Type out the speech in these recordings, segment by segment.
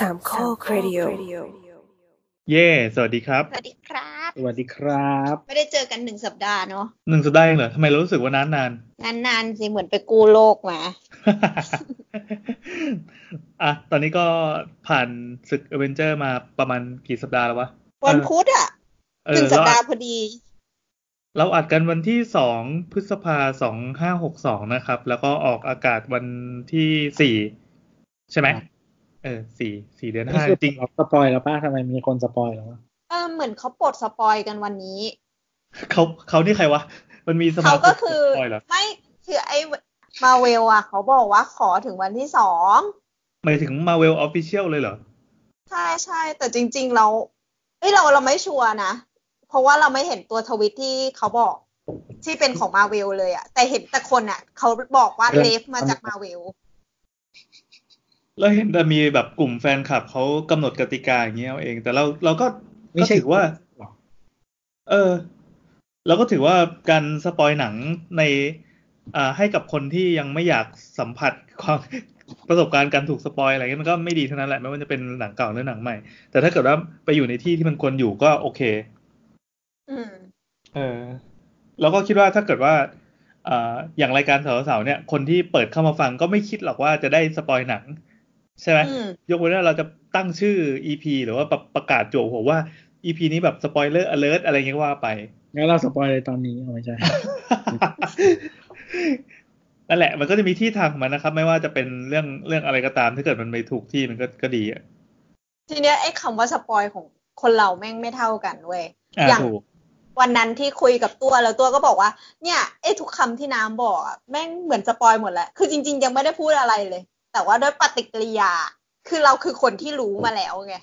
สามข้อครดิโอเย่สวัสดีครับ สวัสดีครับ สวัสดีครับ ไม่ได้เจอกันหนึ่งสัปดาห์เนาะหนึ่งสัปดาห์เองเหรอทำไมเรารู้สึกว่านานนานนานๆสิเหมือนไปกู้โลกมาๆอะ ตอนนี้ก็ผ่านศึกเอเวนเจอร์มาประมาณกี่สัปดาห์แล้ววะ วันพุธอะเอหนึ่องสัปเราดาอัห์ดพอดี เราอัดกันวันที่สองพฤษภาสองห้าหกสองนะครับ แล้วก็ออกอากาศวันที่สี่ใช่ไหม เออสี่สี่เดือนนี่ห้าคือจริงเราสปอยแล้วป้าทำไมมีคนสปอยแล้ววะเออเหมือนเขาปลดสปอยกันวันนี้เขาเขานี่ใครวะ มันมีสมาเขาคก็มคือปล่อยเหรอไม่คือไอ้มาเวลอะ เขาบอกว่าขอถึงวันที่สองหมายถึงมาเวลออฟฟิเชียลเลยเหรอ ใช่ใช่แต่จริง ๆ เราเอ้ยเราเราไม่ชัวร์นะ เพราะว่าเราไม่เห็นตัวทวิตที่เขาบอกที่เป็นของมาเวลเลยอะแต่เห็นแต่คนอะเขาบอกว่าเลฟมาจากมาเวล เราเห็นแต่มีแบบกลุ่มแฟนคลับเขากำหนดกติกาอย่างเงี้ยเอาเอง แต่เราเราก็ไม่ก็ใช่ถือว่าหรอเออเราก็ถือว่าการ spoil หนังในอ่าให้กับคนที่ยังไม่อยากสัมผัสความประสบการณ์การถูก spoil อะไรเงี้ยมันก็ไม่ดีเท่านั้นแหละไม่ว่าจะเป็นหนังเก่าหรือหนังใหม่ แต่ถ้าเกิดว่าไปอยู่ในที่ที่มันควรอยู่ก็โอเค อืมเออแล้วก็คิดว่าถ้าเกิดว่าอ่าอย่างรายการเสาๆเนี่ย คนที่เปิดเข้ามาฟังก็ไม่คิดหรอกว่าจะได้ spoil หนัง ใช่ไหมอืมยกเว้นว่าเราจะตั้งชื่อ EP หรือว่าประประกาศจั่วหัวว่า EP นี้แบบ spoiler alert อะไรเงี้ยก็ว่าไปงั้นเรา spoil เลยตอนนี้เอาไม่ใช่นั่นแหละ มันก็จะมีที่ทางของมันนะครับ ไม่ว่าจะเป็นเรื่องเรื่องอะไรก็ตามถ้าเกิดมันไปถูกที่มันก็ก็ดีอะทีเนี้ยไอ้คำว่า spoil ของคนเราแม่งไม่เท่ากันเว้ยอ่าอย่างถูกวันนั้นที่คุยกับตัวแล้วตัวก็บอกว่า เนี่ยไอ้ทุกคำที่น้ำบอกอะแม่งเหมือน spoil หมดแหละคือจริง ๆ ยังไม่ได้พูดอะไรเลย แต่ว่าด้วยปฏิกิริยา คือเราคือคนที่รู้มาแล้วไง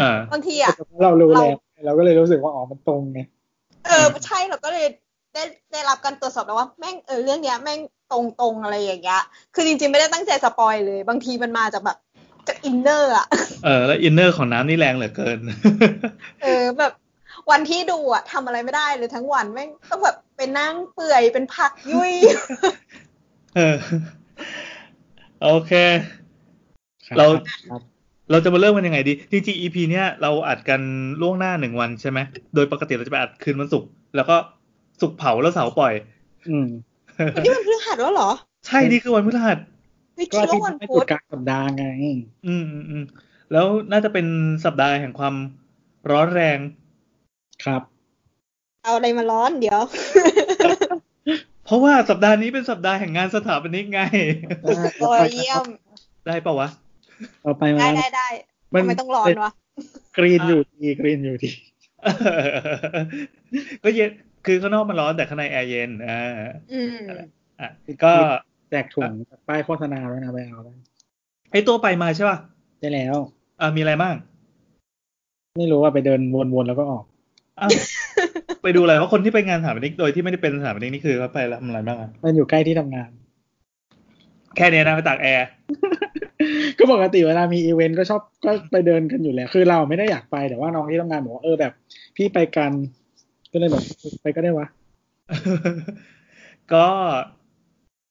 อ่าบางทีอะเรารู้เราแล้วเราก็เลยรู้สึกว่าอ๋อมันตรงไงเออใช่เราก็เลยได้ได้รับการตรวจสอบแล้วว่าแม่งเออเรื่องเนี้ยแม่งตรงตรงๆอะไรอย่างเงี้ย คือจริงๆไม่ได้ตั้งใจ spoil เลย บางทีมันมาจากแบบจาก inner อะเออ แล้ว inner ของน้ำนี่แรงเหลือเกิน เออแบบวันที่ดูอะทำอะไรไม่ได้เลยทั้งวันแม่งต้องแบบไปนั่งเปื่อยเป็นผักยุ่ย เออ โอเคครับเราครับเราจะมาเริ่มกันยังไงดี จริงๆ EP เนี้ยเราอัดกันล่วงหน้าหนึ่งวันใช่ไหม โดยปกติเราจะไปอัดคืนวันศุกร์แล้วก็ศุกร์เผาแล้วเสาร์ปล่อย อืมวันนี้มันพฤหัสแล้วเหรอ ใช่นี่คือวันพฤหัสไม่ก็คิดที่ว่าวันไม่พุจุดธกลางสัปดาห์ไงอืมอืมอืมแล้วน่าจะเป็นสัปดาห์แห่งความร้อนแรงครับ เอาอะไรมาร้อนเดี๋ยว เพราะว่าสัปดาห์นี้เป็นสัปดาห์แห่งงานสถาปนิกไงโอ้ยเยี่ยม ได้ปะวะเอาไปมาได้ได้ได้มันทำไมต้องร้อนวะgreen อยู่ดี green อยู่ดีก็เย็นคือข้างนอกมันร้อนแต่ข้างในแอร์เย็นอ่าอืมอะก็แจกถุงจากป้ายโฆษณาแล้วนะไปเอาได้ไอตัวไปมาใช่ป่ะได้แล้วอ่ามีอะไรบ้างไม่รู้ว่าไปเดินวนๆแล้วก็ออกอ้าว ไปดูอะไรว่าคนที่ไปงานสถาปนิกโดยที่ไม่ได้เป็นสถาปนิกนี่คือเขาไปทำอะไรบ้างอะมันอยู่ใกล้ที่ทำงาน แค่เนี้ยนะไปตากแอร์ก็ปกติเวลามีอีเวนต์ก็ชอบก็ไปเดินกันอยู่แล้ว คือเราไม่ได้อยากไปแต่ว่าน้องที่ทำงานบอกว่าเออแบบ พี่ไปกันก็เลยแบบไปก็ได้วะก็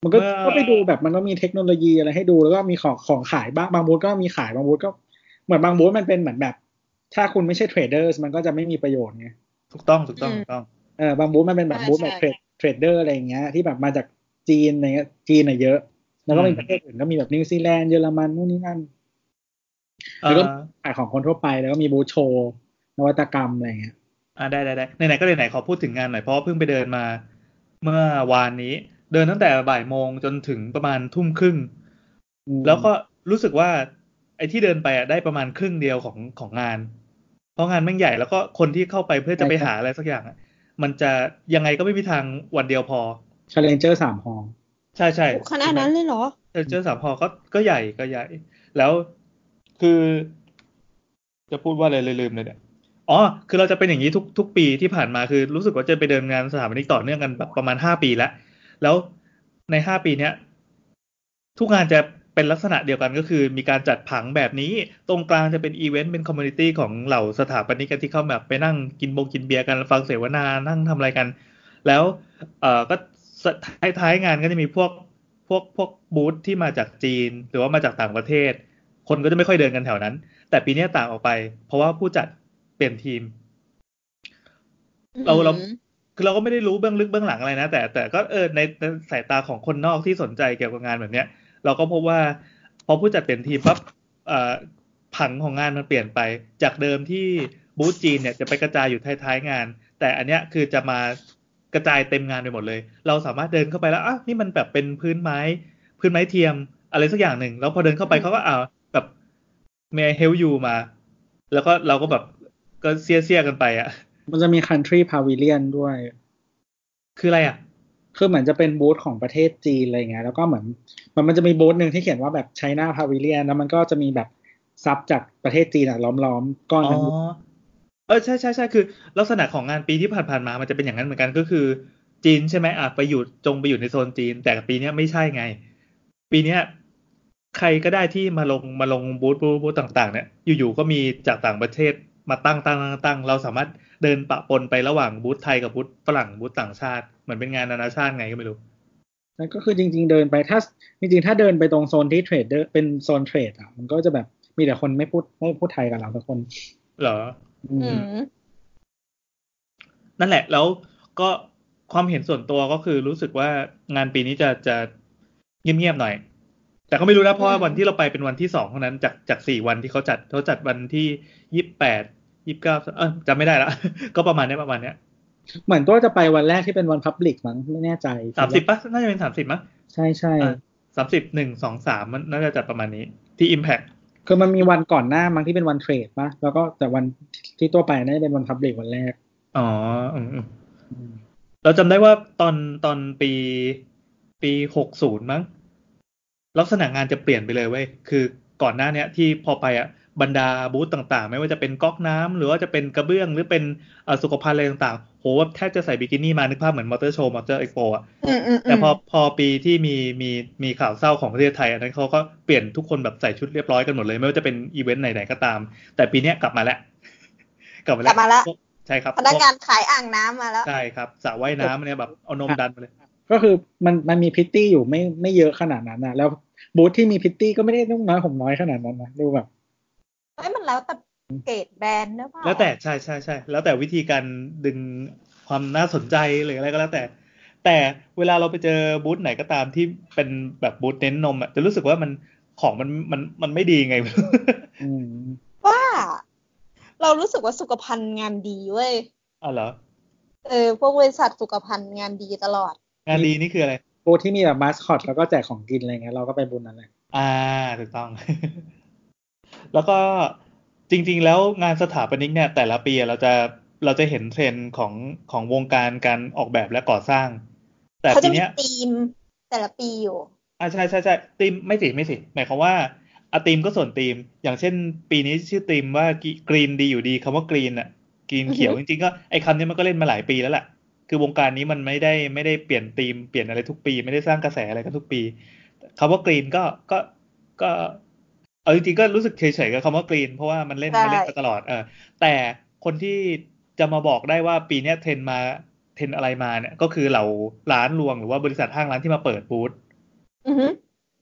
มันก็เมื่อก็ไปดูแบบมันก็มีเทคโนโลยีอะไรให้ดูแล้วก็มีของของขายบ้างบางบูธก็มีขายบางบูธก็เหมือนบางบูธมันเป็นเหมือนแบบ ถ้าคุณไม่ใช่ trader มันก็จะไม่มีประโยชน์ไง ถูกต้องถูกต้องอืมถูกต้องเออบางบูธมันเป็นแบบใช่บูธแบบใช่ trade trader อะไรอย่างเงี้ยที่แบบมาจากจีนอะไรเงี้ยจีนน่ะเยอะ แล้วก็มีอืมประเทศอื่นก็มีแบบนิวซีแลนด์เยอรมันนู่นนี่นั่นเอ่แล้วก็อขายของคนทั่วไปแล้วก็มีบูธโชว์นวัตกรรมอะไรเงี้ยอ่าได้ได้ได้ไหนๆก็ไหนๆขอพูดถึงงานหน่อยเพราะว่าเพิ่งไปเดินมา เมื่อวานนี้ เดินตั้งแต่บ่ายโมงจนถึงประมาณทุ่มครึ่งอืมแล้วก็รู้สึกว่า ไอ้ที่เดินไปอะได้ประมาณครึ่งเดียวของของงาน เพราะงานแม่งใหญ่แล้วก็คนที่เข้าไปเพื่อจะไปหาอะไรสักอย่างอะมันจะยังไงก็ไม่มีทางวันเดียวพอ Challenger สาม hall ใช่ใช่ขนาดนั้นเลยเหรอเจอเจอสามพอก็ก็ใหญ่ก็ใหญ่ แล้วคือ จะพูดว่าอะไรเลยลืมเลยเนี่ยอ๋อ คือเราจะเป็นอย่างนี้ทุกทุกปีที่ผ่านมาคือรู้สึกว่าจะไปเดินงานสถาปนิกต่อเนื่องกันแบบประมาณห้าปีแล้ว แล้วในห้าปีเนี้ย ทุกงานจะ เป็นลักษณะเดียวกันก็คือมีการจัดผังแบบนี้ ตรงกลางจะเป็นอีเวนต์เป็น community ของเหล่าสถาปนิกที่เข้าแบบไปนั่งกินบงกินเบียร์กันฟังเสวนานั่งทำอะไรกัน แล้วเอ่อก็ท้ายท้ายๆงานก็จะมีพวกพวกพวกบูธที่มาจากจีน หรือว่ามาจากต่างประเทศ คนก็จะไม่ค่อยเดินกันแถวนั้น แต่ปีนี้ต่างออกไป เพราะว่าผู้จัดเปลี่ยนทีม เราเราคือเราก็ไม่ได้รู้เบื้องลึกเบื้องหลังอะไรนะแต่แต่ก็เออในในสายตาของคนนอกที่สนใจเกี่ยวกับงานแบบเนี้ย เราก็พบว่าพอผู้จัดเปลี่ยนทีมปั๊บเอ่อผังของงานมันเปลี่ยนไป จากเดิมที่บูธจีนเนี่ยจะไปกระจายอยู่ท้ายๆงาน แต่อันเนี้ยคือจะมากระจายเต็มงานไปหมดเลย เราสามารถเดินเข้าไปแล้วอะนี่มันแบบเป็นพื้นไม้ พื้นไม้เทียมอะไรสักอย่างหนึ่งแล้วพอเดินเข้าไปเขาก็อ่าแบบ may I help you มา แล้วก็เราก็แบบก็เสียเสียๆกันไปอะ มันจะมี country pavilion ด้วย คืออะไรอะ คือเหมือนจะเป็นบูธของประเทศจีนอะไรเงี้ยแล้วก็เหมือนมันมันจะมีบูธหนึ่งที่เขียนว่าแบบ China Pavilion แล้วมันก็จะมีแบบซับจากประเทศจีนอะล้อมๆก้อนอ๋อนั้นเออใช่ใช่ใช่คือ ลักษณะของงานปีที่ผ่านๆมามันจะเป็นอย่างนั้นเหมือนกันก็คือ จีนใช่ไหมอะไปอยู่จงไปอยู่ในโซนจีน แต่ปีนี้ไม่ใช่ไง ปีนี้ใครก็ได้ที่มาลงมาลงบูธบูธบูธต่างๆ เนี่ย อยู่ๆก็มีจากต่างประเทศมาตั้งตั้งตั้งเราสามารถเดินปะปนไประหว่างบูธไทยกับบูธฝรั่งบูธต่างชาติ เหมือนเป็นงานนานาชาติไงก็ไม่รู้แล้วก็คือจริง ๆ เดินไปถ้าจริงๆถ้าเดินไปตรงโซนที่เทรดเดอร์เป็นโซนเทรดอะมันก็จะแบบมีแต่คนไม่พูดไม่พูดไทยกับเราทุกคน เหรอ อือืมมนั่นแหละ แล้วก็ความเห็นส่วนตัวก็คือรู้สึกว่างานปีนี้จะจะเงียบๆหน่อย แต่ก็ไม่รู้นะเพราะว่าอืมวันที่เราไปเป็นวันที่สองเท่านั้นจากจากสี่วันที่เขาจัดเขาจัดวันที่ยี่สิบแปดยี่สิบเก้าเออจำไม่ได้ละ ก็ประมาณเนี้ยประมาณเนี้ย เหมือนตัวจะไปวันแรกที่เป็นวันพับลิกมั้งไม่แน่ใจสามสิบปะน่าจะเป็นสามสิบมั้งใช่ใช่สามสิบหนึ่งสองสามมันน่าจะจัดประมาณนี้ที่ Impact คือมันมีวันก่อนหน้ามั้งที่เป็นวันเทรดปะแล้วก็แต่วันที่ตัวไปน่าจะเป็นวันพับลิกวันแรก อ๋ออืมอืมเราจำได้ว่าตอนตอนปีปีหกศูนย์มั้งลักษณะงานจะเปลี่ยนไปเลยเว้ย คือก่อนหน้าเนี้ยที่พอไปอะ บรรดาบูธต่างๆ ไม่ว่าจะเป็นก๊อกน้ำหรือว่าจะเป็นกระเบื้องหรือเป็นเอ่อสุขภัณฑ์อะไรต่างๆ โหว่าแทบจะใส่บิกินี่มานึกภาพเหมือนมอเตอร์โชว์มอเตอร์เอ็กซ์โปอะอืมอืมแต่พอพอปีที่มีมีมีข่าวเศร้าของประเทศไทย อันนั้นเขาก็เปลี่ยนทุกคนแบบใส่ชุดเรียบร้อยกันหมดเลย ไม่ว่าจะเป็นอีเวนต์ไหนๆก็ตาม แต่ปีเนี้ยกลับมาแล้ว กลับมาแล้วกลับมาแล้วใช่ครับพนักงานขายอ่างน้ำมาแล้วใช่ครับสระว่ายน้ำเนี่ยแบบเอานมดันมาเลย ก็คือมันมันมีพริตตี้อยู่ไม่ไม่เยอะขนาดนั้นนะแล้วบูธที่มีพริตตี้ก็ไม่ได้นุ่งน้อยห่มน้อยขนาดนั้นนะดูแบบ เฮ้ยมันแล้วแต่เกรดแบรนด์หรือเปล่าแล้วแต่ใช่ใช่ใช่แล้วแต่วิธีการดึงความน่าสนใจหรืออะไรก็แล้วแต่ แต่เวลาเราไปเจอบูธไหนก็ตามที่เป็นแบบบูธเน้นนมอะจะรู้สึกว่ามันของมันมันมันไม่ดีไงไม่รู้อืมว่า เรารู้สึกว่าสุขภัณฑ์งานดีเว้ยอ๋อเหรอเออพวกบริษัทสุขภัณฑ์งานดีตลอด งานดีนี่คืออะไรบูธที่มีแบบมาสคอตแล้วก็แจกของกินอะไรเงี้ยเราก็ไปบูธนั้นแหละอ่าถูกต้อง แล้วก็จริง ๆ แล้วงานสถาปนิกเนี่ย แต่ละปีอะเราจะเราจะเห็นเทรนด์ของของวงการการออกแบบและก่อสร้าง แต่เขาปีจะมีเนี้ยธีมแต่ละปีอยู่อ่าใช่ใช่ใช่ธีมไม่สิไม่สิหมายความว่าอะธีมก็ส่วนธีม อย่างเช่น ปีนี้ชื่อธีมว่า green ดีอยู่ดีคำว่า green อะ green อือฮึเขียวจริงๆก็ไอ้คำนี้มันก็เล่นมาหลายปีแล้วแหละคือวงการนี้มันไม่ได้ไม่ได้เปลี่ยนธีมเปลี่ยนอะไรทุกปี ไม่ได้สร้างกระแสอะไรกันทุกปีคำว่ากรีนก็ก็ก็ เอาจริงๆก็รู้สึกเฉยๆกับคำว่ากรีน เพราะว่ามันเล่นใช่มันเล่นมาตลอดเออแต่คนที่จะมาบอกได้ว่าปีเนี้ยเทรนมาเทรนอะไรมาเนี่ย ก็คือเหล่าร้านรวงหรือว่าบริษัทห้างร้านที่มาเปิดบูธอือฮึ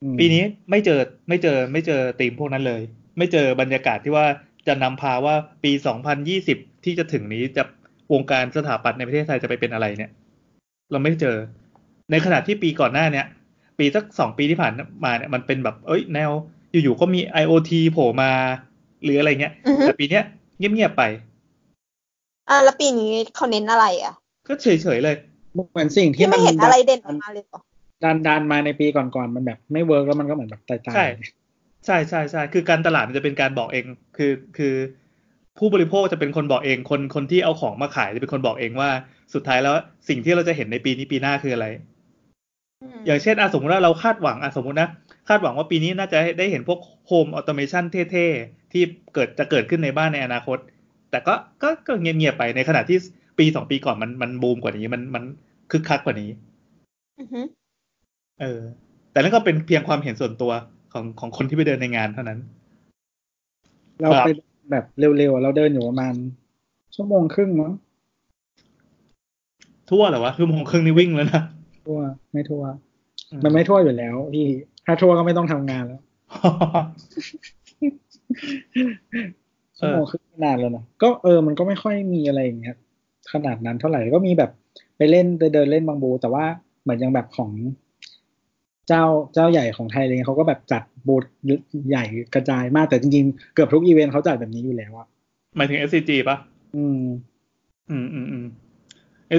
อืมปีนี้ไม่เจอไม่เจอไม่เจอธีมพวกนั้นเลย ไม่เจอบรรยากาศที่ว่าจะนำพาว่าปี 2020 ที่จะถึงนี้จะวงการสถาปัตย์ในประเทศไทยจะไปเป็นอะไรเนี่ย เราไม่เจอ ในขณะที่ปีก่อนหน้าเนี่ย ปีสักสองปีที่ผ่านมาเนี่ยมันเป็นแบบ เอ้ย แนว อยู่ๆก็มี IoT โผล่มา หรืออะไรเงี้ยอือฮึแต่ปีเนี้ยเงียบๆไป อ่าแล้วปีนี้เขาเน้นอะไรอะ ก็เฉยๆเลยเหมือนสิ่งที่ที่ไม่เห็นอะไรเด่นออกดันมาเลยเหรอดันดันมาในปีก่อนๆมันแบบไม่เวิร์กแล้วมันก็เหมือนแบบตายๆใช่ใช่ใช่ใช่คือการตลาดมันจะเป็นการบอกเอง คือคือ ผู้บริโภคจะเป็นคนบอกเอง คนคนที่เอาของมาขายจะเป็นคนบอกเองว่าสุดท้ายแล้วสิ่งที่เราจะเห็นในปีนี้ปีหน้าคืออะไรอืมอย่างเช่นอะสมมติว่าเราคาดหวังอะสมมตินะ คาดหวังว่าปีนี้น่าจะได้เห็นพวก home automation เท่ๆ ที่เกิดจะเกิดขึ้นในบ้านในอนาคต แต่ก็ก็ก็เงียบๆไปในขณะที่ปีสองปีก่อนมันมันบูมกว่านี้มันมันคึกคักกว่านี้อือฮึเออ แต่นั่นก็เป็นเพียงความเห็นส่วนตัวของของคนที่ไปเดินในงานเท่านั้น เราไปแบบเร็วๆอะเราเดินอยู่ประมาณชั่วโมงครึ่งมั้งทั่วเหรอวะคือโมงครึ่งนี่วิ่งแล้วนะทั่ว ไม่ทั่ว มันไม่ทั่วอยู่แล้วพี่ ถ้าทั่วก็ไม่ต้องทำงานแล้วชั่วโมงครึ่งนานแล้วเนาะก็เออมันก็ไม่ค่อยมีอะไรอย่างเงี้ยขนาดนั้นเท่าไหร่ก็มีแบบไปเล่นไปเดินเล่นบางบู แต่ว่าเหมือนยังแบบของเจ้าเจ้าใหญ่ของไทยเลยเขาก็แบบจัดบูธใหญ่กระจายมากแต่จริงๆ เกือบทุกอีเวนต์เขาจัดแบบนี้อยู่แล้วอะหมายถึง SCG ปะอืม อืมอืมอืม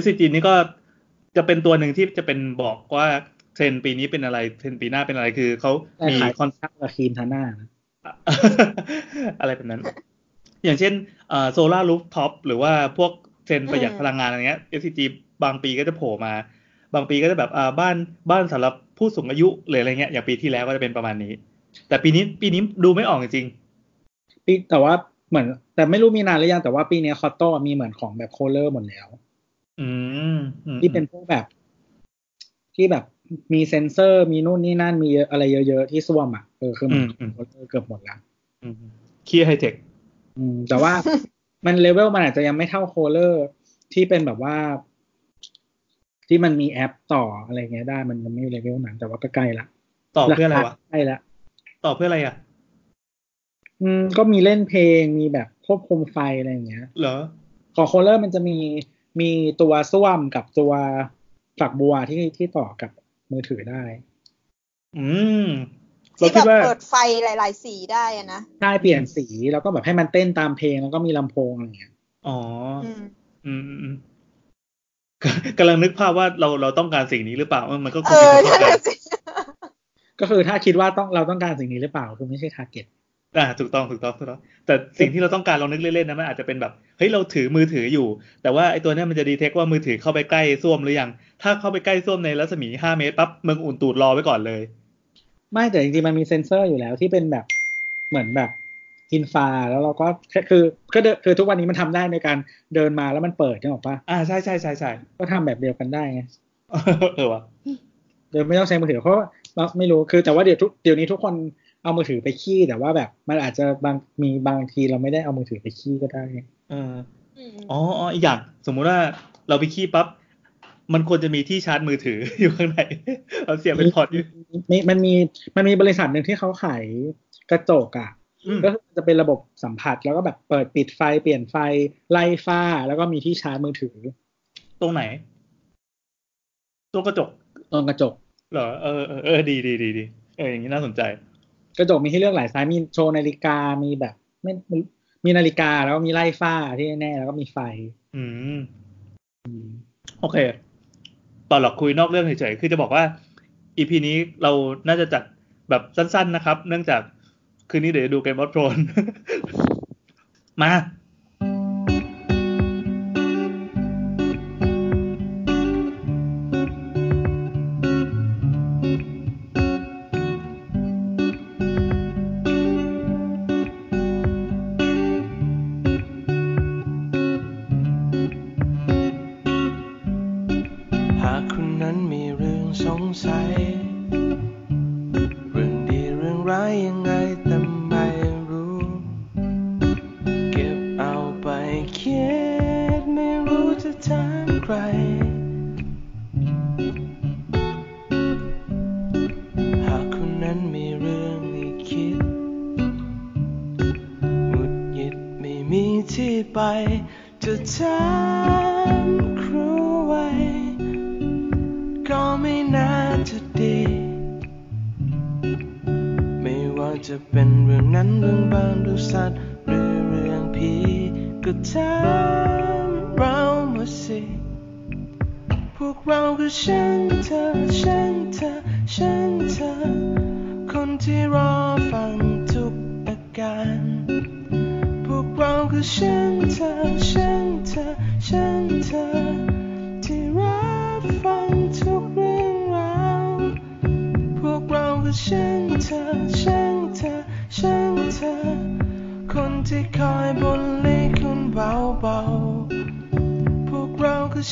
SCG นี่ก็จะเป็นตัวหนึ่งที่จะเป็นบอกว่า เทรนด์ปีนี้เป็นอะไรเทรนด์ปีหน้าเป็นอะไรคือเขาแต่มีขายคอนข้าวกับครีมทาหน้านะอะไรแบบนั้น อย่างเช่น solar rooftop หรือว่าพวกเทรนด์ประหยัดพลังงานอะไรเงี้ย SCG บางปีก็จะโผล่มา บางปีก็จะแบบอ่าบ้านบ้านสำหรับผู้สูงอายุหรืออะไรเงี้ยอย่างปีที่แล้วก็จะเป็นประมาณนี้ แต่ปีนี้ปีนี้ดูไม่ออกจริงปีแต่ว่าเหมือน แต่ไม่รู้มีนานหรือยังแต่ว่าปีนี้ COTTO มีเหมือนของแบบ Kohlerร์หมดแล้วๆอืมอืมที่เป็นพวกแบบ ที่แบบ มีเซ็นเซอร์มีนู่นนี่นั่นมีเยอะอะไรเยอะ ๆ ที่ส้วมอะเออคือมัน Kohler เกือบหมดแล้วอืมคือไฮเทคอืมแต่ว่ามันเลเวลมันอาจจะยังไม่เท่า Kohlerที่เป็นแบบว่า ที่มันมีแอปต่ออะไรเงี้ยได้มันยังไม่เลเวลนั้นแต่ว่าก็ใกล้ละต่อเพื่ออะไรวะใกล้ละต่อเพื่ออะไรอะ อืม ก็มีเล่นเพลงมีแบบควบคุมไฟอะไรอย่างเงี้ย เหรอของ Kohler มันจะมีมีตัวส้วมกับตัวฝักบัวที่ที่ต่อกับ มือถือได้ อืมเราที่คิแบดบว่าเปิดไฟหลาย ๆ สีได้อะนะใช่เปลี่ยนสีแล้วก็แบบให้มันเต้นตามเพลงแล้วก็มีลำโพงอะไรอย่างเงี้ยอ๋ออืมอืมอืมอืมกำลังนึกภาพว่าเราเราต้องการสิ่งนี้หรือเปล่าเออมันก็คเองมีอความนั่นต้องการน่ะสิก็คือถ้าคิดว่าต้องเราต้องการสิ่งนี้หรือเปล่าคือไม่ใช่ทาร์เก็ต อ่าถูกต้องถูกต้องถูกต้องแต่สิ่งที่เราต้องการลองนึกเล่นๆนะมันอาจจะเป็นแบบเฮ้ยเราถือมือถืออยู่ แต่ว่าไอ้ตัวเนี้ยมันจะดีเทคว่ามือถือเข้าไปใกล้ส้วมหรือยัง ถ้าเข้าไปใกล้ส้วมในรัศมีห้าเมตรปั๊บมึงอุ่นตูดรอไว้ก่อนเลย ไม่แต่จริงๆมันมีเซ็นเซอร์อยู่แล้วที่เป็นแบบเหมือนแบบอินฟาแล้วเราก็แค่คือก็เดินคือทุกวันนี้มันทำได้ในการเดินมาแล้วมันเปิดใช่ไหมปะอ่าใช่ใช่ใช่ใช่ก็ทำแบบเดียวกันได้ไงเออวะเดี๋ยวไม่ต้องใช้มือถือเพราะว่าเราไม่รู้คือแต่ว่าเดี๋ยวทุกเดี๋ยวนี้ทุกคน เอามือถือไปขี้แต่ว่าแบบ มันอาจจะบางมีบางทีเราไม่ได้เอามือถือไปขี้ก็ได้เอออืมอ๋ออ๋ออีกอย่างสมมุติว่าเราไปขี้ปั๊บมันควรจะมีที่ชาร์จมือถืออยู่ข้างในเราเสียบเป็น port อยู่มีมันมีมันมีบริษัทหนึ่งที่เขาขายกระจกอะอืมก็คือจะเป็นระบบสัมผัสแล้วก็แบบเปิดปิดไฟเปลี่ยนไฟไล่ฝ้า แล้วก็มีที่ชาร์จมือถือ ตรงไหนตัวกระจกตรงกระจกเหรอเออเออเออดีดีดีดีเอออย่างนี้น่าสนใจ กระจกมีให้เลือกหลายไซส์มีโชว์นาฬิกามีแบบ ไม่ไม่มีนาฬิกาแล้วก็มีไล่ฝ้าที่แน่ๆแล้วก็มีไฟ อืมอืมโอเคตอนหลอกคุยนอกเรื่องเฉยๆคือจะบอกว่าอีพีนี้เราน่าจะจัดแบบสั้น ๆนะครับ เนื่องจากคืนนี้เดี๋ยวจะดูเกมออฟโทรนมา คิดไม่รู้จะถามใคร หากคุณนั้นมีเรื่องให้คิดหงุดหงิดไม่มีที่ไป จะถามครูไว้ ก็ไม่น่าจะดี ไม่ว่าจะเป็นเรื่องนั้นเรื่องบ้านหรือสัตว์หรือเรื่องผี ก็ถามเรามาสิ พวกเราคือฉันเธอ ฉันเธอ ฉันเธอ คนที่รอฟังทุกอาการ พวกเราคือฉัน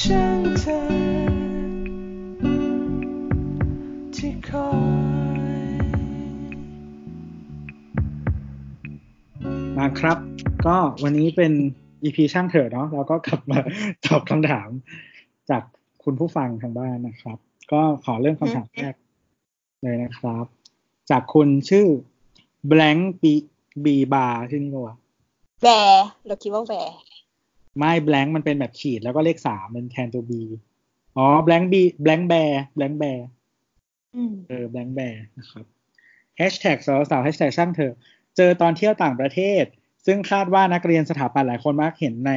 เราคือฉันเธอที่คอยมาครับ ก็วันนี้เป็น EP ช่างเถอะเนาะเราก็กลับมาตอบคำถามจากคุณผู้ฟังทางบ้านนะครับ ก็ขอเริ่มคำถามแรกเลยนะครับ จากคุณชื่อ blank b บีบาร์ที่นี่ปะวะแวร์เราคิดว่าแวร์ ไม่แบงค์มันเป็นแบบขีดแล้วก็เลขสามเป็นแทนตัว B อ๋อแบงค์บีแบงค์แบร์แบงค์แบร์อืมเออแบงค์แบร์นะครับแฮชแท็กเสาเสาแฮชแท็กช่างเถอะ เจอตอนเที่ยวต่างประเทศ ซึ่งคาดว่านักเรียนสถาปัตย์หลายคนมักเห็นใน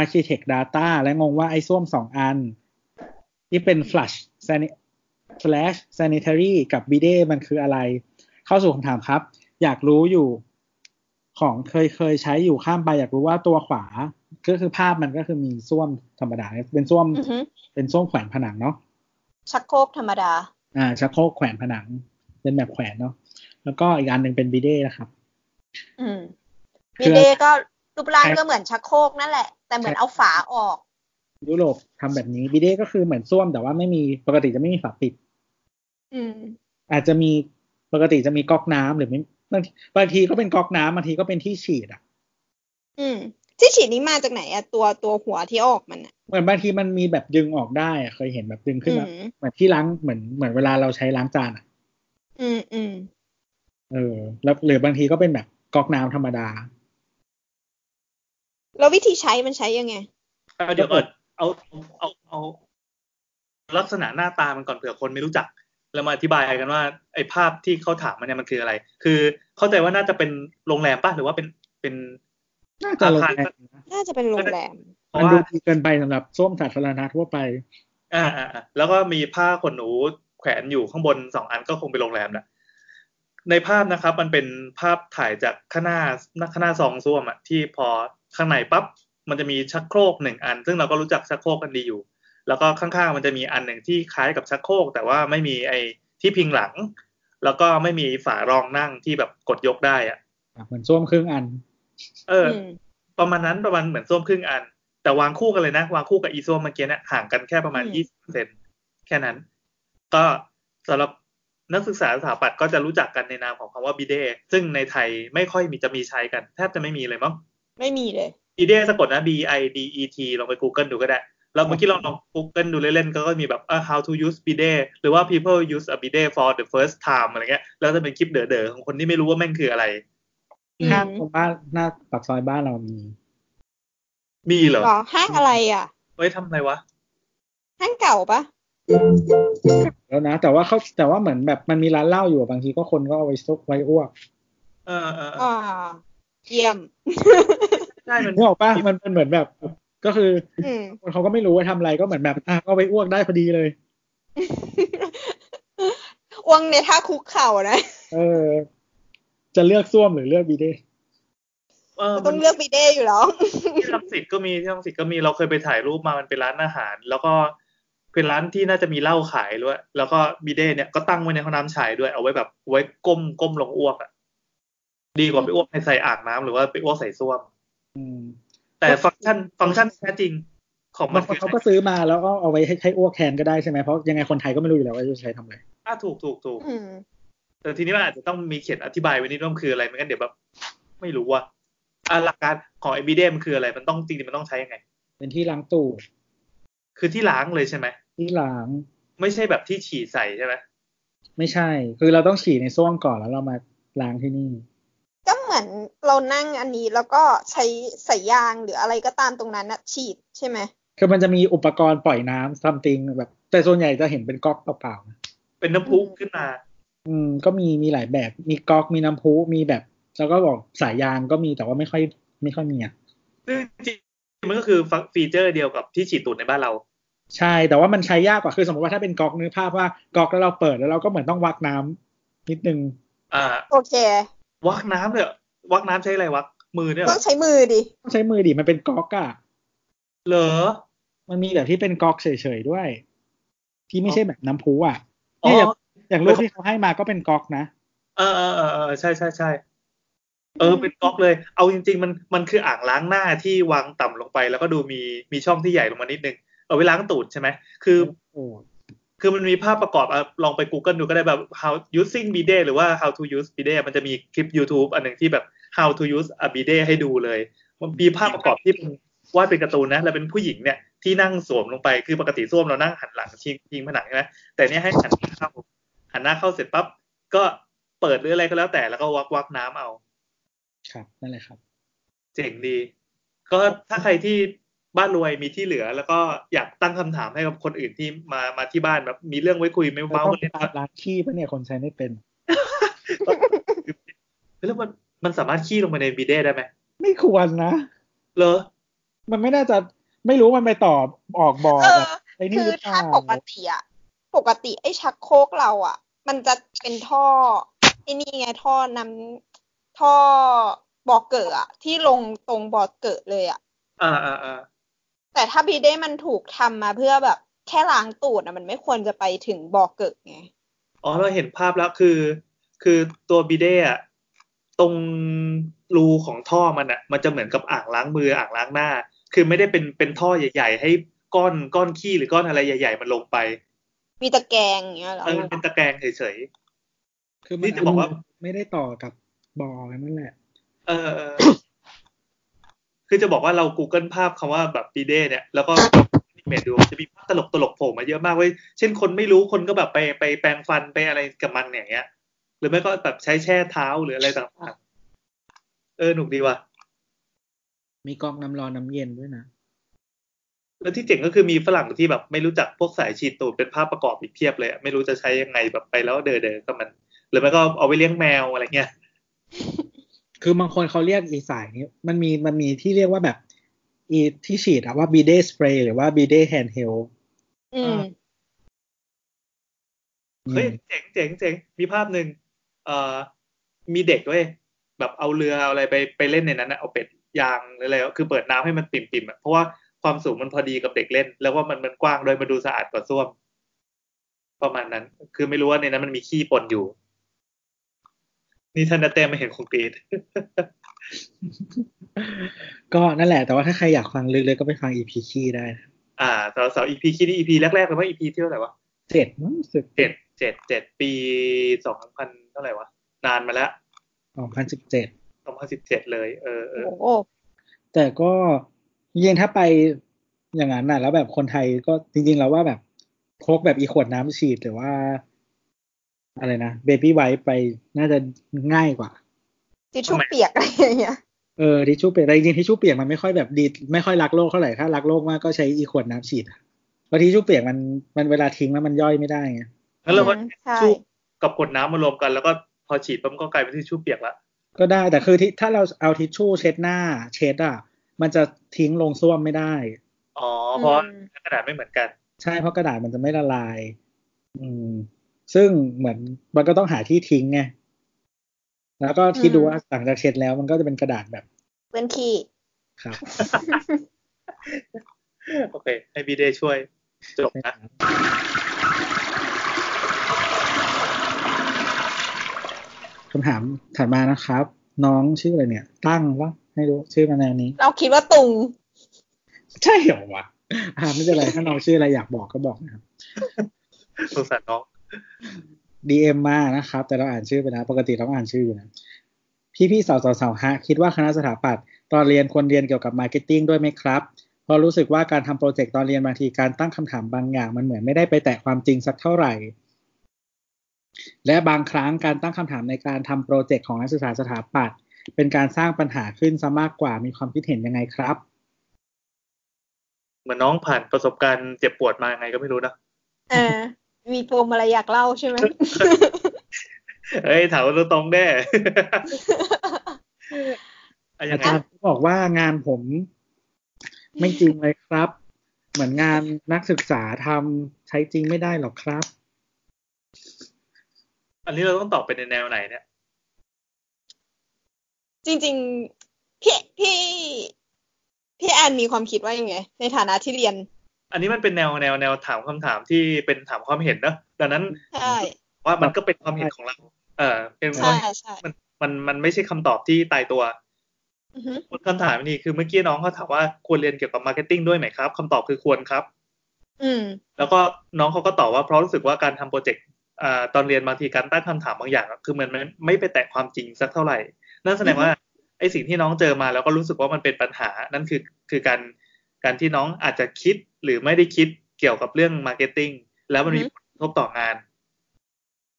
Architect Data และงงว่าไอ้ส้วมสองอัน ที่เป็น flush sani- flush sanitary กับ bidet มันคืออะไร เข้าสู่คำถามครับ อยากรู้อยู่ ของเคยเคยใช้อยู่ข้ามไป อยากรู้ว่าตัวขวา ก็คือภาพมันก็คือมีส้วมธรรมดา เป็นส้วมอือฮึเป็นส้วมแขวนผนังเนาะชักโครกธรรมดา อ่า ชักโครกแขวนผนัง เป็นแบบแขวนเนาะแล้วก็อีกอันหนึ่งเป็นบิเด้นะครับ อืมคืมีอเดก็รูปร่างใช่ก็เหมือนชักโครกนั่นแหละ แต่เหมือนเอาฝาออก ยุโรปทำแบบนี้บิเด้ก็คือเหมือนส้วมแต่ว่าไม่มีปกติจะไม่มีฝาปิด อืม อาจจะมีปกติจะมีก๊อกน้ำหรือไม่บางทีบางทีก็เป็นก๊อกน้ำบางทีก็เป็นที่ฉีดอะ อืม ที่ฉีดนี้มาจากไหนอะตัวตัวหัวที่ออกมันอะเหมือนบางทีมันมีแบบดึงออกได้อะเคยเห็นแบบดึงขึ้นอืมามเหมือนที่ล้างเหมือนเหมือนเวลาเราใช้ล้างจานอะอืมอืมเออ แล้วหรือบางทีก็เป็นแบบก๊อกน้ำธรรมดา แล้ววิธีใช้มันใช้ยังไงเอาเดี๋ยวก่อนเอาเอาเอาลักษณะหน้าตามันก่อนเผื่อคนไม่รู้จัก แล้วมาอธิบายกันว่า ไอ้ภาพที่เขาถามมันเนี่ยมันคืออะไร คือเข้าใจว่าน่าจะเป็นโรงแรมป่ะหรือว่าเป็นเป็น น่าจะโรงอาคารแรมนะน่าจะเป็นโรงแรมเพมันราะดูว่าดีเกินไปสำหรับส้วมสาธารณะทั่วไปอ่าอ่าอ่าแล้วก็มีผ้าขนหนูแขวนอยู่ข้างบนสองอันก็คงเป็นโรงแรมแหละในภาพนะครับ มันเป็นภาพถ่ายจากข้างหน้าข้างหน้าซองส้วมอะที่พอข้างในปั๊บมันจะมีชักโครกหนึ่งอัน ซึ่งเราก็รู้จักชักโครกกันดีอยู่ แล้วก็ข้างๆมันจะมีอันหนึ่งที่คล้ายกับชักโครกแต่ว่าไม่มีไอ้ที่พิงหลัง แล้วก็ไม่มีฝารองนั่งที่แบบกดยกได้อะเหมือนส้วมครึ่งอัน เอออมประมาณนั้นประมาณเหมือนส้วมครึ่งอัน แต่วางคู่กันเลยนะ วางคู่กับอีส้วมเมื่อกี้เนี่ยห่างกันแค่ประมาณอืมยี่สิบเซนแค่นั้น ก็สำหรับนักศึกษาสถาปัตย์ก็จะรู้จักกันในนามของคำว่าบิเดซึ่งในไทยไม่ค่อยมีจะมีใช้กัน แทบจะไม่มีเลยมั้งไม่มีเลยบิเดสะกดนะ B I D E T ลองไป Google ดูก็ได้แล้วเมื่อกี้ลองลอง Google ดูเล่นๆก็มีแบบอ่า how to use bidet หรือว่า people use a bidet for the first time อะไรเงี้ยแล้วจะเป็นคลิปเด๋อๆของคนที่ไม่รู้ว่าแม่งคืออะไรอืม ห้างตรงบ้านหน้าปากซอยบ้านเรามี มีเหรอหรอห้างอะไรอะเฮ้ยทำอะไรวะ ห้างเก่าปะแล้วนะ แต่ว่าเขาแต่ว่าเหมือนแบบมันมีร้านเหล้าอยู่อะบางทีก็คนก็เอาไว้ซุกไว้อ้วกเออเออเอออ่าเยี่ยมใช่มันนึกออกปะมันเป็นเหมือนแบบ ก็คืออืมคนเขาก็ไม่รู้ว่าทำอะไรก็เหมือนแบบอะก็เอาไปอ้วกได้พอดีเลยอ้วงในท่าคุกเข่านะ เออ จะเลือกส้วมหรือเลือกบีเด้เออต้องเลือกบีเด้อยู่แล้ว ที่รังสิตก็มีที่รังสิตก็มีเราเคยไปถ่ายรูปมามันเป็นร้านอาหาร แล้วก็เป็นร้านที่น่าจะมีเหล้าขายด้วย แล้วก็บีเด้เนี่ยก็ตั้งไว้ในห้องน้ำชายด้วยเอาไว้แบบไว้ก้มก้มลงอ้วกอะดีกว่าไปอ้วกในใส่อ่างน้ำหรือว่าไปอ้วกใส่ส้วม อืมแต่ฟังก์ชันฟังก์ชันแท้จริงของมับานงคนคือเขาก็ซื้อมาแล้วก็เอาไว้ให้ใช้อ้วกแทนก็ได้ใช่ไหมเพราะยังไงคนไทยก็ไม่รู้อยู่แล้วว่าจะใช้ทำอะไร อะถูกถูกถูกอืม แต่ทีนี้มันอาจจะต้องมีเขียนอธิบายไว้นิดว่ามันคืออะไรไม่งั้นเดี๋ยวแบบไม่รู้ว่าอะหลักการของไอบีเดมันคืออะไร มันต้องจริงๆมันต้องใช้ยังไง เป็นที่ล้างตู้คือที่ล้างเลยใช่ไหมที่ล้าง ไม่ใช่แบบที่ฉี่ใส่ใช่ไหมไม่ใช่ คือเราต้องฉี่ในส้วมก่อนแล้วเรามาล้างที่นี่ ก็เหมือนเรานั่งอันนี้แล้วก็ใช้สายยางหรืออะไรก็ตามตรงนั้นนะฉีดใช่ไหมคือมันจะมีอุปกรณ์ปล่อยน้ำซัมติงแบบ แต่ส่วนใหญ่จะเห็นเป็นก๊อกเปล่าๆนะเป็นน้ำพุขึ้นมา อืมก็มีมีหลายแบบมีก๊อกมีน้ำพุมีแบบ แล้วก็บอกสายยางก็มีแต่ว่าไม่ค่อย ไม่ค่อยมีอะซึ่งจริงๆมันก็คือฟีเจอร์เดียวกับที่ฉีดตูดในบ้านเรา ใช่แต่ว่ามันใช้ยากกว่าคือสมมติว่าถ้าเป็นก๊อกนึกภาพว่าก๊อกแล้วเราเปิดแล้วเราก็เหมือนต้องวักน้ำนิดนึง อ่า โอเค วักน้ำเลยเหรอวักน้ำใช้อะไรวักมือเนี่ยเหรต้อองใช้มือดิต้องใช้มือดิมันเป็นก๊อกอะเหรอ มันมีแบบที่เป็นก๊อกเฉยๆด้วย ที่ไม่ใช่แบบน้ำพุอะอ๋อเนี่ย อย่างอย่างรูปที่เขาให้มาก็เป็นก๊อกนะเออเออเออเออใช่ใช่ใช่เออเป็นก๊อกเลย เอาจริง ๆ มันมันคืออ่างล้างหน้าที่วางต่ำลงไป แล้วก็ดูมีมีช่องที่ใหญ่ลงมานิดนึงเอาไว้ล้างตูดใช่ไหมคือโอ้คือมันมีภาพประกอบอะลองไป Google ดูก็ได้แบบ how using bidet หรือว่า how to use bidet มันจะมีคลิป YouTube อันหนึ่งที่แบบ how to use a bidet ให้ดูเลย มันมีภาพประกอบที่เป็นวาดเป็นการ์ตูนนะ แล้วเป็นผู้หญิงเนี่ยที่นั่งสวมลงไปคือปกติส้วมเรานั่งหันหลังชิงพิงผนังใช่ไหมแต่เนี่ยให้หันหน้าเข้า หันหน้าเข้าเสร็จปั๊บก็เปิดหรืออะไรก็แล้วแต่แล้วก็วักวักน้ำเอา ครับนั่นแหละครับ เจ๋งดี ก็ถ้าใครที่บ้านรวยมีที่เหลือ แล้วก็อยากตั้งคำถามให้กับคนอื่นที่มามาที่บ้านแบบมีเรื่องไว้คุยไม่เราเมาต้องกันเล่นตามล้างขี้ปะเนี่ยคนใช้ไม่เป็นแล้วมันมันสามารถขี้ลงไปในบีเด้ได้ไหมไม่ควรนะเหรอมันไม่น่าจะไม่รู้มันไปต่อออกบ่อเอแบอบไอ้นี่คืหอรือเปถ้าล่าปกติอะปกติไอ้ชักโครกเราอะ มันจะเป็นท่อไอ้นี่ไงท่อน้ำท่อบ่อเกิดอะที่ลงตรงบ่อเกิดเลยอะอ่าอ่าอ่าแต่ถ้าบีเด้มันถูกทำมาเพื่อแบบ แค่ล้างตูดอะมันไม่ควรจะไปถึงบ่อเกิดไงอ๋อเราเห็นภาพแล้วคือ คือตัวบีเด้อะตรงรูของท่อมันอะมันจะเหมือนกับอ่างล้างมืออ่างล้างหน้า คือไม่ได้เป็นเป็นท่อใหญ่ ๆ ให้ก้อนก้อนขี้หรือก้อนอะไรใหญ่ ๆ มันลงไป มีตะแกรงอย่างเงี้ยเหรอเออมันเป็นตะแกรงเฉยคือนี่จะบอกว่าไม่ได้ต่อกับบ่อนั่นแหละๆเออเออ คือจะบอกว่าเรา Google ภาพคำว่าแบบบีเด้เนี่ย แล้วก็เมดดูจะมีภาพตลกตลกๆโผล่มาเยอะมากเว้ย เช่นคนไม่รู้คนก็แบบไปไปแปรงฟันไปอะไรกับมันอย่างเงี้ย หรือไม่ก็แบบใช้แช่เท้าหรืออะไรต่างๆ เออ หนุกดีว่ะ มีกรองน้ำร้อนน้ำเย็นด้วยนะ แล้วที่เจ๋งก็คือมีฝรั่งที่แบบไม่รู้จักพวกสายฉีดตูดเป็นภาพประกอบอีกเพียบเลยอะไม่รู้จะใช้ยังไงแบบไปแล้วเดอเดอกับมัน หรือไม่ก็เอาไปเลี้ยงแมวอะไรเงี้ย คือบางคนเขาเรียกอีสายนี้มันมีมันมีที่เรียกว่าแบบ อีที่ฉีดอะว่า bidet spray หรือว่า bidet handheld อืมเฮ้ยเจ๋งเจ๋งเจ๋งมีภาพหนึ่งเอ่อมีเด็กด้วยแบบเอาเรือเอาอะไรไปไปเล่นในนั้นนะเอาเป็ดยางหรืออะไรก็คือเปิดน้ำให้มันปริ่มๆอะเพราะว่า ความสูงมันพอดีกับเด็กเล่น แล้วว่ามันมันกว้างโดยมาดูสะอาดกว่าส้วม ประมาณนั้น คือไม่รู้ว่าในนั้นมันมีขี้ปนอยู่ นี่ท่านนาเต้ไม่เห็นคงกรี๊ดก็นั่นแหละ แต่ว่าถ้าใครอยากฟังลึกเลยก็ไปฟัง EP ขี้ได้นะอ่าเสาเสา EP ขี้นี่ EP แรกๆเลยว่า EP ที่เท่าไหร่วะเจ็ดมั้งรู้สึกเจ็ดเจ็ดเจ็ดปีสองพันเท่าไหร่วะนานมาแล้วสองพันสิบเจ็ดสองพันสิบเจ็ดเลย เออเออโอ้โหแต่ก็ ยิงถ้าไปอย่างนั้นน่ะ แล้วแบบคนไทยก็จริงๆแล้วว่าแบบพกแบบอีขวดน้ำฉีดหรือว่า อะไรนะ baby wipe ไปน่าจะง่ายกว่าทิชชู่เปียกอะไรอย่างเงี้ยเออทิชชู่เปียกแต่จริงๆทิชชู่เปียกมันไม่ค่อยแบบดีไม่ค่อยรักโลกเท่าไหร่ถ้ารักโลกมากก็ใช้อีขวดน้ำฉีดอะเพราะทิชชู่เปียกมันมันเวลาทิ้งแล้วมันย่อยไม่ได้ไงงั้นเราก็อืมใช่ชู่กับกดน้ำมารวมกัน แล้วก็พอฉีดปั๊มนก็กลายเป็นที่ชู่เปียกละก็ได้แต่คือที่ถ้าเราเอาทิชชู่เช็ดหน้าเช็ดอะ มันจะทิ้งลงส้วมไม่ได้ อ๋อ เพราะกระดาษไม่เหมือนกัน ใช่เพราะกระดาษมันจะไม่ละลาย อืม ซึ่งเหมือนมันก็ต้องหาที่ทิ้งไงแล้วก็คิดดูว่าหลังจากเช็ดแล้วมันก็จะเป็นกระดาษแบบเพื่อนขี้ครับโอเค ให้บีเดย์ช่วยจบนะคำถามถัดมานะครับ น้องชื่ออะไรเนี่ย ตั้งวะ ไม่รู้ชื่อมาแนวนี้ เราคิดว่าตุง ใช่เหรอวะอ่าไม่เป็นไรถ้าน้องชื่ออะไรอยากบอกก็บอกนะครับสงสารน้อง DM มานะครับ แต่เราอ่านชื่อไปนะปกติเราอ่านชื่ออยู่นะพี่พี่ๆเสาเสาเสาฮะ คิดว่าคณะสถาปัตย์ตอนเรียนควรเรียนเกี่ยวกับ marketing ด้วยไหมครับเพราะรู้สึกว่าการทำโปรเจกต์ตอนเรียนบางทีการตั้งคำถามบางอย่าง มันเหมือนไม่ได้ไปแตะความจริงสักเท่าไหร่ และบางครั้งการตั้งคำถามในการทำโปรเจกต์ของนักศึกษาสถาปัตย์ เป็นการสร้างปัญหาขึ้นซะมากกว่ามีความคิดเห็นยังไงครับ เหมือนน้องผ่านประสบการณ์เจ็บปวดมายังไงก็ไม่รู้นะเออมีโปมอะไรอยากเล่าใช่ไหมเอ้ยถามว่าตรงๆแน่อะยัอางไงจารย์บอกว่างานผม ไม่จริงเลยครับ เหมือนงานนักศึกษาทำใช้จริงไม่ได้หรอกครับ อันนี้เราต้องตอบไปในแนวไหนเนี่ย จริง ๆ พี่พี่พี่แอนมีความคิดว่ายังไง ในฐานะที่เรียน อันนี้มันเป็นแนวแนวแนวถามคำถามที่เป็นถามความเห็นเนอะดังนั้นใช่ว่ามันก็เป็นความเห็นของเรา เออเป็นความใช่ใช่มันมันมันไม่ใช่คำตอบที่ตายตัวอือฮึคำถามนี่คือเมื่อกี้น้องเขาถามว่าควรเรียนเกี่ยวกับ marketing ด้วยไหมครับคำตอบคือควรครับ อืม แล้วก็น้องเขาก็ตอบว่าเพราะรู้สึกว่าการทำโปรเจกต์อ่าตอนเรียนบางทีการตั้งคำถามบางอย่างอะคือมันมันไม่ไปแตะความจริงสักเท่าไหร่ นั่นแสดงว่าไอ้สิ่งที่น้องเจอมาแล้วก็รู้สึกว่ามันเป็นปัญหา นั่นคือคือการการที่น้องอาจจะคิดหรือไม่ได้คิดเกี่ยวกับเรื่อง marketing แล้วมันมีอือฮึผลกระทบต่องาน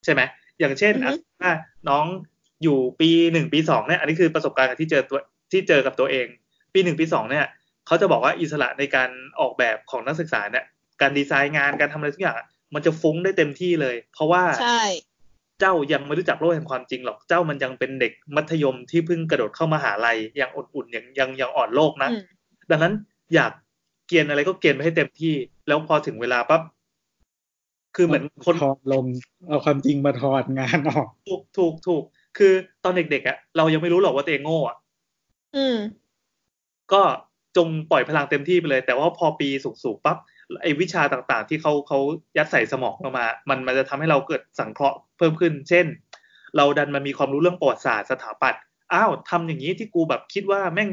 ใช่ไหมอย่างเช่นอือฮึอะถ้าน้องอยู่ปีหนึ่งปีสองเนี่ย อันนี้คือประสบการณ์ที่เจอตัวที่เจอกับตัวเอง ปีหนึ่งปีสองเนี่ยเขาจะบอกว่าอิสระในการออกแบบของนักศึกษาเนี่ย การดีไซน์งานการทำอะไรทุกอย่างอะมันจะฟุ้งได้เต็มที่เลย เพราะว่าใช่ เจ้ายังไม่รู้จักโลกแห่งความจริงหรอกเจ้ามันยังเป็นเด็กมัธยมที่เพิ่งกระโดดเข้ามาหาลัยยังอุ่นๆยังยังยังอ่อนโลกนะอืมดังนั้นอยากเกรียนอะไรก็เกรียนไปให้เต็มที่ แล้วพอถึงเวลาปั๊บคือเหมือนคนถอดลงเอาความจริงมาถอดงานออกถูกถูกถูกคือตอนเด็กๆอะเรายังไม่รู้หรอกว่าตัวเองโง่อะอืม ก็จงปล่อยพลังเต็มที่ไปเลย แต่ว่าพอปีสูงๆปั๊บ ไอ้วิชาต่างๆ ที่เขาเขายัดใส่สมองเรามา มันมันจะทำให้เราเกิดสังเคราะห์เพิ่มขึ้น เช่น เราดันมามีความรู้เรื่องประวัติศาสตร์สถาปัตย์อ้าวทำอย่างนี้ที่กูแบบคิดว่าแม่ง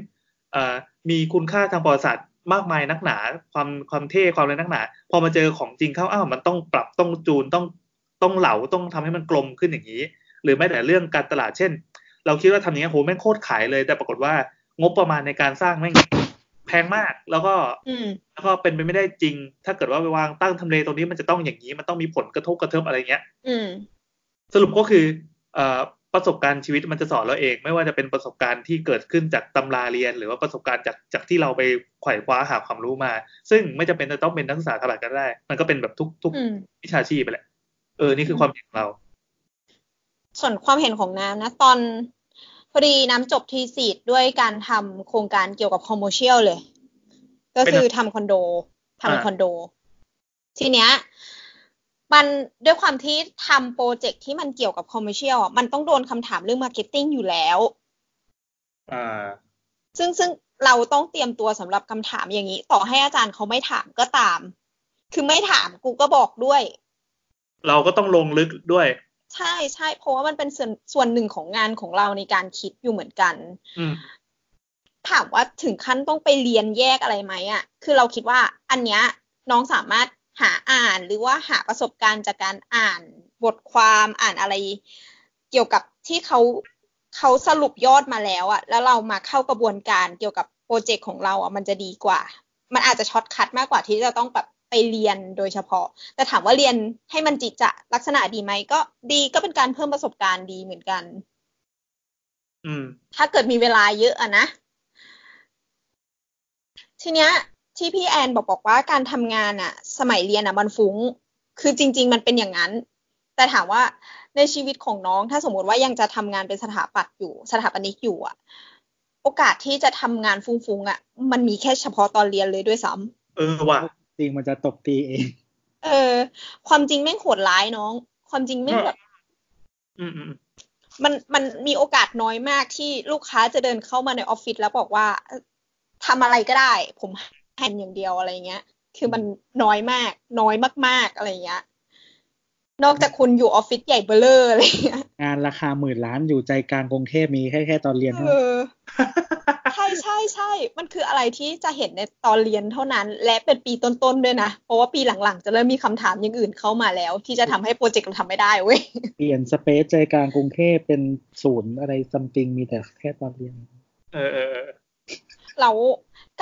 มีคุณค่าทางประวัติศาสตร์มากมายนักหนา ความความเท่ความอะไรนักหนา พอมาเจอของจริงเข้าอ้าวมันต้องปรับต้องจูนต้องต้องเหลาต้องทำให้มันกลมขึ้นอย่างนี้ หรือแม้แต่เรื่องการตลาดเช่น เราคิดว่าทำอย่างนี้โหแม่งโคตรขายเลย แต่ปรากฏว่างบประมาณในการสร้างแม่ง พงมาก แล้วก็อืมแล้วก็เป็นไปไม่ได้จริง ถ้าเกิดว่าไปวางตั้งทำเลตรงนี้มันจะต้องอย่างนี้มันต้องมีผลกระทบกระเทิบอะไรเงี้ยอืมสรุปก็คือเอ่อประสบการณ์ชีวิตมันจะสอนเราเอง ไม่ว่าจะเป็นประสบการณ์ที่เกิดขึ้นจากตำราเรียน หรือว่าประสบการณ์จากจากที่เราไปไขว่คว้าหาความรู้มา ซึ่งไม่จำเป็นจะต้องเป็นนักศึกษาสถาปัตย์ก็ได้ มันก็เป็นแบบทุกทุกอืมวิชาชีพไปแหละเออนี่คือความเห็นของเรา ส่วนความเห็นของน้ำนะ ตอน พอดีน้ำจบ thesis ด้วยการทำโครงการเกี่ยวกับ commercial เลย ก็คือทำคอนโดทำคอนโด ทีเนี้ย มันด้วยความที่ทำโปรเจกต์ที่มันเกี่ยวกับ commercial อะมันต้องโดนคำถามเรื่อง marketing อยู่แล้วซึ่งซึ่งเราต้องเตรียมตัวสำหรับคำถามอย่างนี้ ต่อให้อาจารย์เขาไม่ถามก็ตาม คือไม่ถามกูก็บอกด้วย เราก็ต้องลงลึกด้วย ใช่ใช่เพราะว่ามันเป็นส่วนส่วนหนึ่งของงานของเราในการคิดอยู่เหมือนกันอืมถามว่าถึงขั้นต้องไปเรียนแยกอะไรไหมอะ คือเราคิดว่าอันเนี้ยน้องสามารถหาอ่านหรือว่าหาประสบการณ์จากการอ่านบทความอ่านอะไร เกี่ยวกับที่เขาเขาสรุปยอดมาแล้วอะแล้วเรามาเข้ากระบวนการเกี่ยวกับโปรเจกต์ของเราอะมันจะดีกว่า มันอาจจะ shortcut มากกว่าที่จะต้องแบบ ไปเรียนโดยเฉพาะ แต่ถามว่าเรียนให้มันกิจจะลักษณะดีไหมก็ดีก็เป็นการเพิ่มประสบการณ์ดีเหมือนกัน อืม ถ้าเกิดมีเวลาเยอะอะนะ ทีเนี้ย ที่พี่แอนบอกบอกว่าการทำงานอะสมัยเรียนอะมันฟุ้ง คือจริง ๆ มันเป็นอย่างนั้น แต่ถามว่าในชีวิตของน้องถ้าสมมติว่ายังจะทำงานเป็นสถาปัตย์อยู่ สถาปนิกอยู่อะโอกาสที่จะทำงานฟุ้งๆอะมันมีแค่เฉพาะตอนเรียนเลยด้วยซ้ำเออว่ะ จริงมันจะตบตีเอง เออ ความจริงแม่งโหดร้ายน้อง ความจริงแม่งแบบอืมอืมอืมมันมันมีโอกาสน้อยมากที่ลูกค้าจะเดินเข้ามาในออฟฟิศแล้วบอกว่าเอ่อทำอะไรก็ได้ ผมแฮนอย่างเดียวอะไรเงี้ย คือมันน้อยมาก น้อยมาก ๆอะไรเงี้ยนอกจากคุณอยู่ออฟฟิศใหญ่เบลเลอร์อะไรเงี้ยงานราคาหมื่นล้านอยู่ใจกลางกรุงเทพมีแค่แค่ตอนเรียนเอเท่านั้นอ ใช่ใช่ใช่มันคืออะไรที่จะเห็นในตอนเรียนเท่านั้น และเป็นปีต้นๆด้วยนะ เพราะว่าปีหลังๆ จะเริ่มมีคำถามอย่างอื่นเข้ามาแล้ว ที่จะทำให้โปรเจกต์เราทำไม่ได้เว้ย เปลี่ยน space ใจกลางกรุงเทพเป็นศูนย์อะไร something มีแต่แค่ตอนเรียนเออเออเออแล้ว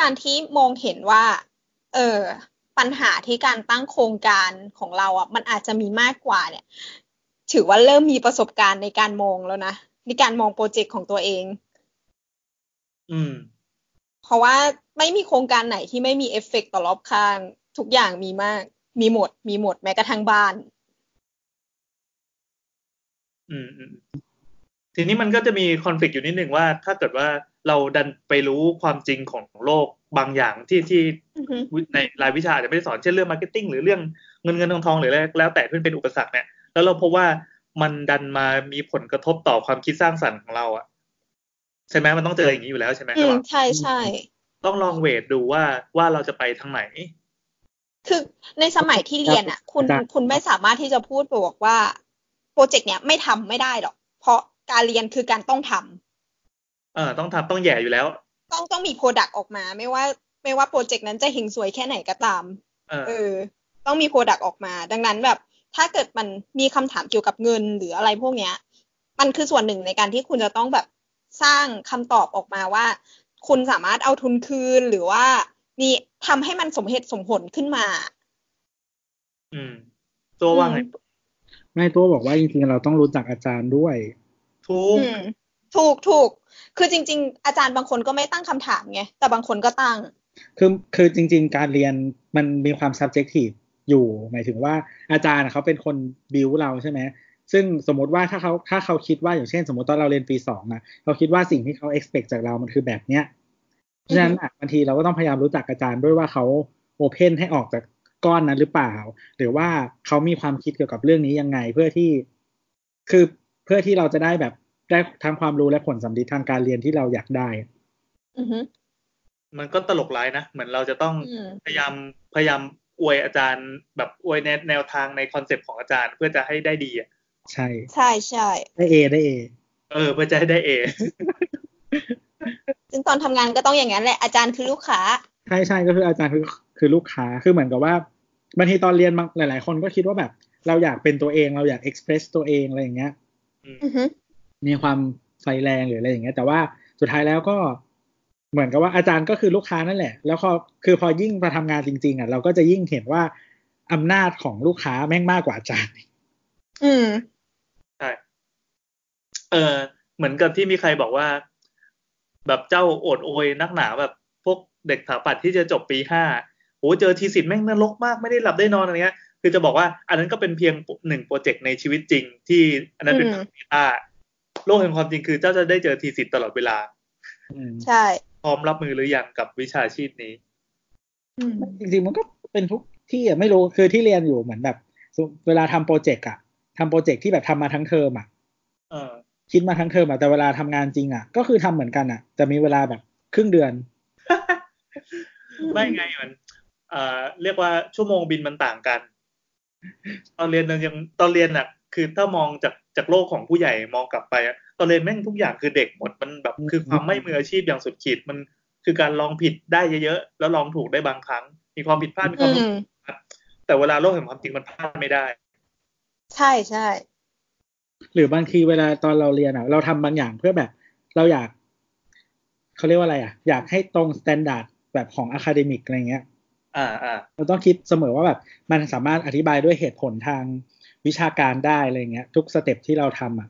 การที่มองเห็นว่า เออปัญหาที่การตั้งโครงการของเราอะ มันอาจจะมีมากกว่าเนี่ย ถือว่าเริ่มมีประสบการณ์ในการมองแล้วนะในการมองโปรเจกต์ของตัวเอง อืม เพราะว่าไม่มีโครงการไหนที่ไม่มีเอฟเฟกต์ต่อรอบข้าง ทุกอย่างมีมาก มีหมด มีหมดแม้กระทั่งบ้าน อืมอืมทีนี้มันก็จะมี conflict อยู่นิดหนึ่งว่า ถ้าเกิดว่าเราดันไปรู้ความจริงของโลกบางอย่างที่ที่อือฮึในรายวิชาอาจจะไม่ได้สอนเช่นเรื่อง marketing หรือเรื่องเงินเงินทองทองหรืออะไรแล้วแต่ที่เป็นอุปสรรคเนี่ยแล้วเราพบว่ามันดันมามีผลกระทบต่อความคิดสร้างสรรค์ของเราอะ ใช่ไหมมันต้องเจออย่างนี้อยู่แล้วใช่ไหมอืมระหว่างใช่ใช่ต้องลอง weight ดูว่าว่าเราจะไปทางไหน คือในสมัยที่เรียนอะ คุณอาจารย์คุณไม่สามารถที่จะพูดบอกว่าโปรเจกต์เนี้ยไม่ทำไม่ได้หรอก เพราะการเรียนคือการต้องทำเออต้องทำต้องแย่อยู่แล้ว ต้องต้องมี product ออกมา ไม่ว่า ไม่ว่าโปรเจกต์นั้นจะเฮงซวยแค่ไหนก็ตามเออเออ ต้องมี product ออกมา ดังนั้นแบบ ถ้าเกิดมันมีคำถามเกี่ยวกับเงินหรืออะไรพวกเนี้ย มันคือส่วนหนึ่งในการที่คุณจะต้องแบบ สร้างคำตอบออกมาว่า คุณสามารถเอาทุนคืนหรือว่ามีทำให้มันสมเหตุสมผลขึ้นมา อืม ตัวว่าไงอืมไม่ตัวบอกว่าจริงๆเราต้องรู้จักอาจารย์ด้วย ถูกอืมถูกถูกคือจริง ๆ อาจารย์บางคนก็ไม่ตั้งคำถามไงแต่บางคนก็ตั้ง คือคือจริง ๆ การเรียนมันมีความ subjective อยู่ หมายถึงว่าอาจารย์เขาเป็นคนบิวเราใช่ไหม ซึ่งสมมติว่าถ้าเขาถ้าเขาคิดว่าอย่างเช่น สมมติตอนเราเรียนปีสองอะเขาคิดว่าสิ่งที่เขา expect จากเรามันคือแบบเนี้ยเพราะฉะนั้นอะบางทีเราก็ต้องพยายามรู้จักอาจารย์ด้วยว่าเขา open ให้ออกจากก้อนนั้นหรือเปล่า หรือว่าเขามีความคิดเกี่ยวกับเรื่องนี้ยังไงเพื่อที่คือเพื่อที่เราจะได้แบบได้ทั้งความรู้และผลสำลิดทางการเรียนที่เราอยากได้อือฮึมันก็ตลกร้ายนะ เหมือนเราจะต้องอืมพยายามพยายามอวยอาจารย์ แบบอวยแนวแนวทางในคอนเซปต์ของอาจารย์เพื่อจะให้ได้ดีอะ ใช่ ใช่ใช่ได้เอได้เอเออเพื่อจะให้ได้เอซึ่งตอนทำงานก็ต้องอย่างนั้นแหละอาจารย์คือลูกค้า ใช่ใช่ก็คืออาจารย์คือคือลูกค้าคือเหมือนกับว่าบางทีตอนเรียนบางหลาย ๆ คนก็คิดว่าแบบ เราอยากเป็นตัวเองเราอยากเอ็กซ์เพรสตัวเองอะไรอย่างเงี้ยอือฮึมีความไฟแรงหรืออะไรอย่างเงี้ย แต่ว่าสุดท้ายแล้วก็เหมือนกับว่าอาจารย์ก็คือลูกค้านั่นแหละ แล้วพอคือพอยิ่งมาทำงานจริง ๆ อะ เราก็จะยิ่งเห็นว่าอำนาจของลูกค้าแม่งมากกว่าอาจารย์ อืมใช่เออเหมือนกับที่มีใครบอกว่า แบบเจ้าโอดโอยนักหนาแบบพวกเด็กสถาปัตย์ที่จะจบปีห้าโหเจอทีสิทธิ์แม่งนรกมากไม่ได้หลับได้นอนอะไรเงี้ย คือจะบอกว่าอันนั้นก็เป็นเพียงหนึ่งโปรเจกต์ในชีวิตจริง ที่อันนั้นเป็นอืมปีห้าโลกแห่งความจริงคือเจ้าจะได้เจอทีสิทธิ์ตลอดเวลาอืมใช่พร้อมรับมือหรือยังกับวิชาชีพนี้อืมจริงๆมันก็เป็นทุกที่อะไม่รู้คือที่เรียนอยู่เหมือนแบบ เวลาทำโปรเจกต์อะ ทำโปรเจกต์ที่แบบทำมาทั้งเทอมอะเออคิดมาทั้งเทอมอะแต่เวลาทำงานจริงอะ ก็คือทำเหมือนกันอะ แต่มีเวลาแบบครึ่งเดือน ไม่ไงมันเอ่อเรียกว่าชั่วโมงบินมันต่างกัน ตอนเรียนเรายังตอนเรียนอะ คือถ้ามองจากจากโลกของผู้ใหญ่มองกลับไปอะตอนเรียนแม่งทุกอย่างคือเด็กหมดมันแบบอืมคือความไม่มืออาชีพอย่างสุดขีดมันคือการลองผิดได้เยอะๆแล้วลองถูกได้บางครั้ง มีความผิดพลาดมีความอืรู้มแต่เวลาโลกแห่งความจริงมันพลาดไม่ได้ ใช่ใช่หรือบางทีเวลาตอนเราเรียนอะ เราทำบางอย่างเพื่อแบบ เราอยากเขาเรียกว่าอะไรอะ อยากให้ตรง standard แบบของ academic อะไรเงี้ย อ่าอ่าเราต้องคิดเสมอว่าแบบ มันสามารถอธิบายด้วยเหตุผลทางวิชาการได้อะไรเงี้ย ทุก step ที่เราทำอะ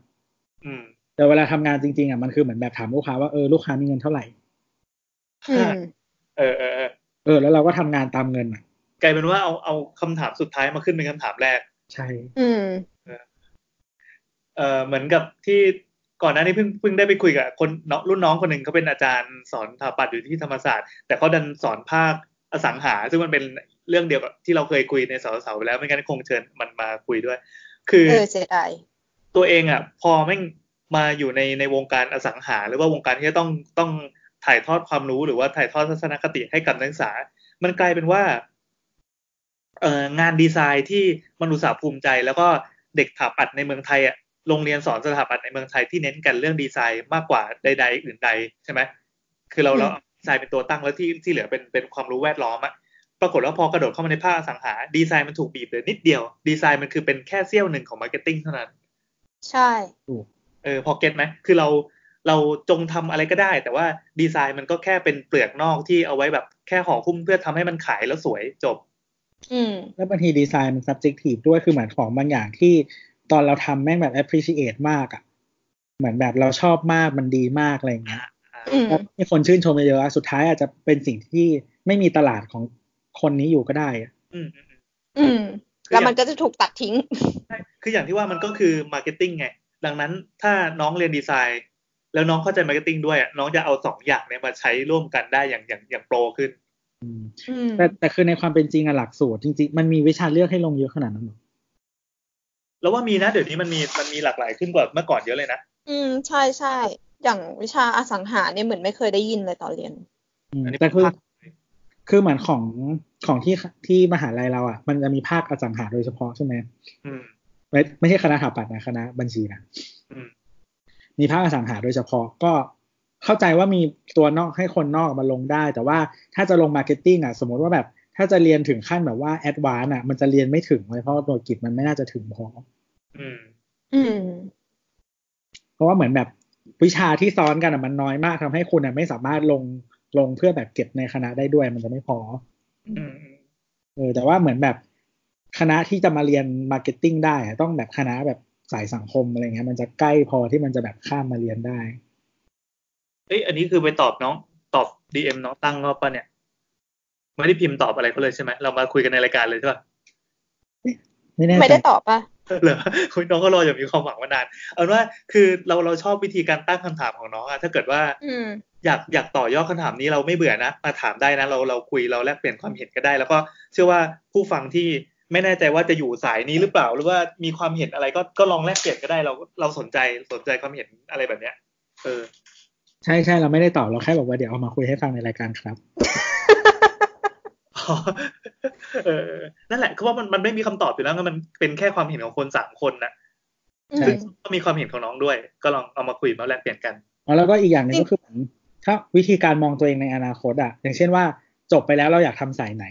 อืม แต่เวลาทำงานจริงๆอะมันคือเหมือนแบบถามลูกค้าว่าเออลูกค้ามีเงินเท่าไหร่อืมเออเออเออเออ แล้วเราก็ทำงานตามเงินอะกลายเป็นว่าเอาเอาคำถามสุดท้ายมาขึ้นเป็นคำถามแรก ใช่อืมเออเหมือนกับที่ก่อนหน้านี้เพิ่งเพิ่งได้ไปคุยกับคนน้องรุ่นน้องคนหนึ่งเขาเป็นอาจารย์สอนสถาปัตย์อยู่ที่ธรรมศาสตร์ แต่เขาดันสอนภาคอสังหา ซึ่งมันเป็นเรื่องเดียวกับที่เราเคยคุยในสสไปแล้วไม่งั้นคงเชิญมันมาคุยด้วย คือเออเสียดายตัวเองอะ พอแม่งมาอยู่ในในวงการอสังหา หรือว่าวงการที่จะต้องต้องถ่ายทอดความรู้หรือว่าถ่ายทอดทัศนคติให้กับนักศึกษา มันกลายเป็นว่าเอ่อ งานดีไซน์ที่มนุษย์ภูมิใจ แล้วก็เด็กสถาปัตย์ในเมืองไทยอะโรงเรียนสอนสถาปัตย์ในเมืองไทยที่เน้นกันเรื่องดีไซน์มากกว่าใด ๆ อื่นใดใช่ไหมคือเราเราเอาดีไซน์เป็นตัวตั้งแล้วที่ที่เหลือเป็นเป็นความรู้แวดล้อมอะปรากฏว่าพอกระโดดเข้ามาในภาคอสังหา ดีไซน์มันถูกบีบเหลือนิดเดียว ดีไซน์มันคือเป็นแค่เสี้ยวหนึ่งของ marketing เท่านั้น ใช่เออพอ get ไหมคือเราเราจะทำอะไรก็ได้ แต่ว่าดีไซน์มันก็แค่เป็นเปลือกนอกที่เอาไว้แบบแค่ห่อหุ้มเพื่อทำให้มันขายแล้วสวยจบอืม แล้วบางทีดีไซน์มัน subjective ด้วยคือเหมือนของบางอย่างที่ตอนเราทำแม่งแบบ appreciate มากอะ เหมือนแบบเราชอบมากมันดีมากอะไรอย่างเงี้ยอืมแล้วมีคนชื่นชมเยอะๆสุดท้ายอาจจะเป็นสิ่งที่ไม่มีตลาดของคนนี้อยู่ก็ได้อะอืมอืมอืมอืมแล้วมันก็จะถูกตัดทิ้งใช่คืออย่างที่ว่ามันก็คือ marketing ไง ดังนั้นถ้าน้องเรียนดีไซน์ แล้วน้องเข้าใจ marketing ด้วยอะน้องจะเอาสองอย่างเนี้ยมาใช้ร่วมกันได้อย่างอย่างอย่างโปรขึ้นอืมอืม แต่แต่คือในความเป็นจริงอะหลักสูตรจริง ๆ มันมีวิชาเลือกให้ลงเยอะขนาดนั้นเหรอแล้วว่ามีนะ เดี๋ยวนี้มันมีมันมีหลากหลายขึ้นกว่าเมื่อก่อนเยอะเลยนะ อืมใช่ใช่อย่างวิชาอสังหาเนี่ยเหมือนไม่เคยได้ยินเลยตอนเรียนอืมอันนี้แต่คือภาคคือเหมือนของของที่ที่มหาลัยเราอะ มันจะมีภาคอสังหาโดยเฉพาะใช่ไหมอืมไม่ไม่ใช่คณะสถาปัตย์นะคณะบัญชีนะอืมมีภาคอสังหาโดยเฉพาะก็ เข้าใจว่ามีตัวนอกให้คนนอกมาลงได้ แต่ว่าถ้าจะลง marketing อะสมมติว่าแบบ ถ้าจะเรียนถึงขั้นแบบว่า advance อะ มันจะเรียนไม่ถึงเลยเพราะว่าตัวกิตมันไม่น่าจะถึงพออืม อืม เพราะว่าเหมือนแบบวิชาที่ซ้อนกันอะมันน้อยมากทำให้คุณอะไม่สามารถลงลงเพื่อแบบเก็บในคณะได้ด้วยมันจะไม่พอ อืมอืมเออแต่ว่าเหมือนแบบคณะที่จะมาเรียน marketing ได้อะต้องแบบคณะแบบสายสังคมอะไรเงี้ยมันจะใกล้พอที่มันจะแบบข้ามมาเรียนได้ เอ้ยอันนี้คือไปตอบน้องตอบ DM น้องตั้งเขาปะเนี่ยไม่ได้พิมพ์ตอบอะไรเขาเลยใช่ไหมเรามาคุยกันในรายการเลยใช่ปะไม่แน่ไม่ใจได้ตอบป่ะเหรอคุณน้องก็รออย่างมีความหวังมานานเอาเป็นว่าคือเราเราชอบวิธีการตั้งคำถามของน้องอะถ้าเกิดว่า อืม อยากอยากต่อยอดคำถามนี้เราไม่เบื่อนะมาถามได้นะเราเราคุยเราแลกเปลี่ยนความเห็นก็ได้ แล้วก็เชื่อว่าผู้ฟังที่ไม่แน่ใจว่าจะอยู่สายนี้หรือเปล่า หรือว่ามีความเห็นอะไรก็ก็ลองแลกเปลี่ยนก็ได้เราเราสนใจสนใจความเห็นอะไรแบบเนี้ย เออ ใช่ใช่เราไม่ได้ตอบเราแค่บอกว่าเดี๋ยวเอามาคุยให้ฟังในรายการครับอ๋อเออนั่นแหละคือว่ามันมันไม่มีคำตอบอยู่แล้วมันเป็นแค่ความเห็นของคนสามคนนะอืใช่มซึ่งก็มีความเห็นของน้องด้วย ก็ลองเอามาคุยมาแลกเปลี่ยนกันอ๋อแล้วก็อีกอย่างหนึ่งจริงก็คือเหมือนถ้าวิธีการมองตัวเองในอนาคตอะอย่างเช่นว่า จบไปแล้วเราอยากทำสายไหน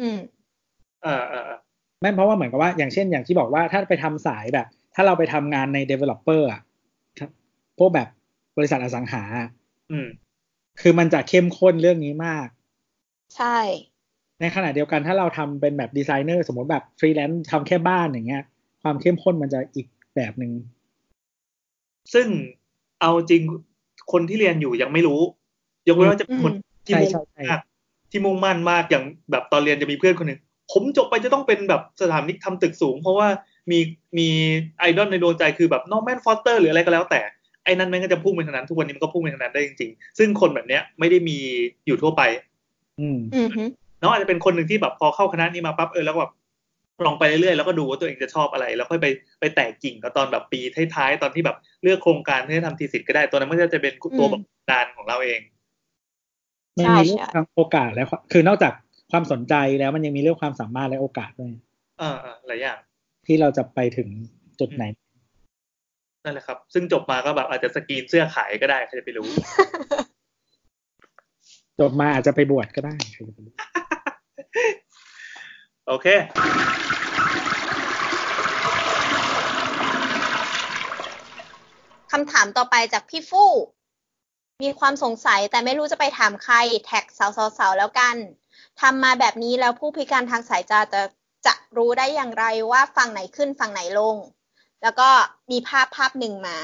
อืมเออเออเออแม่นเพราะว่าเหมือนกับว่าอย่างเช่นอย่างที่บอกว่าถ้าไปทำสายแบบ ถ้าเราไปทำงานใน developer อะพวกแบบ บริษัทอสังหาอะอืม คือมันจะเข้มข้นเรื่องนี้มาก ใช่ ในขณะเดียวกันถ้าเราทำเป็นแบบดีไซเนอร์สมมติแบบฟรีแลนซ์ทำแค่บ้านอย่างเงี้ย ความเข้มข้นมันจะอีกแบบหนึ่งซึ่งเอาจริงคนที่เรียนอยู่ยังไม่รู้ ยกเว้นว่าจะเป็นคนที่ใช่มุ่งใช่ใช่มากที่มุ่งมั่นมากอย่างแบบตอนเรียนจะมีเพื่อนคนหนึ่งผมจบไปจะต้องเป็นแบบสถาปนิกทำตึกสูง เพราะว่ามีมีไอดอลในดวงใจคือแบบนอร์แมนฟอสเตอร์หรืออะไรก็แล้วแต่ ไอ้นั่นแม่งก็จะพุ่งไปทางนั้น ทุกวันนี้มันก็พุ่งไปทางนั้นได้จริงๆ ซึ่งคนแบบเนี้ยไม่ได้มีอยู่ทั่วไป อืมอืมฮึน้องอาจจะเป็นคนหนึ่งที่แบบพอเข้าคณะนี้มาปั๊บเออแล้วแบบลองไปเรื่อยๆแล้วก็ดูว่าตัวเองจะชอบอะไร แล้วค่อยไปไปแตกกิ่งก็ตอนแบบปีท้ายๆตอนที่แบบเลือกโครงการที่จะทำ thesis ก็ได้ตัวนั้นมันก็จะเป็นตัวแบบดานของเราเองมันมีเรื่องทางโอกาสและความคือนอกจากความสนใจแล้วมันยังมีเรื่องความสามารถและโอกาสด้วยอ่าอ่าหลายอย่างที่เราจะไปถึงจุดไหน นั่นแหละครับ ซึ่งจบมาก็แบบอาจจะสกรีนเสื้อขายก็ได้ใครจะไปรู้ จบมาอาจจะไปบวชก็ได้ใครจะไปรู้โอเค คำถามต่อไปจากพี่ฟู่ มีความสงสัยแต่ไม่รู้จะไปถามใคร แท็กสาวๆๆแล้วกันทำมาแบบนี้แล้วผู้พิการทางสายตาจะจะรู้ได้อย่างไรว่าฝั่งไหนขึ้นฝั่งไหนลง แล้วก็มีภาพภาพหนึ่งมา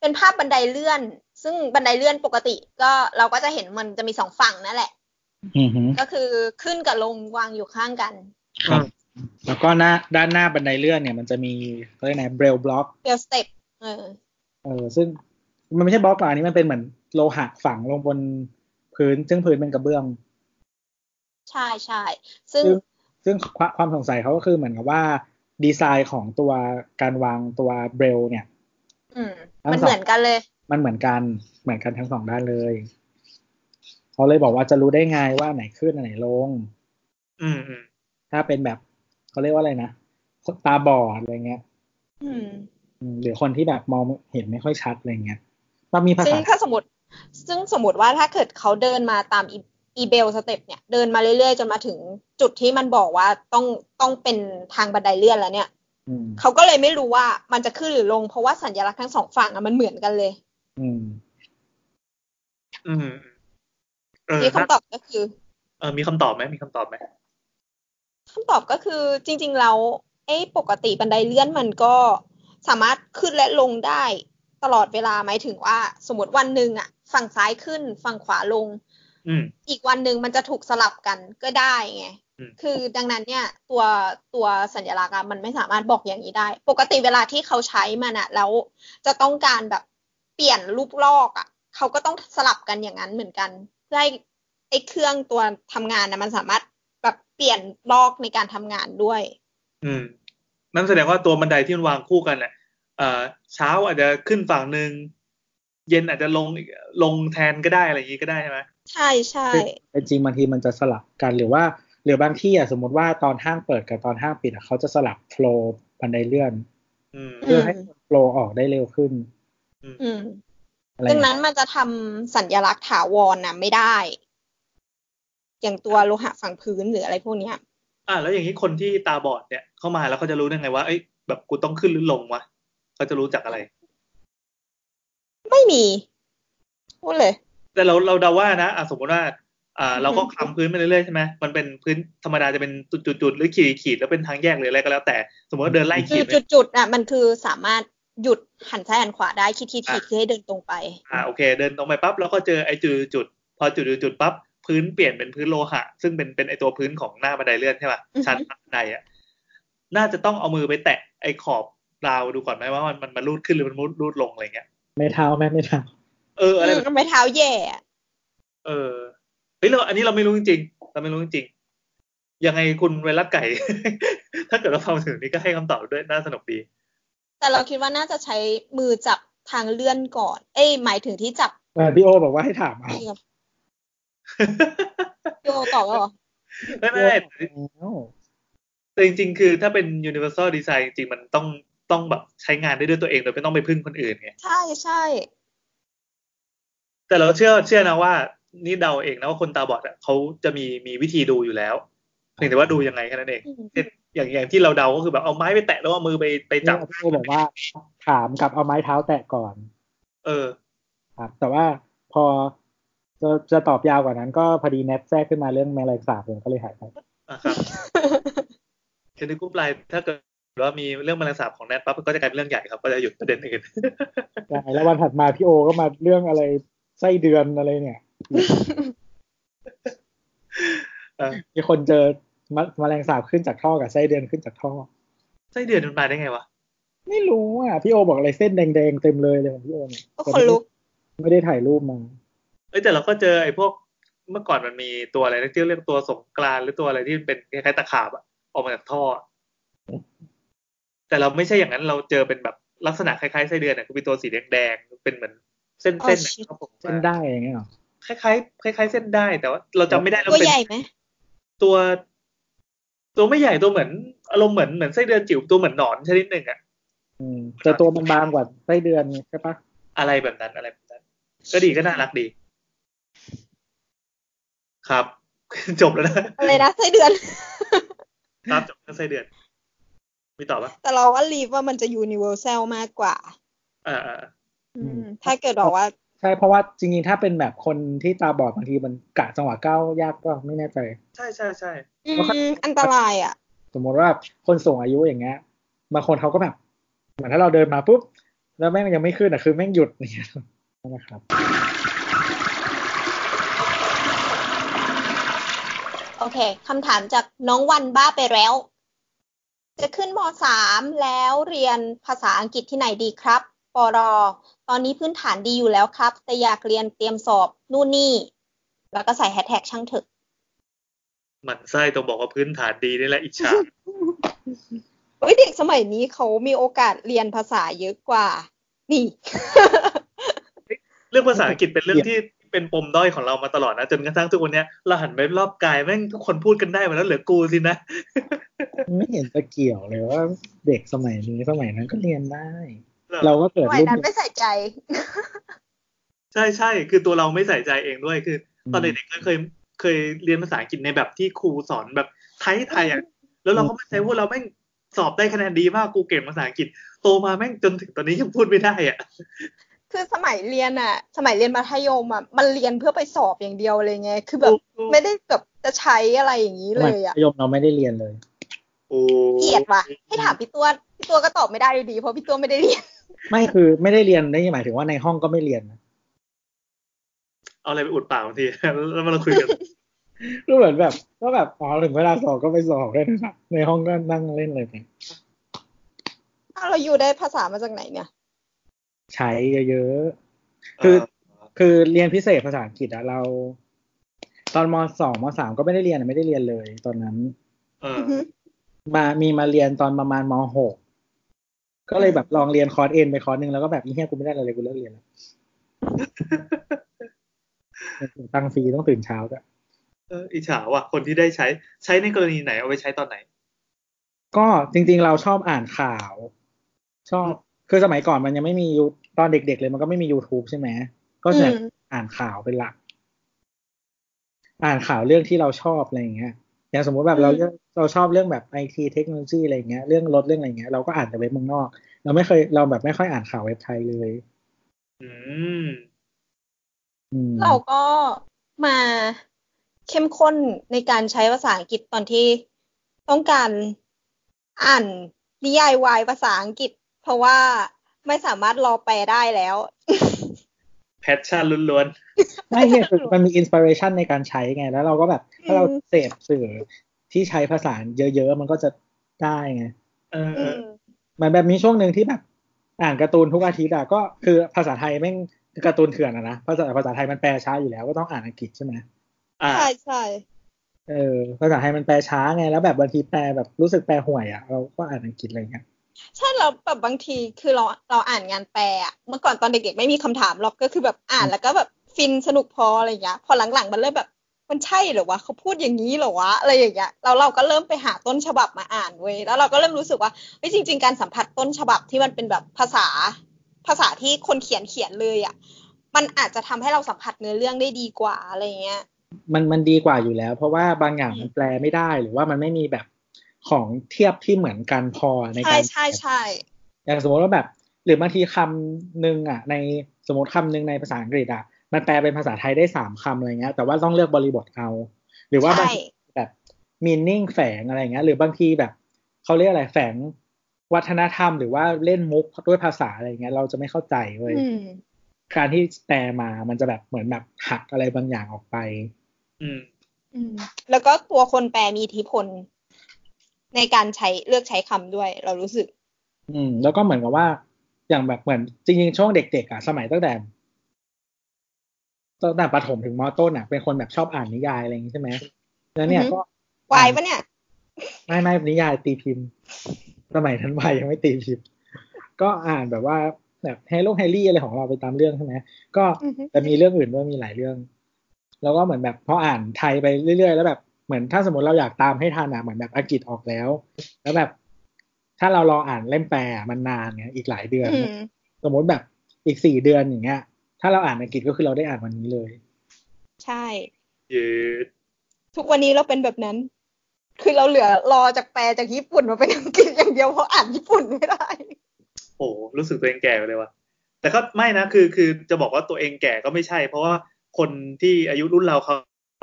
เป็นภาพบันไดเลื่อน ซึ่งบันไดเลื่อนปกติก็เราก็จะเห็นมันจะมีสองฝั่งนั่นแหละอือฮึก็คือขึ้นกับลงวางอยู่ข้างกันครับแล้วก็หน้าด้านหน้าบันไดเลื่อนเนี่ยมันจะมีเขาเรียกไงเบรลบล็อกBraille step เออเออซึ่งมันไม่ใช่บล็อกหรอกอันนี้มันเป็นเหมือนโลหะฝังลงบนพื้น ซึ่งพื้นเป็นกระเบื้อง ใช่ใช่ซึ่งซึ่งซึ่งความความสงสัยเขาก็คือเหมือนกับว่า ดีไซน์ของตัวการวางตัว Braille เนี่ยอืมทั้งมันสองเหมือนกันเลย มันเหมือนกันเหมือนกันทั้งสองด้านเลยเขาเลยบอกว่าจะรู้ได้ไงว่าไหนขึ้นอันไหนลงอืมอืมถ้าเป็นแบบเขาเรียกว่าอะไรนะคนตาบอดอะไรเงี้ยอืมอืมหรือคนที่แบบมองเห็นไม่ค่อยชัดอะไรเงี้ยมันมีภาษาซึ่งถ้าสมมติ ซึ่งสมมติว่าถ้าเกิดเขาเดินมาตาม อี Braille step เนี่ยเดินมาเรื่อยๆ จนมาถึงจุดที่มันบอกว่าต้องต้องเป็นทางบันไดเลื่อนแล้วเนี่ยอืมเขาก็เลยไม่รู้ว่ามันจะขึ้นหรือลง เพราะว่าสัญลักษณ์ทั้งสองฝั่งอะมันเหมือนกันเลย อืม อืมเออที่ถ้าคำตอบก็คือ เออมีคำตอบไหมมีคำตอบไหมคำตอบก็คือจริง ๆ แล้วไอ้ปกติบันไดเลื่อนมันก็สามารถขึ้นและลงได้ตลอดเวลาหมายถึงว่า สมมติวันหนึ่งอะฝั่งซ้ายขึ้นฝั่งขวาลง อืมอีกวันหนึ่งมันจะถูกสลับกันก็ได้ไงอืมคือดังนั้นเนี่ยตัวตัวสัญลักษณ์อะมันไม่สามารถบอกอย่างนี้ได้ ปกติเวลาที่เขาใช้มันอะแล้วจะต้องการแบบเปลี่ยนรูปลอกอะเขาก็ต้องสลับกันอย่างนั้นเหมือนกัน เพื่อให้ไอ้เครื่องตัวทำงานนะมันสามารถแบบเปลี่ยนลอกในการทำงานด้วย อืม นั่นแสดงว่าตัวบันไดที่มันวางคู่กันเนี่ยเอ่อเช้าอาจจะขึ้นฝั่งหนึ่งเย็นอาจจะลงอีกลงแทนก็ได้อะไรอย่างนี้ก็ได้ใช่ไหม ใช่ใช่เป็นจริงบางทีมันจะสลับกันหรือว่าหรือบางที่อะสมมติว่าตอนห้างเปิดกับตอนห้างปิดอะเขาจะสลับโฟล์บันไดเลื่อนอืมเพื่อให้โฟล์ออกได้เร็วขึ้นอืมอะไรดังนั้นมันจะทำสัญลักษณ์ถาวรนะไม่ได้ อย่างตัวโลหะฝังพื้นหรืออะไรพวกเนี้ย อ่า แล้วอย่างนี้คนที่ตาบอดเนี่ยเข้ามาแล้วเขาจะรู้ได้ไงว่าเอ้ยแบบกูต้องขึ้นหรือลงวะเขาจะรู้จากอะไร ไม่มีพูดเลย แต่เราเราเดาว่านะอะสมมติว่าอ่าเราก็คำพื้นไปเรื่อยๆใช่ไหมมันเป็นพื้นธรรมดาจะเป็นจุดๆๆหรือขีดๆแล้วเป็นทางแยกหรืออะไรก็แล้ว แต่สมมติว่าเดินไล่คืขีอดไปจุดๆอะมันคือสามารถหยุดหันซ้ายหันขวาได้คิดทีทีคือให้เดินตรงไปอ่าโอเค เดินตรงไปปั๊บแล้วก็เจอไอ้จุดจุดๆพอจุดจุดๆปั๊บพื้นเปลี่ยนเป็นพื้นโลหะ ซึ่งเป็นเป็นไอตัวพื้นของหน้าบันไดเลื่อนใช่ป่ะอือฮึชั้นบันไดอะน่าจะต้องเอามือไปแตะไอ้ขอบราวดูก่อนไหมว่ามันมันมันรูดขึ้นหรือมันรูดลงอะไรเงี้ยไม่เท้าแม่ไม่เท้า เอออะไรแบบอืมไม่เท้าแย่อะเออเฮ้ยเราอันนี้เราไม่รู้จริงๆเราไม่รู้จริงๆยังไงคุณเวลัสไก่ ถ้าเกิดเราฟังถึงนี้ก็ให้คำตอบด้วยน่าสนุกดี แต่เราคิดว่าน่าจะใช้มือจับทางเลื่อนก่อน เอ้ยหมายถึงที่จับเออพี่โอบอกว่าให้ถามเอานี่กับโยตอบแล้วเหรอไม่ไม่ไม่แต่จริงๆ คือถ้าเป็น universal design จริงๆมันต้องต้องแบบใช้งานได้ด้วยตัวเองโดยไม่ต้องไปพึ่งคนอื่นไง ใช่ใช่ แต่เราเชื่อเชื่อนะว่า นี่เดาเองนะว่าคนตาบอดอะเขาจะมีมีวิธีดูอยู่แล้วเพียงแต่ว่าดูยังไงแค่นั้นเองอืมเช่นอย่างอย่างที่เราเดาก็คือแบบเอาไม้ไปแตะแล้วเอามือไปไปจับพี่โอบอกว่า ถามกับเอาไม้เท้าแตะก่อน เออ ครับ แต่ว่าพอจะจะตอบยาวกว่านั้น ก็พอดีแนทแทรกขึ้นมาเรื่องแมลงสาบผมก็เลยหายไปอะครับคือในกรุ๊ปไลน์ถ้าเกิดว่ามีเรื่องแมลงสาบของแนทปั๊บก็จะกลายเป็นเรื่องใหญ่ครับ ก็จะหยุดประเด็นอื่นใช่แล้ววันถัดมาพี่โอก็มาเรื่องอะไร ไส้เดือนอะไรเนี่ยเออมีคนเจอมะแมลงสาบขึ้นจากท่อกับไส้เดือนขึ้นจากท่อ ไส้เดือนมันมาได้ไงวะ ไม่รู้อะ พี่โอบอกอะไรเส้นแดงๆเต็มเลยเลยของพี่โอเนี่ยก็คนลุก ไม่ได้ถ่ายรูปมาเอ้ยแต่เราก็เจอไอ้พวกเมื่อก่อนมันมีตัวอะไรนะที่เรียกตัวสงกรานต์หรือตัวอะไรที่เป็นคล้ายๆตะขาบอะออกมาจากท่ออะแต่เราไม่ใช่อย่างนั้นเราเจอเป็นแบบลักษณะคล้ายๆไส้เดือนอะคือเป็นตัวสีแดงๆเป็นเหมือน เส้นๆอ๋ออะชิครับผมเส้นได้อย่างเงี้ยเหรอคล้ายๆคล้ายๆเส้นได้แต่ว่า เราจำไม่ได้แล้วตัวเป็นใหญ่ไหมตัว ตัวไม่ใหญ่ตัวเหมือนอารมณ์เหมือนเหมือนไส้เดือนจิ๋วตัวเหมือนหนอนชนิดหนึ่งอะอืมแต่ตัวมันบางกว่าไส้เดือนใช่ปะอะไรแบบนั้นอะไรแบบนั้น ก็ดีก็น่ารักดี ครับ จบแล้วนะอะไรนะไส้เดือนครับจบเรื่องไส้เดือนมีต่อปะแต่เราว่าลีฟว่ามันจะยูนิเวอร์แซลมากกว่า อ่าอ่าอืม ถ้าเกิดบอกว่า ใช่เพราะว่าจริงๆถ้าเป็นแบบคนที่ตาบอดบางทีมันกะจังหวะก้าวยากก็ไม่แน่ใจ ใช่ใช่ใช่อืมอันตรายอะ สมมติว่าคนสูงอายุอย่างเงี้ยบางคนเขาก็แบบ เหมือนถ้าเราเดินมาปุ๊บ แล้วแม่งยังไม่ขึ้นอะคือแม่งหยุดเนี่ยนะครับโอเค คำถามจากน้องวันบ้าไปแล้ว จะขึ้นมสามแล้วเรียนภาษาอังกฤษที่ไหนดีครับ ปรตอนนี้พื้นฐานดีอยู่แล้วครับ แต่อยากเรียนเตรียมสอบนู่นนี่ แล้วก็ใส่แฮชแท็กช่างเถอะหมันไส้ต้องบอกว่าพื้นฐานดีนี่แหละอิจฉาเฮ้ยเด็กสมัยนี้เขามีโอกาสเรียนภาษาเยอะกว่า นี่ เรื่องภาษาอังกฤษเป็นเรื่องที่เป็นปมด้อยของเรามาตลอดนะ จนกระทั่งทุกวันเนี้ยเราหันไปรอบกายแม่งทุกคนพูดกันได้หมดแล้วเหลือกูสินะ ไม่เห็นจะเกี่ยวเลยว่า เด็กสมัยนี้สมัยนั้นก็เรียนได้ เราก็เกิดสมัยรุ่นนั้นไม่ใส่ใจ ใช่ใช่คือตัวเราไม่ใส่ใจเองด้วยคืออืมตอนเด็กๆก็เคยเคยเรียนภาษาอังกฤษในแบบที่ครูสอนแบบไทยไทยอะแล้วเราก็ไม่ใช่ว่าเราแม่งสอบได้คะแนนดีมากกูเก่งภาษาอังกฤษโตมาแม่งจนถึงตอนนี้ยังพูดไม่ได้อะคือสมัยเรียนอะสมัยเรียนมัธยมอะมันเรียนเพื่อไปสอบอย่างเดียวเลยไง คือแบบไม่ได้แบบจะใช้อะไรอย่างนี้สเลมัยยมัอะธยมเราไม่ได้เรียนเลยโอ้เกลียดว่ะให้ถามพี่ตัวพี่ตัวก็ตอบไม่ได้อยู่ดี เพราะพี่ตัวไม่ได้เรียน ไม่คือไม่ได้เรียนได้หมายถึงว่าในห้องก็ไม่เรียนนะเอาอะไรไปอุดปากบางที แล้วมาเราคุยกันก็เหมือนแบบ ก็แบบอ๋อถึงเวลาสอบก็ไปสอบได้นะครับในห้องก็นั่งเล่นเลยไปอ้าวเราอยู่ได้ภาษามาจากไหนเนี่ยใช้เยอะๆคือคือเรียนพิเศษภาษาอังกฤษอะเรา ตอนมสองมสามก็ไม่ได้เรียนอะไม่ได้เรียนเลย ตอนนั้นเอออือฮึมามีมาเรียนตอนประมาณมหก ก็เลยแบบลองเรียนคอร์สเอ็นไปคอร์สหนึ่งแล้วก็แบบอีเหี้ยกูไม่ได้อะไรเลยกูเลิกเรียนแล้วตังค์ฟรีต้องตื่นเช้าด้วยเอออิจฉาว่ะ คนที่ได้ใช้ใช้ในกรณีไหนเอาไปใช้ตอนไหน ก็จริง ๆ เราชอบอ่านข่าว ชอบคือสมัยก่อนมันยังไม่มียูตอนเด็ก ๆ เลยมันก็ไม่มี YouTube ใช่ไหม ก็จะอืมอ่านข่าวเป็นหลัก อ่านข่าวเรื่องที่เราชอบอะไรอย่างเงี้ย อย่างสมมติแบบเราเลือกเราชอบเรื่องแบบไอทีเทคโนโลยีอะไรอย่างเงี้ยเรื่องรถเรื่องอะไรเงี้ยเราก็อ่านแต่เว็บเมืองนอก เราไม่เคยเราแบบไม่ค่อยอ่านข่าวเว็บไทยเลยอืมอืมเราก็มาเข้มข้นในการใช้ภาษาอังกฤษตอนที่ต้องการอ่านนิยายวายภาษาอังกฤษ เพราะว่าไม่สามารถรอแปลได้แล้ว passion ล้วนไหมเนี่ยคือมันมี inspiration ในการใช้ไง แล้วเราก็แบบ ถ้าเราเสพสื่อที่ใช้ภาษาเยอะๆ มันก็จะได้ไงๆเออเออือมเหมือนแบบมีช่วงหนึ่งที่แบบ อ่านการ์ตูนทุกอาทิตย์อะก็คือภาษาไทยแม่งการ์ตูนเถื่อนอะนะภาษาภาษาไทยมันแปลช้าอยู่แล้วก็ต้องอ่านอังกฤษใช่ไหมอ่าใช่ใช่เออภาษาไทยมันแปลช้าไงแล้วแบบบางทีแปลแบบรู้สึกแปลห่วยอะเราก็อ่านอังกฤษอะไรเงี้ย ใช่เราแบบบางทีคือเราเราอ่านงานแปลเมื่อก่อนตอนเด็กๆไม่มีคำถามหรอกก็คือแบบอ่านแล้วก็แบบฟินสนุกพออะไรอย่างเงี้ยพอหลังๆมันเริ่มแบบมันใช่เหรอวะเขาพูดอย่างนี้เหรอวะอะไรอย่างเงี้ยเราเราก็เริ่มไปหาต้นฉบับมาอ่านเว้ยแล้วเราก็เริ่มรู้สึกว่าเฮ้ยจริง ๆ การสัมผัสต้นฉบับที่มันเป็นแบบภาษาภาษาที่คนเขียนเขียนเลยอะมันอาจจะทำให้เราสัมผัสเนื้อเรื่องได้ดีกว่าอะไรเงี้ย มันมันดีกว่าอยู่แล้ว เพราะว่าบางอย่างมันแปลไม่ได้หรือว่ามันไม่มีแบบ ของเทียบที่เหมือนกันพอในใช่การใช่ใช่อย่างสมมติว่าแบบ หรือบางทีคำหนึ่งอะ ในสมมติคำหนึ่งในภาษาอังกฤษอะมันแปลเป็นภาษาไทยได้สามคำอะไรเงี้ย แต่ว่าต้องเลือกบริบทเอา หรือว่าบางใช่ทีแบบมีนิ่งแฝงอะไรเงี้ย หรือบางทีแบบเขาเรียกอะไรแฝงวัฒนธรรมหรือว่าเล่นมุกด้วยภาษาอะไรเงี้ย เราจะไม่เข้าใจเว้ยอืมการที่แปลมามันจะแบบเหมือนแบบหักอะไรบางอย่างออกไป อืม อืม แล้วก็ตัวคนแปลมีอิทธิพล ในการใช้เลือกใช้คำด้วย เรารู้สึก อืม แล้วก็เหมือนกับว่า อย่างแบบเหมือนจริงๆช่วงเด็กๆอะสมัยตั้งแต่ตั้งแต่ประถมถึงมต้นอะเป็นคนแบบชอบอ่านนิยายอะไรอย่างนี้ใช่ไหมแล้วเนี่ยอือฮึก็วายปะเนี่ย ไม่ไม่นิยายตีพิมพ์ สมัยทันวัยยังไม่ตีพิมพ์ ก็อ่านแบบว่าแบบแฮร์รี่แฮร์รี่อะไรของเราไปตามเรื่องใช่ไหมก็อือฮึแต่มีเรื่องอื่นด้วยมีหลายเรื่อง แล้วก็เหมือนแบบพออ่านไทยไปเรื่อยๆ แล้วแบบ เหมือนถ้าสมมติเราอยากตามให้ทันอะเหมือนแบบอังกฤษออกแล้ว แล้วแบบ ถ้าเรารออ่านเล่มแปลอะมันนานไงอีกหลายเดือนอืมสมมติแบบอีกสี่เดือนอย่างเงี้ย ถ้าเราอ่านอังกฤษก็คือเราได้อ่านวันนี้เลย ใช่เยืดทุกวันนี้เราเป็นแบบนั้น คือเราเหลือรอจากแปลจากญี่ปุ่นมาเป็นอังกฤษอย่างเดียวเพราะอ่านญี่ปุ่นไม่ได้ โอ้รู้สึกตัวเองแก่ไปเลยว่ะแต่ก็ไม่นะคือคือจะบอกว่าตัวเองแก่ก็ไม่ใช่ เพราะว่าคนที่อายุรุ่นเราเขา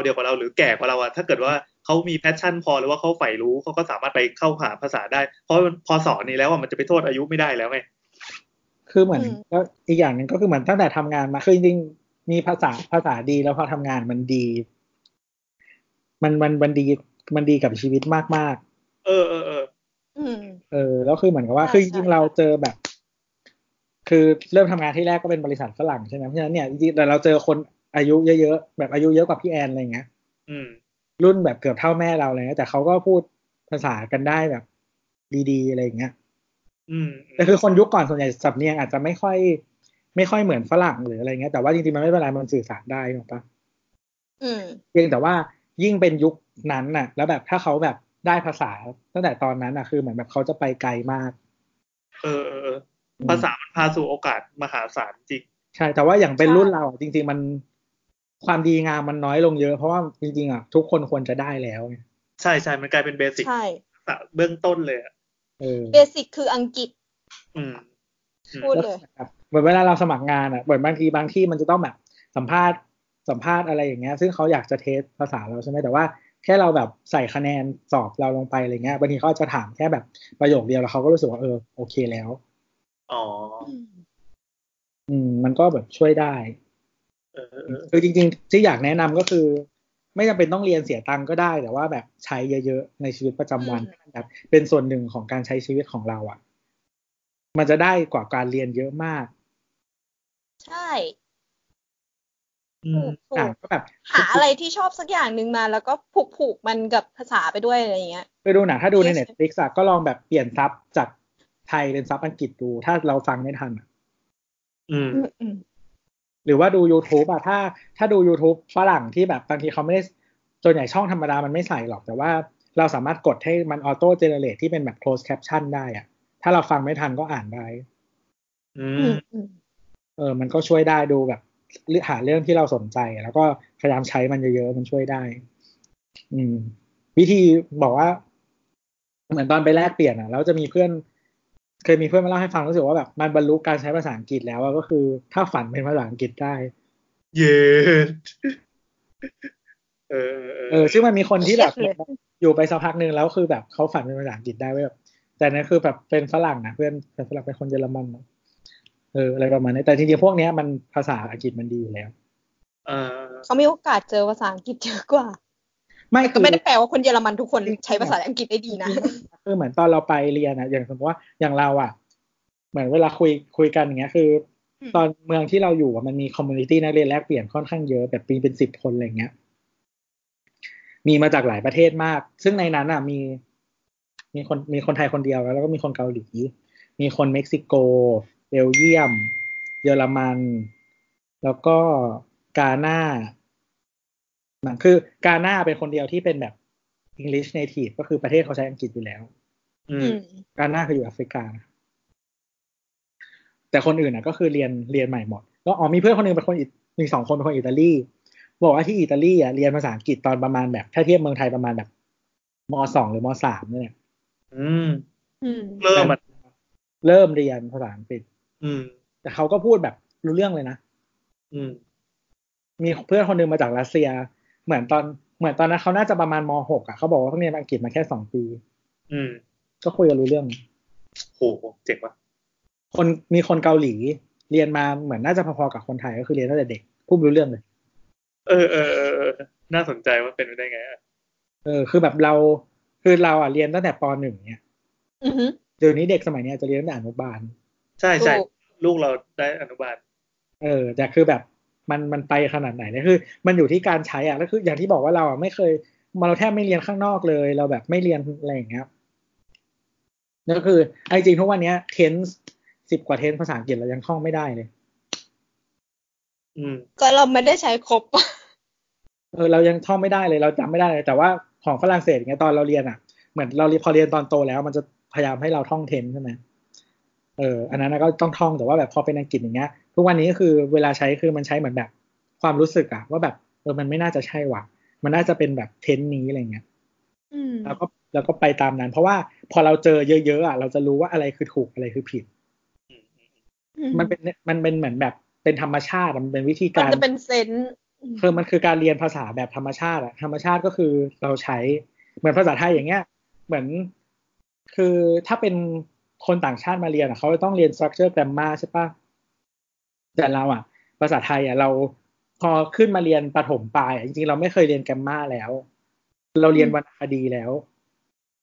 เดียวกับเราหรือแก่กว่าเราอะถ้าเกิดว่าเขามี passion พอหรือว่าเขาใฝ่รู้เขาก็สามารถไปเข้าหาภาษาได้ เพราะมันพอสอนนี้แล้วอะมันจะไปโทษอายุไม่ได้แล้วไงคือเหมือนอืมก็อีกอย่างหนึ่งก็คือเหมือนตั้งแต่ทำงานมาคือจริงๆมีภาษาภาษาดีแล้วพอทำงานมันดี มันมันมันดีมันดีกับชีวิตมากเออเออเอออืมๆเออ แล้วคือเหมือนกับว่าใช่คือจริงใช่ๆเราเจอแบบ คือเริ่มทำงานที่แรกก็เป็นบริษัทฝรั่งใช่ไหมเพราะฉะนั้นเนี่ยจริงๆแต่เราเจอคน อายุเยอะๆแบบอายุเยอะกว่าพี่แอนอะไรเงี้ยอืมรุ่นแบบเกือบเท่าแม่เราเลยนะแต่เขาก็พูดภาษากันได้แบบ ดีๆอะไรอย่างเงี้ยอืมแต่คือคนยุคก่อนส่วนใหญ่สำเนียงอาจจะไม่ค่อย ไม่ค่อยเหมือนฝรั่งหรืออะไรเงี้ยแต่ว่าจริงๆมันไม่เป็นไรมันสื่อสารได้ถูกปะอืมเพียงแต่ว่ายิ่งเป็นยุคนั้นน่ะ แล้วแบบถ้าเขาแบบได้ภาษาตั้งแต่ตอนนั้นน่ะ คือเหมือนแบบเขาจะไปไกลมาก เออเออเออภาษามันพาสู่โอกาสมหาศาลจริง ใช่ แต่ว่าอย่างเป็นใช่รุ่นเราอะจริง ๆ มัน ความดีงามมันน้อยลงเยอะ เพราะว่าจริงๆอะทุกคนควรจะได้แล้วไงใช่ใช่มันกลายเป็นเบสิกใช่เบื้องต้นเลยอะเออเบสิกคืออังกฤษอืมอืมพูดแล้วเลยแบบเหมือนเวลาเราสมัครงานอะเหมือนบางทีบางที่มันจะต้องแบบสัมภาษณ์สัมภาษณ์อะไรอย่างเงี้ย ซึ่งเขาอยากจะเทสภาษาเราใช่ไหมแต่ว่าแค่เราแบบใส่คะแนนสอบเราลงไปอะไรเงี้ยบางทีเขาจะถามแค่แบบประโยคเดียวแล้วเขาก็รู้สึกว่าเออโอเคแล้ว อ๋อ อืมอืมมันก็แบบช่วยได้ คือจริงๆ ที่อยากแนะนำก็คือ ไม่จำเป็นต้องเรียนเสียตังค์ก็ได้ แต่ว่าแบบใช้เยอะๆ ในชีวิตประจำวันแบบเป็นส่วนหนึ่งของการใช้ชีวิตของเราอะ มันจะได้กว่าการเรียนเยอะมาก ใช่อืมถูกอะถูกก็แบบหาอะไรที่ชอบสักอย่างหนึ่งมา แล้วก็ผูกผูกมันกับภาษาไปด้วยอะไรอย่างเงี้ยไปดูหนังถ้าดูใน Yes Netflix ก็ลองแบบเปลี่ยน sub จากไทยเป็น sub อังกฤษดู ถ้าเราฟังไม่ทันอะอืมอืมอืม หรือว่าดู YouTube อะถ้าถ้าดู YouTube ฝรั่งที่แบบบางทีเขาไม่ได้ส่วนใหญ่ช่องธรรมดามันไม่ใส่หรอก แต่ว่าเราสามารถกดให้มันออโต้เจเนเรตที่เป็นแบบ close caption ได้อะถ้าเราฟังไม่ทันก็อ่านได้อือืมมอืมเออ มันก็ช่วยได้ดูแบบเลือกหาเรื่องที่เราสนใจ แล้วก็พยายามใช้มันเยอะๆ มันช่วยได้ อืม วิธีบอกว่า เหมือนตอนไปแลกเปลี่ยนอะแล้วจะมีเพื่อน เคยมีเพื่อนมาเล่าให้ฟังรู้สึกว่าแบบมันบรรลุการใช้ภาษาอังกฤษแล้วอะก็คือถ้าฝันเป็นภาษาอังกฤษได้ เย็ดเออเออเออเออซึ่งมันมีคนที่แบบเครียดเลยอยู่ไปสักพักหนึ่งแล้วคือแบบเขาฝันเป็นภาษาอังกฤษได้เว้ยแบบ แต่นั่นคือแบบเป็นฝรั่งนะเพื่อนเป็นฝรั่งเป็นคนเยอรมันนะเอออะไรประมาณนี้แต่จริงๆพวกเนี้ยมันภาษาอังกฤษมันดีอยู่แล้วเออเขามีโอกาสเจอภาษาอังกฤษเยอะกว่า ไม่แต่คืก็อไม่ได้แปลว่าคนเยอรมันทุกคนใช้ภาษาอังกฤษได้ดีนะคือเหมือนตอนเราไปเรียนอะอย่างสมมติว่าอย่างเราอะเหมือนเวลาคุยคุยกันอย่างเงี้ยคืออืมตอนเมืองที่เราอยู่อะมันมี community นักเรียนแลกเปลี่ยนค่อนข้างเยอะแบบปีเป็นสิบคนอะไรเงี้ย มีมาจากหลายประเทศมาก ซึ่งในนั้นอะมี มีคนมีคนไทยคนเดียวแล้วก็มีคนเกาหลี มีคนเม็กซิโกเบลเยียม เยอรมัน แล้วก็กาหน้า มันคือกาหน้าเป็นคนเดียวที่เป็นแบบ English native ก็คือประเทศเขาใช้อังกฤษอยู่แล้ว อือืมมกาหน้าคืออยู่แอฟริกา แต่คนอื่นน่ะ ก็คือเรียนเรียนใหม่หมดแล้วอ๋อมีเพื่อนคนหนึงเป็นคนอิมีสองคนเป็นคนอิตาลี บอกว่าที่อิตาลีอะเรียนภาษาอังกฤษตอนประมาณแบบถ้าเทียบเมืองไทยประมาณแบบมสองหรือมสามเนี่ยอืมอืมเริ่มมันเริ่มเรียนภาษาอังกฤษอืม แต่เขาก็พูดแบบรู้เรื่องเลยนะอืม มีเพื่อนคนหนึงมาจากรัสเซีย เหมือนตอนเหมือนตอนนั้นเขาน่าจะประมาณมหกอะเขาบอกว่าเขาเรียนอังกฤษมาแค่สองปี อืม ก็คุยกันรู้เรื่องโหเจ๋งว่ะคนมีคนเกาหลีเรียนมาเหมือนน่าจะพอๆกับคนไทยก็คือเรียนตั้งแต่เด็กพูดรู้เรื่องเลย เออเออเออเออน่าสนใจว่าเป็นไปได้ไงอะเออ คือแบบเราคือเราอะเรียนตั้งแต่ปหนึ่งเนี่ยอือฮึเดี๋ยวนี้เด็กสมัยเนี้ยจะเรียนตั้งแต่อนุบาล ใช่ใช่ถูกลูกเราได้อนุบาล เออแต่คือแบบ มันมันไปขนาดไหนเนี่ยคือ มันอยู่ที่การใช้อะแล้วคืออย่างที่บอกว่าเราอะไม่เคยมาเราแทบไม่เรียนข้างนอกเลย เราแบบไม่เรียนอะไรอย่างเงี้ยแล้วก็คือไอ้จริงทุกวันเนี้ยเทนส์สิบกว่าเทนส์ภาษาอังกฤษเรายังท่องไม่ได้เลย อืม ก็เราไม่ได้ใช้ครบ เออเรายังท่องไม่ได้เลยเราจำไม่ได้เลยแต่ว่าของฝรั่งเศสอย่างเงี้ยตอนเราเรียนอะ เหมือนเราเรียนพอเรียนตอนโตแล้ว มันจะพยายามให้เราท่องเทนใช่ไหม เอออันนั้นนะก็ต้องท่องแต่ว่าแบบพอเป็นอังกฤษอย่างเงี้ยทุกวันนี้ก็คือเวลาใช้คือมันใช้เหมือนแบบความรู้สึกอะว่าแบบเออมันไม่น่าจะใช่ว่ะ มันน่าจะเป็นแบบเทนนี้อะไรเงี้ยอืมแล้วก็แล้วก็ไปตามนั้น เพราะว่าพอเราเจอเยอะๆอะเราจะรู้ว่าอะไรคือถูกอะไรคือผิดอืมอืมอืมันเป็นมันเป็นเหมือนแบบเป็นธรรมชาติอะมันเป็นวิธีมันการจะเป็นเซนส์คือมันคือการเรียนภาษาแบบธรรมชาติอะธรรมชาติก็คือเราใช้เหมือนภาษาไทยอย่างเงี้ย เหมือน คือถ้าเป็น คนต่างชาติมาเรียนอะเขาจะต้องเรียน structure grammar ใช่ปะแต่เราอะภาษาไทยอะเราพอขึ้นมาเรียนประถมปลายอะจริงๆ เราไม่เคยเรียน grammar แล้ว เราเรียนวรรณคดีแล้ว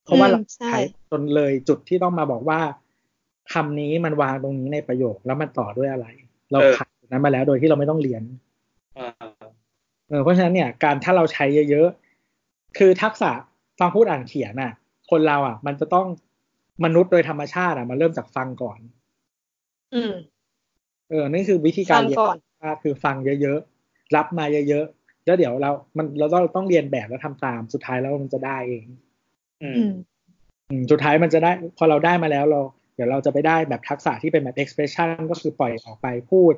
เพราะว่าเราใช่ใช้จนเลยจุดที่ต้องมาบอกว่าคำนี้มันวางตรงนี้ในประโยคแล้วมันต่อด้วยอะไร เราผ่านจุดนั้นมาแล้วโดยที่เราไม่ต้องเรียนอ่าเออเพราะฉะนั้นเนี่ย การถ้าเราใช้เยอะๆ คือทักษะฟังพูดอ่านเขียนน่ะ คนเราอะ มันจะต้อง มนุษย์โดยธรรมชาติอะมันเริ่มจากฟังก่อน อืม เออนี่คือวิธีการฟังเรียนก่อนคือฟังเยอะๆ รับมาเยอะๆ แล้วเดี๋ยวเรา มันเราต้องต้องเรียนแบบแล้วทำตาม สุดท้ายแล้วมันจะได้เองอือืมมอืม สุดท้ายมันจะได้ พอเราได้มาแล้วเรา เดี๋ยวเราจะไปได้แบบทักษะที่เป็นแบบ expression ก็คือปล่อยออกไปพูด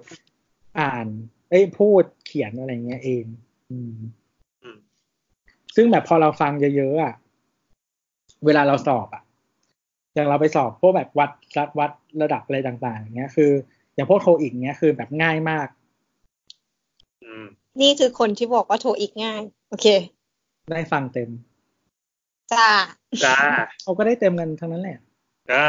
อ่าน เอ้ยพูดเขียนอะไรเงี้ยเอง อืมอืมซึ่งแบบพอเราฟังเยอะๆอะ เวลาเราสอบอะ อย่างเราไปสอบพวกแบบวัดวัดวัดระดับอะไรต่างๆอย่างเงี้ยคือ อย่างพวกโทอีกเงี้ยคือแบบง่ายมากอืมนี่คือคนที่บอกว่าโทรอีกง่าย โอเค ได้ฟังเต็ม จ้า จ้าเขาก็ได้เต็มกันทั้งนั้นแหละ จ้า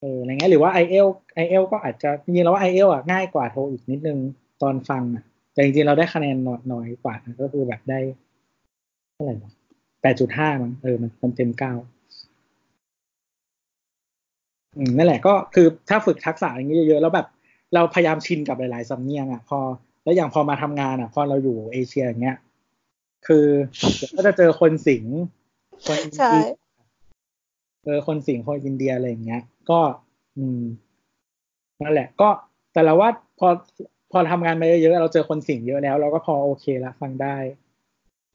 เอออะไรเงี้ยหรือว่า i อเอลไอเอลก็อาจจะจริงๆแล้วว่า i อเอลอะง่ายกว่าโทอีกนิดนึงตอนฟังอะ แต่จริงๆเราได้คะแนนน้อยน้อยกว่านะก็คือแบบได้เท่าไหร่วะแปดจุดห้ามั้งเออมันมันเต็มเก้าอืม นั่นแหละก็คือถ้าฝึกทักษะอย่างนี้เยอะๆแล้วแบบ เราพยายามชินกับหลายๆสำเนียงอะพอ แล้วอย่างพอมาทำงานอะ พอเราอยู่เอเชียอย่างเงี้ยคือเดี๋ยวก็จะเจอคนสิงห์คนอินใช่เดียเจอคนสิงห์คนอินเดียอะไรอย่างเงี้ย ก็ อืมนั่นแหละ ก็แต่เราว่าพอพอทำงานมาเยอะๆเราเจอคนสิงห์เยอะแล้ว เราก็พอโอเคละฟังได้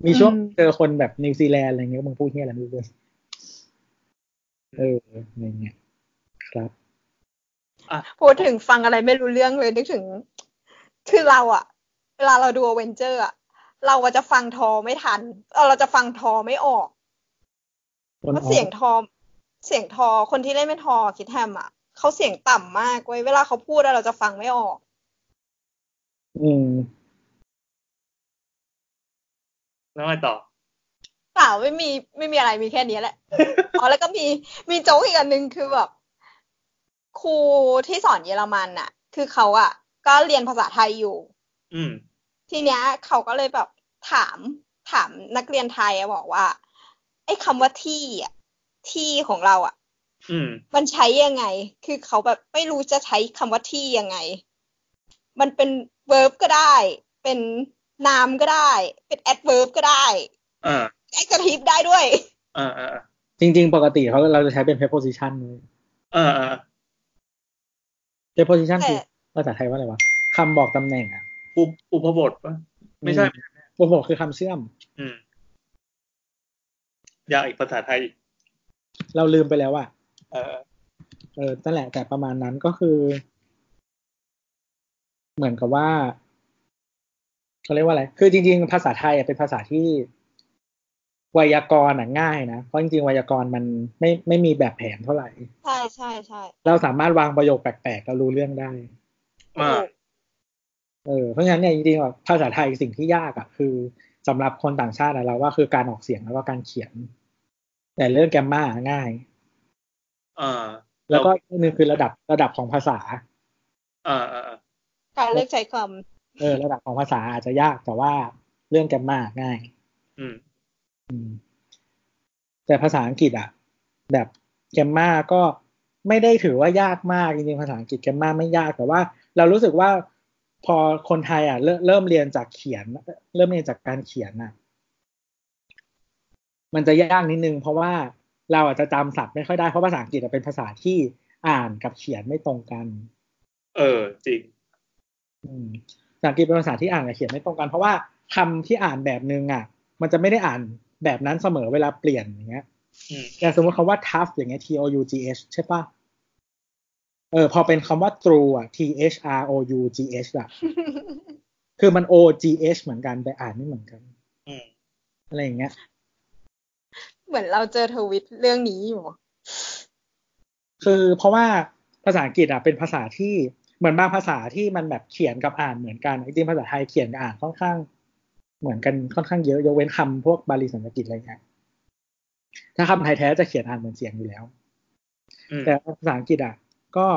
มีช่วงอืมเจอคนแบบนิวซีแลนด์อะไรเงี้ยมึงพูดเหี้ยอะไรไม่รู้เลยเอออะไรเงี้ย ครับพูดถึงฟังอะไรไม่รู้เรื่องเลยนึกถึง คือเราอะเวลาเราดูอเวนเจอร์อะเราอะจะฟังทอไม่ทันเออเราจะฟังทอไม่ออกคนเพราะออเสียงทอเสียงทอคนที่เล่นเป็นทอคิดแฮมอะเขาเสียงต่ำมากเว้ยเวลาเขาพูดอะเราจะฟังไม่ออก อืมแล้วไงต่อเปล่าไม่มีไม่มีอะไรมีแค่นี้แหละ อ๋อแล้วก็มีมีโจ๊กอีกอันหนึ่งคือแบบ ครูที่สอนเยอรมันน่ะ คือเขาอะ ก็เรียนภาษาไทยอยู่ อืม ทีเนี้ยเขาก็เลยแบบถามถามนักเรียนไทยอะบอกว่า ไอ้คำว่าที่อะที่ของเราอะอืมมันใช้ยังไง คือเขาแบบไม่รู้จะใช้คำว่าที่ยังไง มันเป็น verb ก็ได้ เป็นนามก็ได้ เป็น adverb ก็ได้อ่า adjective ได้ด้วยอ่าอ่าจริง ๆ ปกติเขาเราจะใช้เป็น preposition เลยอ่า อ่า preposition แต่คือภาษาไทยว่าอะไรวะคำบอกตำแหน่งอะอุปอุปบทปะไม่ใช่อุปบอกคือคำเชื่อม อืมยากอีกภาษาไทยอีกเราลืมไปแล้วอะเออ เออนั่นแหละ แต่ประมาณนั้นก็คือ เหมือนกับว่าเขาเรียกว่าอะไร คือจริง ๆ ภาษาไทยอะเป็นภาษาที่ ไวยากรณ์อะง่ายนะ เพราะจริงๆไวยากรณ์มันไม่ไม่มีแบบแผนเท่าไหร่ ใช่ใช่ใช่เราสามารถวางประโยคแปลกๆเรารู้เรื่องได้อ่าเออเพราะฉะนั้นเนี่ยจริงๆอะภาษาไทยสิ่งที่ยากอะคือสำหรับคนต่างชาติอะเราว่าคือการออกเสียงแล้วก็การเขียน แต่เรื่องแกรมมาง่ายอ่าแล้วก็อีกนึงคือระดับระดับของภาษาอ่าอ่าอ่าการเลือกใช้คเออ ระดับของภาษาอาจจะยากแต่ว่าเรื่องแกรมมาง่าย อืมอืม แต่ภาษาอังกฤษอะแบบแกรมมาก็ไม่ได้ถือว่ายากมากจริงๆภาษาอังกฤษแกรมมาไม่ยากแต่ว่า เรารู้สึกว่าพอคนไทยอะเริ่มเริ่มเรียนจากเขียน เริ่มเรียนจากการเขียนอะ มันจะยากนิดนึง เพราะว่าเราอาจจะจำศัพท์ไม่ค่อยได้เพราะภาษาอังกฤษอะเป็นภาษาที่อ่านกับเขียนไม่ตรงกัน เออจริงอืมภาษาอังกฤษเป็นภาษาที่อ่านกับเขียนไม่ตรงกัน เพราะว่าคำที่อ่านแบบนึงอะ มันจะไม่ได้อ่าน แบบนั้นเสมอเวลาเปลี่ยนอย่างเงี้ยอืมอย่างสมมติคำว่า tough อย่างเงี้ย t o u g h ใช่ปะเออ พอเป็นคำว่า true อะ t h r o u g h อะำคือมัน o g h เหมือนกัน แต่อ่านไม่เหมือนกันอืมอะไรอย่างเงี้ย เหมือนเราเจอทวิตเรื่องนี้อยู่คือเพราะว่าภาษาอังกฤษอะเป็นภาษาที่เหมือนบางภาษาที่มันแบบเขียนกับอ่านเหมือนกันจริงๆภาษาไทยเขียนกับอ่านค่อนข้าง เหมือนกันค่อนข้างเยอะยกเว้นคำพวกบาลีสันสกฤตอะไรเงี้ยถ้าคำไทยแท้จะเขียนอ่านเหมือนเสียงอยู่แล้วอืมแต่ภาษาอังกฤษอะก็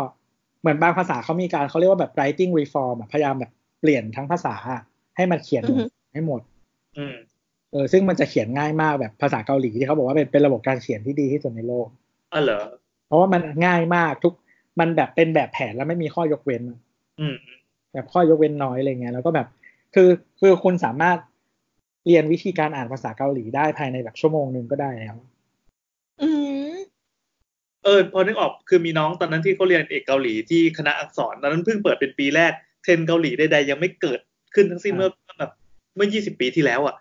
เหมือนบางภาษาเขามีการเขาเรียกว่าแบบ writing reform อะพยายามแบบเปลี่ยนทั้งภาษาอะให้มันเขียนอือฮึให้หมดอืมเออซึ่งมันจะเขียนง่ายมากแบบภาษาเกาหลีที่เขาบอกว่าเป็นเป็นระบบการเขียนที่ดีที่สุดในโลกอ๋อเหรอเพราะว่ามันง่ายมากทุกมันแบบเป็นแบบแผนแล้วไม่มีข้อยกเว้นอะอืมแบบข้อยกเว้นน้อยอะไรเงี้ยแล้วก็แบบ คือคือคุณสามารถ เรียนวิธีการอ่านภาษาเกาหลีได้ภายในแบบชั่วโมงหนึ่งก็ได้แล้วอืมเออพอนึกออกคือมีน้องตอนนั้นที่เขาเรียนเอกเกาหลีที่คณะอักษรตอนนั้นเพิ่งเปิดเป็นปีแรกเทรนด์เกาหลีใดๆยังไม่เกิดขึ้นทั้งสิ้นอ่าเมื่อแบบเมื่อ 20 ปีที่แล้วอะ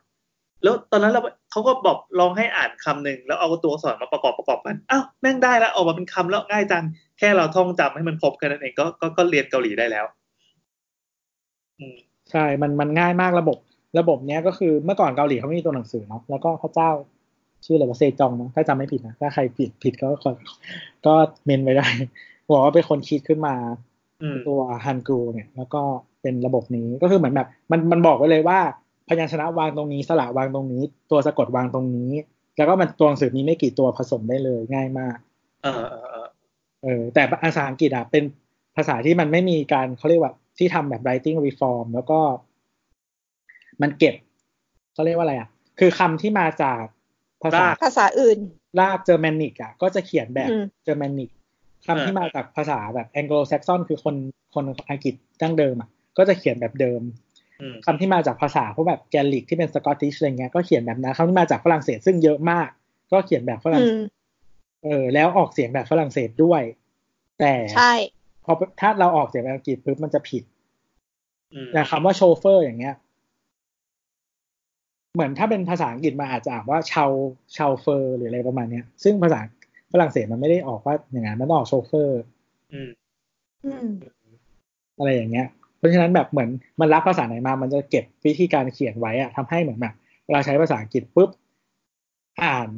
แล้วตอนนั้นเราเขาก็บอกลองให้อ่านคำหนึ่งแล้วเอาตัวอักษรมาประกอบประกอบกันอ้าวแม่งได้แล้วออกมาเป็นคำแล้วง่ายจังแค่เราท่องจำให้มันครบแค่นั้นเองก็ก็ก็เรียนเกาหลีได้แล้ว อืมใช่ มันมันง่ายมากระบบ ระบบเนี้ยก็คือเมื่อก่อนเกาหลีเขาไม่มีตัวหนังสือเนาะแล้วก็พระเจ้าชื่ออะไรวะเซจองนะถ้าจำไม่ผิดนะถ้าใครผิดผิดก็ก็ก็เมนไว้ได้บอกว่าเป็นคนคิดขึ้นมาอืมตัวฮันกูเนี่ย แล้วก็เป็นระบบนี้ก็คือเหมือนแบบ มันมันบอกไว้เลยว่า พยัญชนะวางตรงนี้ สระวางตรงนี้ ตัวสะกดวางตรงนี้ แล้วก็มันตัวหนังสือมีไม่กี่ตัวผสมได้เลยง่ายมาก เออเออเออเออแต่ภาษาอังกฤษอะเป็นภาษาที่มันไม่มีการเขาเรียกว่าที่ทำแบบ writing reform แล้วก็ มันเก็บเขาเรียกว่าอะไรอะ คือคำที่มาจากภาษาภาษาอื่นราก Germanic อะ ก็จะเขียนแบบอืม Germanic คำที่มาจากภาษาแบบ Anglo-Saxon คือคนคนอังกฤษดั้งเดิมอะ ก็จะเขียนแบบเดิมอืมคำที่มาจากภาษาพวกแบบ Gaelic ที่เป็น Scottish อะไรเงี้ยก็เขียนแบบนั้นคำที่มาจากฝรั่งเศสซึ่งเยอะมาก ก็เขียนแบบฝรั่งเศสอืมเออแล้วออกเสียงแบบฝรั่งเศสด้วย แต่ใช่พอถ้าเราออกเสียงแบบอังกฤษปุ๊บมันจะผิดอืมอย่างคำว่าโชเฟอร์อย่างเงี้ย เหมือนถ้าเป็นภาษาอังกฤษมาอาจจะอ่านว่าชาวชาวเฟอร์หรืออะไรประมาณเนี้ย ซึ่งภาษาฝรั่งเศสมันไม่ได้ออกว่าอย่างนั้นมันต้องออกโชเฟอร์อืมอืมอะไรอย่างเงี้ย เพราะฉะนั้นแบบเหมือนมันรับภาษาไหนมา มันจะเก็บวิธีการเขียนไว้อะทำให้เหมือนแบบเวลาใช้ภาษาอังกฤษปุ๊บอ่าน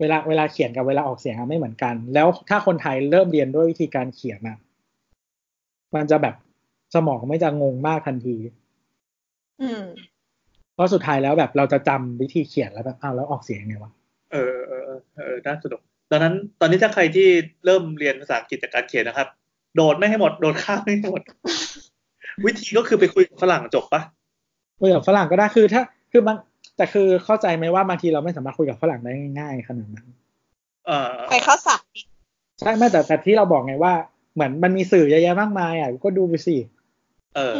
เวลาเวลาเขียนกับเวลาออกเสียงอะไม่เหมือนกัน แล้วถ้าคนไทยเริ่มเรียนด้วยวิธีการเขียนอะมันจะแบบสมองไม่จะงงมากทันที อืม เพราะสุดท้ายแล้วแบบเราจะจำวิธีเขียนแล้วแบบอ้าวแล้วออกเสียงไงวะเออเออเออน่าสนุกดังนั้นตอนนี้ถ้าใครที่เริ่มเรียนภาษาอังกฤษจากการเขียนนะครับ โดดไม่ให้หมดโดดข้ามไม่ให้หมด วิธีก็คือไปคุยกับฝรั่งจบปะคุยกับฝรั่งก็ได้คือถ้าคือมันแต่คือเข้าใจไหมว่าบางทีเราไม่สามารถคุยกับฝรั่งได้ง่ายๆขนาดนั้นเออไปเข้าสัตว์ใช่ไม่แต่แต่ที่เราบอกไงว่า เหมือนมันมีสื่อเยอะแยะมากมายอะก็ดูไปสิเออ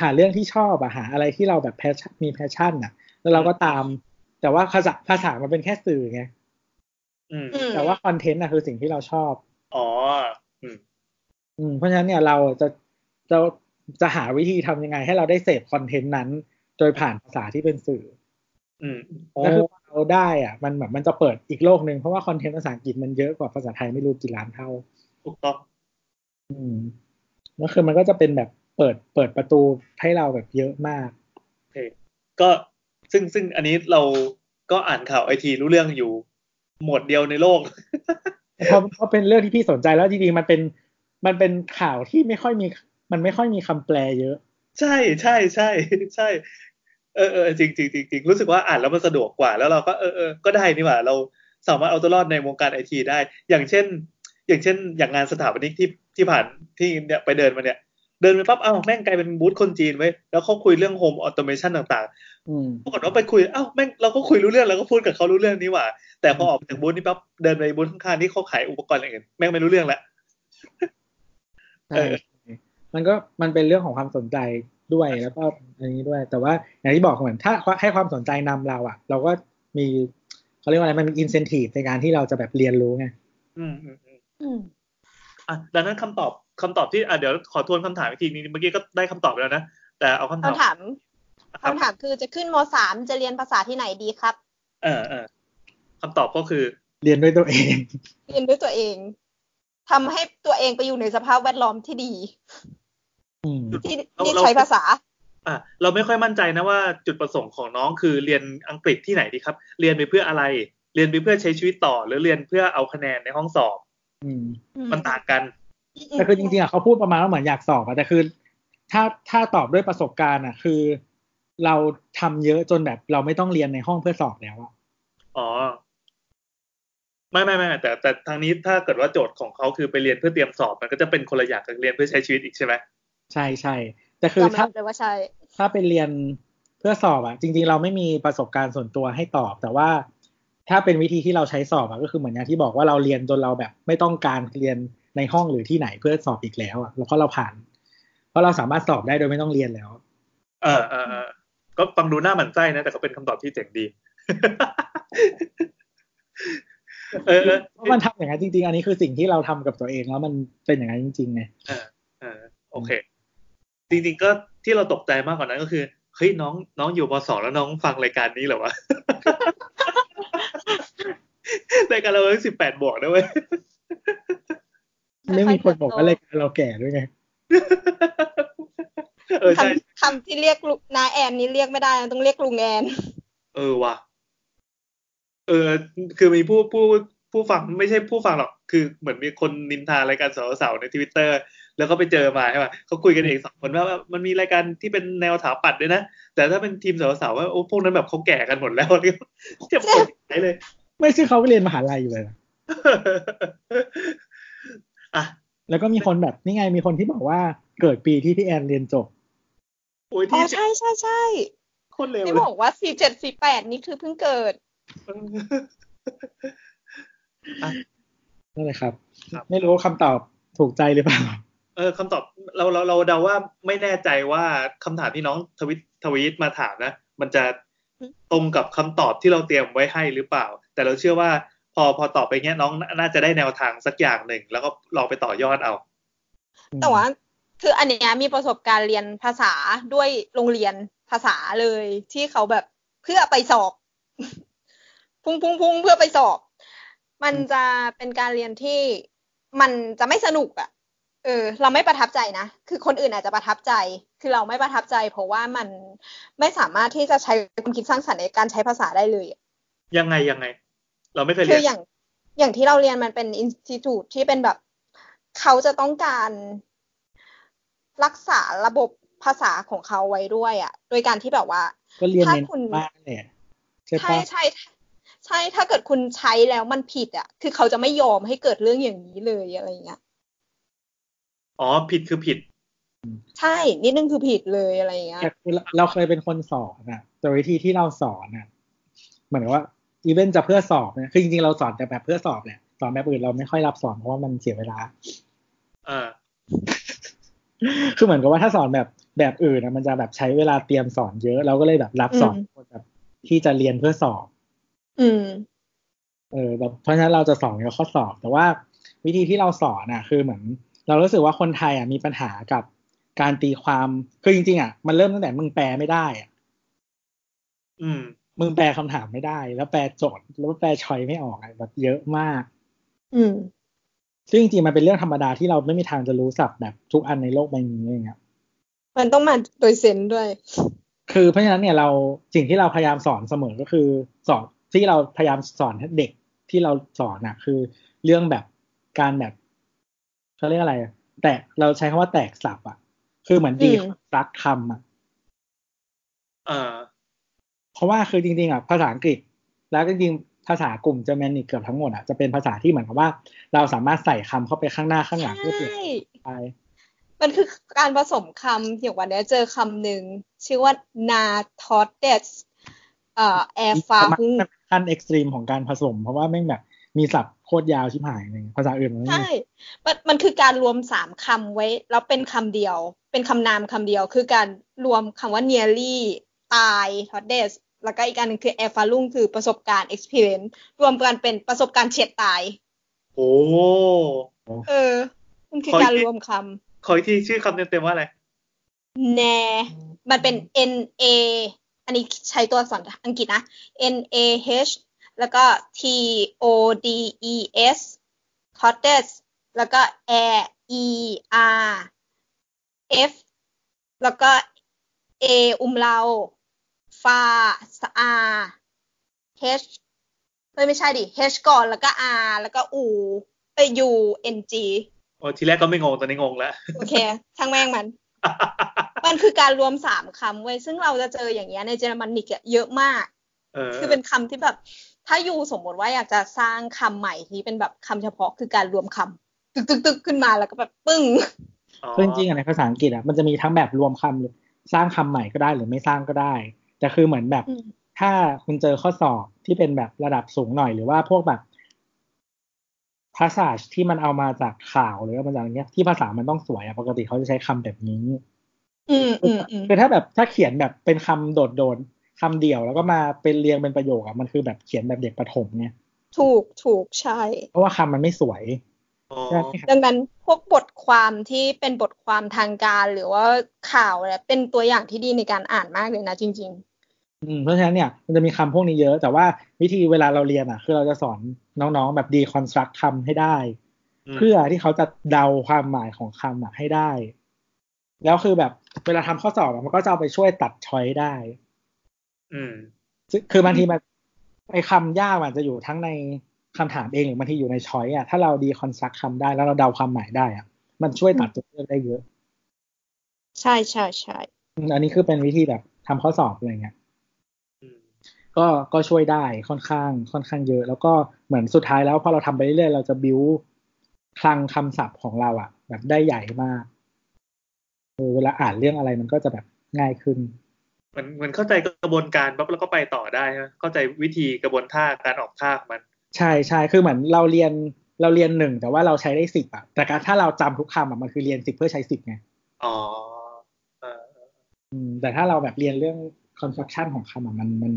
หาเรื่องที่ชอบอะหาอะไรที่เราแบบ pas- มี passion อะแล้วเราก็ตาม แต่ว่าภาษาภาษามันเป็นแค่สื่อไงอืมอืมแต่ว่า content อะคือสิ่งที่เราชอบอ๋ออืมอืมเพราะฉะนั้นเนี่ยเราจะจะจะหาวิธีทำยังไง ให้เราได้เสพ content นั้น โดยผ่านภาษาที่เป็นสื่อ อืมโอ้แล้วคือพอเราได้อะมันเหมือนมันจะเปิดอีกโลกหนึ่งเพราะว่าคอนเทนต์ภาษาอังกฤษมันเยอะกว่าภาษาไทยไม่รู้กี่ล้านเท่าถูกต้องอืมแล้วคือมันก็จะเป็นแบบ เปิดเปิดประตูให้เราแบบเยอะมากโอเคก็ซึ่งซึ่งอันนี้เราก็อ่านข่าวไอทีรู้เรื่องอยู่ หมวดเดียวในโลกเพราะเพราะเป็นเรื่องที่พี่สนใจแล้วจริงๆมันเป็นมันเป็นข่าวที่ไม่ค่อยมี มันไม่ค่อยมีคำแปลเยอะ ใช่ใช่ใช่ใช่เออเออจริงจริงจริงจริงรู้สึกว่าอ่านแล้วมันสะดวกกว่า แล้วเราก็เออเออก็ได้นี่หว่าเราสามารถเอาตัวรอดในวงการไอทีได้ อย่างเช่น อย่างเช่น อย่างงานสถาปนิกที่ที่ผ่านที่เนี่ยไปเดินมาเนี่ย เดินไปปั๊บอ้าวแม่งกลายเป็นบูธคนจีนไว้ยแล้วเขาคุยเรื่องโฮมออโตเมชันต่าง อืม ๆปรากฏว่าไปคุยอ้าวแม่งเราก็คุยรู้เรื่องแล้วก็พูดกับเขารู้เรื่องนี้หว่า แต่พอออกจากบูธนี่ปั๊บเดินไปบูธข้างๆที่เขาขายอุปกรณ์อย่างอื่นแม่งไม่รู้เรื่องแล้ว ใช่มันก็มันเป็นเรื่องของความสนใจด้วยแล้วก็อันนี้ด้วย แต่ว่าอย่างที่บอกเหมือนถ้าให้ความสนใจนำเราอ่ะ เราก็มีเขาเรียกว่าอะไรมันมีอินเซนティブในการที่เราจะแบบเรียนรู้ไง อืมอืมอืม อืม อ่ะดังนั้นคำตอบ คำตอบที่อะเดี๋ยวขอทวนคำถามอีกทีนึงเมื่อกี้ก็ได้คำตอบไปแล้วนะ แต่เอาคำถามคำถามครับคำถามคือจะขึ้นมสามจะเรียนภาษาที่ไหนดีครับ เออเออคำตอบก็คือ เรียนด้วยตัวเอง เรียนด้วยตัวเองทำให้ตัวเองไปอยู่ในสภาพแวดล้อมที่ดีอืมที่เราที่เราใช้ภาษา อะเราไม่ค่อยมั่นใจนะว่าจุดประสงค์ของน้องคือเรียนอังกฤษที่ไหนดีครับ เรียนไปเพื่ออะไร เรียนไปเพื่อใช้ชีวิตต่อ หรือเรียนเพื่อเอาคะแนนในห้องสอบอืมมันต่างกัน แต่คือจริงๆอะเขาพูดประมาณว่าเหมือนอยากสอบอะแต่คือ ถ้าถ้าตอบด้วยประสบการณ์อะ คือ เราทำเยอะจนแบบเราไม่ต้องเรียนในห้องเพื่อสอบแล้วอะอ๋อไม่ไม่ไม่แต่แต่ทางนี้ถ้าเกิดว่าโจทย์ของเขาคือไปเรียนเพื่อเตรียมสอบ มันก็จะเป็นคนละอย่างกับเรียนเพื่อใช้ชีวิตอีกใช่ไหมใช่ใช่แต่คือยอมถ้ารับเลยว่าใช่ถ้าเป็นเรียนเพื่อสอบอะจริง ๆ เราไม่มีประสบการณ์ส่วนตัวให้ตอบ แต่ว่าถ้าเป็นวิธีที่เราใช้สอบอะก็คือเหมือนอย่างที่บอกว่าเราเรียนจนเราแบบ ไม่ต้องการเรียน ในห้องหรือที่ไหนเพื่อสอบอีกแล้วอะแล้วเพราะเราผ่าน เพราะเราสามารถสอบได้โดยไม่ต้องเรียนแล้ว เออเออเออก็ฟังดูหน้าหมันไส้นะ แต่ก็เป็นคำตอบที่เจ๋งดีเออเออเพราะมันทำอย่างนั้นจริง ๆ อันนี้คือสิ่งที่เราทำกับตัวเองแล้วมันเป็นอย่างนั้นจริงๆไงเออเออโอเค จริงๆก็ที่เราตกใจมากกว่านั้นก็คือเฮ้ยน้องน้องอยู่ปสองแล้วน้องฟังรายการนี้เหรอวะรายการเราสิบแปดบวกนะเว้ย ไม่มีคนบอกว่าเลยการเราแก่ด้วยไงเออใช่คำคำที่เรียกลุนาแอนนี่เรียกไม่ได้นะต้องเรียกลุงแอนเออว่ะเออ คือมีผู้ผู้ผู้ฟังไม่ใช่ผู้ฟังหรอกคือเหมือนมีคนนินทารายการสาวๆในทวิตเตอร์แล้วก็ไปเจอมาใช่ป่ะเขาคุยกันเองสองคนว่าว่ามันมีรายการที่เป็นแนวถาปัดด้วยนะ แต่ถ้าเป็นทีมสาวๆว่าโอ้พวกนั้นแบบเขาแก่กันหมดแล้วเนี่ยเจ็บปวดใจเลย ไม่ใช่เขาไปเรียนมหาลัยอยู่เลยนะ อะแล้วก็มีคนแบบนี่ไงมีคนที่บอกว่าเกิดปีที่พี่แอนเรียนจบโอ้ยอ๋ที่อใช่ใช่ใช่โคนเร็วที่เลยบอกว่าสี่เจ็ดสี่แปดนี่คือเพิ่งเกิดนั่นแหละครับ ครับ ไม่รู้คำตอบถูกใจหรือเปล่า เออคำตอบเราเราเราเดาว่าไม่แน่ใจว่าคำถามที่น้องทวิตทวีตมาถามนะ มันจะตรงกับคำตอบที่เราเตรียมไว้ให้หรือเปล่า แต่เราเชื่อว่า พอพอตอบไปเงี้ยน้องน่าจะได้แนวทางสักอย่างหนึ่ง แล้วก็ลองไปต่อยอดเอา แต่ว่าคืออันเนี้ยมีประสบการณ์เรียนภาษาด้วยโรงเรียนภาษาเลยที่เขาแบบเพื่อไปสอบ พุ่งพุ่งพุ่งเพื่อไปสอบ มันจะเป็นการเรียนที่มันจะไม่สนุกอะ่ะ เออ เราไม่ประทับใจนะ คือคนอื่นอาจจะประทับใจ คือเราไม่ประทับใจ เพราะว่ามันไม่สามารถที่จะใช้ความคิดสร้างสรรค์ในการใช้ภาษาได้เลยอะยังไงยังไง เราไม่เคยคืเรีอยนอย่างอย่างที่เราเรียนมันเป็นอินสติทูตที่เป็นแบบ เขาจะต้องการรักษาระบบภาษาของเขาไว้ด้วยอะ โดยการที่แบบว่าก็เรียนถ้าเน้นคุณมากเลยใช่ใช่ปะใช่ใช่ถ้าเกิดคุณใช้แล้วมันผิดอะ คือเขาจะไม่ยอมให้เกิดเรื่องอย่างนี้เลยอะไรอย่างเงี้ยอ๋อผิดคือผิด ใช่นิดนึงคือผิดเลยอะไรอย่างเงี้ยแต่คือเราเราเคยเป็นคนสอนอะแต่วิธีที่เราสอนอะ เหมือนกับว่า อีเวนต์จะเพื่อสอบเนี่ยคือจริงๆเราสอนแต่แบบเพื่อสอบแหละสอนแบบอื่นเราไม่ค่อยรับสอนเพราะว่ามันเสียเวลาอ่าคือเหมือนกับว่าถ้าสอนแบบแบบอื่นนะมันจะแบบใช้เวลาเตรียมสอนเยอะ เราก็เลยแบบรับสอนอืมคนแบบที่จะเรียนเพื่อสอบ อืม เออแบบเพราะฉะนั้นเราจะสอนกับข้อสอบ แต่ว่าวิธีที่เราสอนอะ คือเหมือน เรารู้สึกว่าคนไทยอะมีปัญหากับการตีความคือจริงๆอะมันเริ่มตั้งแต่มึงแปลไม่ได้อะ อืม มึงแปลคำถามไม่ได้ แล้วแปลโจทย์แล้วแปลชอยไม่ออกอะแบบเยอะมาก อืมซึ่งจริงๆมันเป็นเรื่องธรรมดาที่เราไม่มีทางจะรู้ศัพท์แบบทุกอันในโลกใบนี้อย่างเงี้ยมันต้องมาโดยเซนส์ด้วย คือเพราะฉะนั้นเนี่ยเราสิ่งที่เราพยายามสอนเสมอก็คือ สอนที่เราพยายามสอนให้เด็กที่เราสอนอะคือเรื่องแบบการแบบเขาเรียกอะไรอะแตกเราใช้คำว่าแตกสับอะ คือเหมือนดีอืมรักคำอะอ่าเพ ราะว่าคือจริงๆอะภาษาอังกฤษ แล้วจริงๆภาษากลุ่มเจอร์แมนิกเกือบทั้งหมดอะจะเป็นภาษาที่เหมือนกับว่า เราสามารถใส่คำเข้าไปข้างหน้าข้างหลังเพื่อเปลี่ยนใช่ไปมันคือการผสมคำอย่างวันเนี้ยเจอคำหนึ่งชื่อว่านาทอเดสเอ่อแอร์ฟาฮุงมันเป็นขั้นเอ็กซ์ตรีมของการผสม เพราะว่าแม่งแบบมีศัพท์โคตรยาวชิบหายเลยภาษาอื่นมันไม่มีใช่ มันมันคือการรวมสามคำไว้ แล้วเป็นคำเดียว เป็นคำนามคำเดียว คือการรวมคำว่า nearly ตาย t o d e s แล้วก็อีกอันหนึงคือ air f a l u n g คือประสบการณ์ experience รวมกันเป็นประสบการณ์เฉียดตาย โอ้ เออ มันคือขออีกการรวมคขออีกทีชื่อคำเต็มๆว่าอะไรำ n a มันเป็น n a อันนี้ใช้ตัวอักษรอังกฤษนะ n a h แล้วก็ t o d e s t o d e s แล้วก็ air e r f แล้วก็ a อุมเรา ฟาสอา h เฮ้ยไม่ใช่ดิ h ก่อนแล้วก็ r แล้วก็ u เอ้ย u n g โอ้ทีแรกก็ไม่งงตอนนี้งงแล้ว โอเค ช่างแม่งมัน มันคือการรวมสามคำไว้ยซึ่งเราจะเจออย่างเงี้ยในเจอร์มันนิกอะเยอะมากเออคือเป็นคำที่แบบ ถ้ายูสมมติว่าอยากจะสร้างคำใหม่ที่เป็นแบบคำเฉพาะคือการรวมคำตึกตึกตึกขึ้นมาแล้วก็แบบปึ้งอ๋อคือจริงๆอะในภาษาอังกฤษอะมันจะมีทั้งแบบรวมคำหรือสร้างคำใหม่ก็ได้หรือไม่สร้างก็ได้ แต่คือเหมือนแบบอืมถ้าคุณเจอข้อสอบที่เป็นแบบระดับสูงหน่อยหรือว่าพวกแบบภาษาที่มันเอามาจากข่าวหรือว่ามาจากอะไรเงี้ยที่ภาษามันต้องสวยอะปกติเขาจะใช้คำแบบนี้อืมอืมอืมคือถ้าแบบถ้าเขียนแบบเป็นคำโดดโดนคำเดียวแล้วก็มาเป็นเรียงเป็นประโยคอะมันคือแบบเขียนแบบเด็กประถมไงถูกถูกใช่ เพราะว่าคำมันไม่สวยอ๋อใช่ไหมครับดังนั้นพวกบทความที่เป็นบทความทางการหรือว่าข่าวเนี่ยเป็นตัวอย่างที่ดีในการอ่านมากเลยนะจริงอืม เพราะฉะนั้นเนี่ยมันจะมีคำพวกนี้เยอะ แต่ว่าวิธีเวลาเราเรียนอะ คือเราจะสอนน้องๆแบบ deconstruct คำให้ได้เพื่อที่เขาจะเดาความหมายของคำอะให้ได้ แล้วคือแบบเวลาทำข้อสอบอะมันก็จะเอาไปช่วยตัด choice ได้ อืมซึ่งคือบางทีมันไอ้คำยากมันจะอยู่ทั้งในคำถามเองหรือบางทีอยู่ใน choice อะถ้าเรา deconstruct คำได้แล้วเราเดาความหมายได้อะมันช่วยตัดตัวเลือกได้เยอะๆใช่ใช่ใช่อืมอันนี้คือเป็นวิธีแบบทำข้อสอบอะไรเงี้ยอืม ก็ก็ช่วยได้ค่อนข้างค่อนข้างเยอะ แล้วก็เหมือนสุดท้ายแล้วพอเราทำไปเรื่อยๆเราจะบิวคลังคำศัพท์ของเราอะแบบได้ใหญ่มากเออเวลาอ่านเรื่องอะไรมันก็จะแบบง่ายขึ้นมันมันเข้าใจกระบวนการปั๊บแล้วก็ไปต่อได้ใช่ไหมเข้าใจวิธีกระบวนท่าการออกท่าของมัน ใช่ใช่คือเหมือนเราเรียนเราเรียนหนึ่งแต่ว่าเราใช้ได้สิบอะแต่การถ้าเราจำทุกคำอะมันคือเรียนสิบเพื่อใช้สิบไงอ๋อเอออืมแต่ถ้าเราแบบเรียนเรื่อง construction ของคำอะมันมัน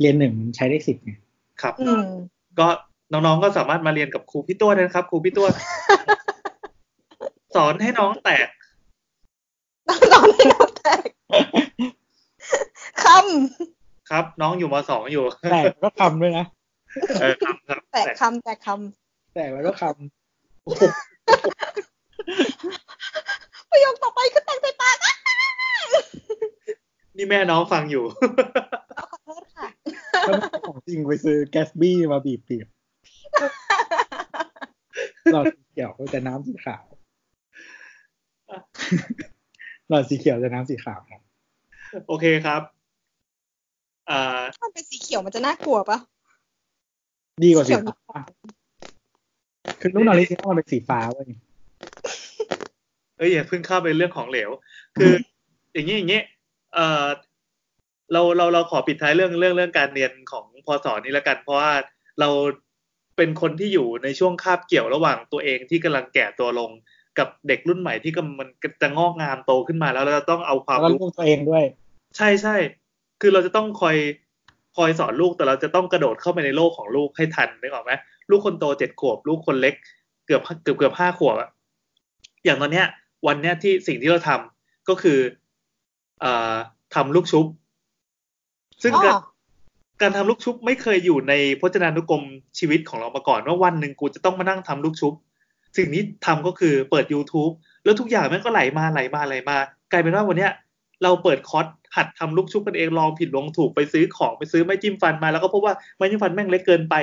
เรียนหนึ่งมันใช้ได้สิบไงอืครับมก็น้องๆก็สามารถมาเรียนกับครูพี่ตัวได้นะครับ ครูพี่ตัว สอนให้น้องแตกตอนที่เราแตกคครับ น้องอยู่มสองอยู่แต่ก็คำด้วยนะเออครับครับำแตกคำแตกคแต่แล้วก็คำประโยคต่อไปคือแตกใส่ปากอะนี่แม่น้องฟังอยู่ ของจริงไปซื้อแกสบี้มาบีบบีบหลอดสีเขียวแต่น้ำสีขาวหลอดสีเขียวจะน้ำสีขาวครับ โอเคครับ อ่าถ้ามันเป็นสีเขียวมันจะน่ากลัวปะดีกว่าสีเขียวฟ้าคือลูกนอริจินอลมันเป็นสีฟ้าเว้ยเอ้ยอย่าเพิ่งเข้าไปเรื่องของเหลว คือ อย่างนี้อย่างนี้เออ เราเราเราขอปิดท้ายเรื่องเรื่องเรื่องการเรียนของพศนี้แล้วกัน เพราะว่าเราเป็นคนที่อยู่ในช่วงคาบเกี่ยวระหว่างตัวเองที่กำลังแก่ตัวลงกับเด็กรุ่นใหม่ที่กำมันจะงอกงามโตขึ้นมาแล้วเราจะต้องเอาความแล้วก็รู้ลูกตัวเองด้วย ใช่ใช่คือเราจะต้องคอยคอยสอนลูกแต่เราจะต้องกระโดดเข้าไปในโลกของลูกให้ทันนึกออกไหมลูกคนโตเจ็ดขวบ ลูกคนเล็ก เกือบเกือบเกือบห้าขวบอะอย่างตอนเนี้ย วันเนี้ยที่สิ่งที่เราทำก็คือเอ่อทำลูกชุบ ซึ่งอ๋อการการทำลูกชุบไม่เคยอยู่ในพจนานุกรมชีวิตของเรามาก่อน ว่าวันหนึ่งกูจะต้องมานั่งทำลูกชุบ สิ่งนี้ทำก็คือเปิด YouTube แล้วทุกอย่างมันก็ไหลมาไหลมาไหลมา กลายเป็นว่าวันเนี้ยเราเปิดคอร์สหัดทำลูกชุบกันเองลองผิดลองถูกไปซื้อของไปซื้อไม้จิ้มฟันมาแล้วก็พบว่าไม้จิ้มฟันแม่งเล็กเกินไป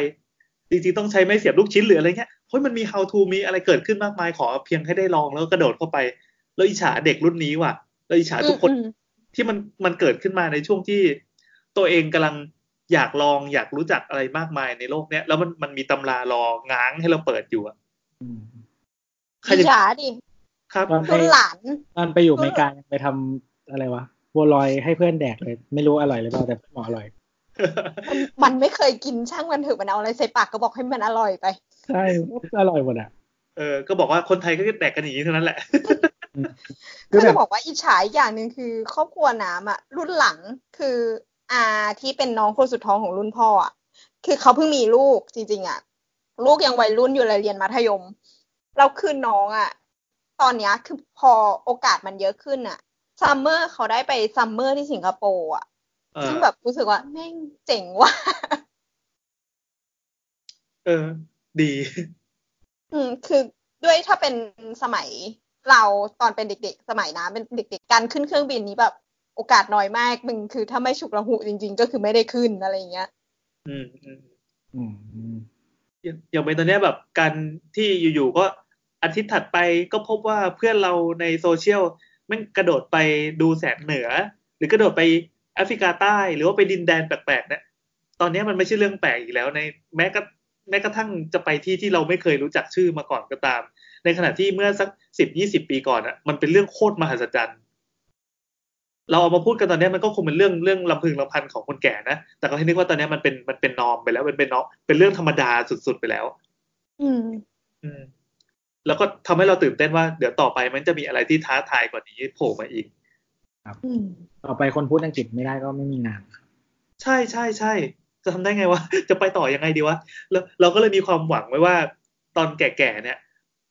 จริงๆต้องใช้ไม้เสียบลูกชิ้นหรืออะไรเงี้ยเฮ้ยมันมี how to มีอะไรเกิดขึ้นมากมายขอเพียงให้ได้ลองแล้วก็กระโดดเข้าไป แล้วอิจฉาเด็กรุ่นนี้ว่ะ แล้วอิจฉาทุกคนอืมที่มันมันเกิดขึ้นมาในช่วงที่ ตัวเองกำลังอยากลองอยากรู้จักอะไรมากมายในโลกเนี้ย แล้วมันมันมีตำรารอง้างให้เราเปิดอยู่อะอืมใครอิจจะฉาดิครับตอนไปรุ่นหลานตอนไปอยู่อเมริกายังไปทำอะไรวะบัวลอยให้เพื่อนแดกเลย ไม่รู้อร่อยหรือเปล่าแต่เพื่อนบอกอร่อยมันมันไม่เคยกินช่างมันเถอะมันเอาอะไรใส่ปากก็บอกให้มันอร่อยไป ใช่อร่อยหมดอะเออ ก็บอกว่าคนไทยก็แดกกันอย่างนี้เท่านั้นแหละคือก็แบจะบอกว่าอิจฉาอีกอย่างหนึ่งคือ ครอบครัวน้ำอะ รุ่นหลังคือ อาที่เป็นน้องคนสุดท้องของรุ่นพ่ออะคือเขาเพิ่งมีลูกจริงๆอะ ลูกยังวัยรุ่นอยู่เลยเรียนมัธยมแล้วคือน้องอะ ตอนเนี้ยคือพอโอกาสมันเยอะขึ้นอะ summer เขาได้ไป summer ที่สิงคโปร์อะเออซึ่งแบบรู้สึกว่าแม่งเจ๋งว่ะเออ ดี อืม คือด้วยถ้าเป็นสมัยเราตอนเป็นเด็ก ๆ สมัยน้ำเป็นเด็ก ๆ การขึ้นเครื่องบินนี้แบบ โอกาสน้อยมากมึงคือถ้าไม่ฉุกละหุจริง ๆ ก็คือไม่ได้ขึ้นอะไรอย่างเงี้ย อืมอืมอืมอืมอย่างอย่างเป็นตอนเนี้ยแบบการที่อยู่ๆก็อาทิตย์ถัดไปก็พบว่าเพื่อนเราในโซเชียลแมันกระโดดไปดูแสงเหนือ หรือกระโดดไปแอฟริกาใต้ หรือว่าไปดินแดนแปลกๆเนี่ยตอนเนี้ยมันไม่ใช่เรื่องแปลกอีกแล้วในแม้กระแม้กระทั่งจะไปที่ที่เราไม่เคยรู้จักชื่อมาก่อนก็ตาม ในขณะที่เมื่อสักสิบยี่สิบปีก่อนอะมันเป็นเรื่องโคตรมหัศจรรย์ เราเอามาพูดกันตอนเนี้ยมันก็คงเป็นเรื่องเรื่องลำพึงลำพันของคนแก่นะ แต่ก็ให้นึกว่าตอนเนี้ยมันเป็นมันเป็นนอมไปแล้วมันเป็นนอมเป็นเรื่องธรรมดาสุดๆไปแล้ว อืม อืม แล้วก็ทำให้เราตื่นเต้นว่าเดี๋ยวต่อไปมันจะมีอะไรที่ท้าทายกว่านี้โผล่มาอีกอืมต่อไปคนพูดอังกฤษไม่ได้ก็ไม่มีงานใช่ใช่ใช่จะทำได้ไงวะจะไปต่อยังไงดีวะแล้วเราก็เลยมีความหวังไว้ว่า ตอนแก่ๆเนี่ย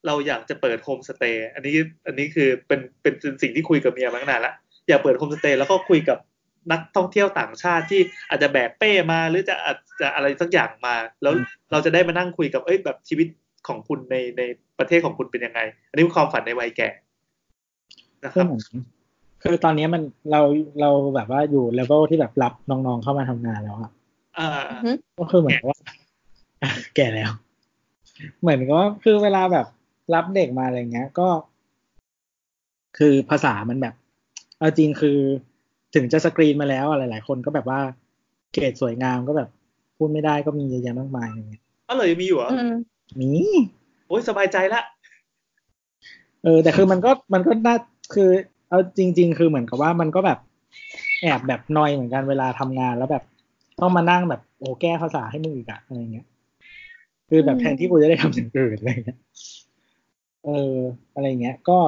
เราอยากจะเปิดโฮมสเตย์อันนี้ อันนี้คือเป็นเป็นเป็นสิ่งที่คุยกับเมียมาตั้งนานละ อยากเปิดโฮมสเตย์แล้วก็คุยกับนักท่องเที่ยวต่างชาติที่อาจจะแบกเป้มาหรือจะอาจจะอะไรสักอย่างมา แล้วเราจะได้มานั่งคุยกับเอ้ยแบบชีวิตของคุณในในประเทศของคุณเป็นยังไง อันนี้เป็นความฝันในวัยแก่นะคคือรับเหมือนคือตอนนี้มันเราเราแบบว่าอยู่เลเวลที่แบบรับน้องๆเข้ามาทำงานแล้วอะอ่าอือฮึก็คือเหมือนกับว่า แก่แล้ว เหมือนกับว่าคือเวลาแบบรับเด็กมาอะไรเงี้ย ก็ คือภาษามันแบบ เอาจริงคือถึงจะสกรีนมาแล้วอะไรหลายคนก็แบบว่าเกรดสวยงามก็แบบ พูดไม่ได้ก็มีเยอะแยะมากมายอย่างเงี้ยอ๋อเลยมีอยู่เหรออืมมีโอ้ยสบายใจละเออแต่คือมันก็มันก็น่าคือ เอาจริง ๆ คือเหมือนกับว่ามันก็แบบแอบแบบนอยเหมือนกันเวลาทำงานแล้วแบบ ต้องมานั่งแบบโอ้แก้ภาษาให้มึงอีกอะอะไรเงี้ย คือแบบแทนที่กูจะได้ทำอย่างอื่นอะไรเงี้ยเอออะไรเงี้ย ก็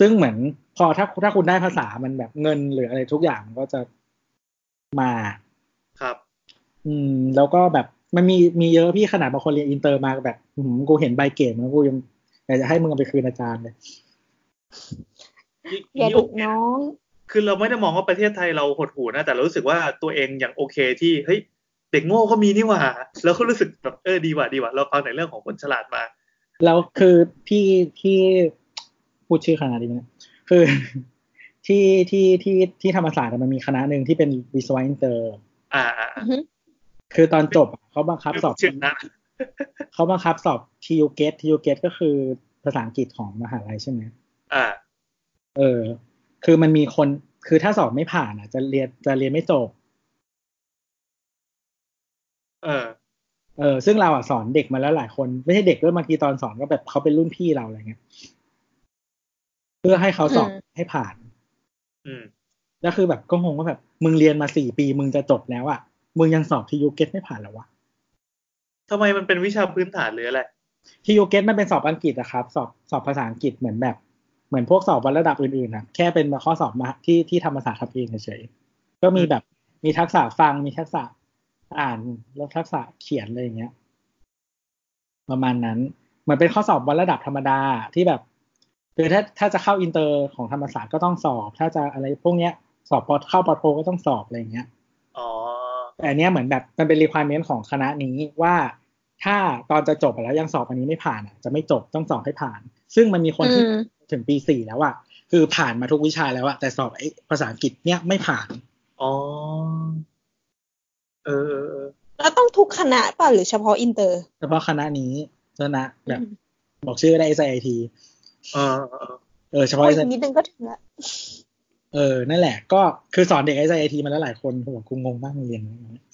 ซึ่งเหมือนพอถ้าถ้าคุณได้ภาษามันแบบเงินหรืออะไรทุกอย่างมันก็จะมาครับ อืม แล้วก็แบบมันมีมีเยอะพี่ขนาดบางคนเรียนอินเตอร์มาแบบอืมกูเห็นใบเกรดมันกูยังอยากจะให้มึงเอาไปคืนอาจารย์เลยอย่าดุน้อง คือเราไม่ได้มองว่าประเทศไทยเราหดหูนะ แต่เรารู้สึกว่าตัวเองยังโอเคที่เฮ้ยเด็กโง่ก็มีนี่หว่า แล้วก็รู้สึกแบบเออดีว่ะดีว่ะเราฟังในเรื่องของคนฉลาดมา แล้วคือพี่ที่ พูดชื่อคณะดีไหมเนี่ยคือที่ที่ที่ที่ธรรมศาสตร์อะมันมีคณะหนึ่งที่เป็นวิศวะอินเตอร์ อ่าอ่าอือฮึคือตอนจบอะเขาบังคับสอบชื่อนะเขาบังคับสอบ TU GATE TU GATE ก็คือภาษาอังกฤษของมหาลัยใช่ไหมอ่า เออ คือมันมีคนคือถ้าสอบไม่ผ่านอะ จะเรียนจะเรียนไม่จบ เออ เออ ซึ่งเราอะสอนเด็กมาแล้วหลายคน ไม่ใช่เด็กด้วยบางทีตอนสอนก็แบบเขาเป็นรุ่นพี่เราอะไรเงี้ยเเพื่อให้เขาสอบอืมให้ผ่าน อืมแล้วคือแบบก็งงว่าแบบ มึงเรียนมาสี่ปี มึงจะจบแล้วอะ มึงยังสอบ TU-GET ไม่ผ่านแล้ววะทำไมมันเป็นวิชาพื้นฐานหรืออะไร TU-GET มันเป็นสอบอังกฤษอะครับ สอบสอบภาษาอังกฤษเหมือนแบบ เหมือนพวกสอบวัดระดับอื่นๆนะแค่เป็นข้อสอบมาที่ที่ธรรมศาสตร์ทำเองเฉยๆก็มีแบบมีทักษะฟังมีทักษะอ่านแล้วทักษะเขียนอะไรอย่างเงี้ย ประมาณนั้นเหมือนเป็นข้อสอบวัดระดับธรรมดาที่แบบ คือถ้าถ้าจะเข้าอินเตอร์ของธรรมศาสตร์ก็ต้องสอบ ถ้าจะอะไรพวกเนี้ย สอบพอเข้าป.โทก็ต้องสอบอะไรอย่างเงี้ยอ๋อแต่อันเนี้ยเหมือนแบบมันเป็น requirement ของคณะนี้ว่าถ้าตอนจะจบแล้วยังสอบอันนี้ไม่ผ่านอะจะไม่จบต้องสอบให้ผ่าน ซึ่งมันมีคนที่อืมถึงปีสี่แล้วอะคือผ่านมาทุกวิชาแล้วอะแต่สอบไอ้ภาษาอังกฤษเนี้ยไม่ผ่านอ๋อเออเออเออแล้วต้องทุกคณะป่ะหรือเฉพาะอินเตอร์ เฉพาะคณะนี้คณะแบบบอกชื่อได้ SIT เออเออเออเฉโอ้พาะย SIT นิดนึงก็ถึงละเออ นั่นแหละ ก็คือสอนเด็ก SIT มาแล้วหลายคนหัวกูงงมากมึงเรียนอะไรเงี้ย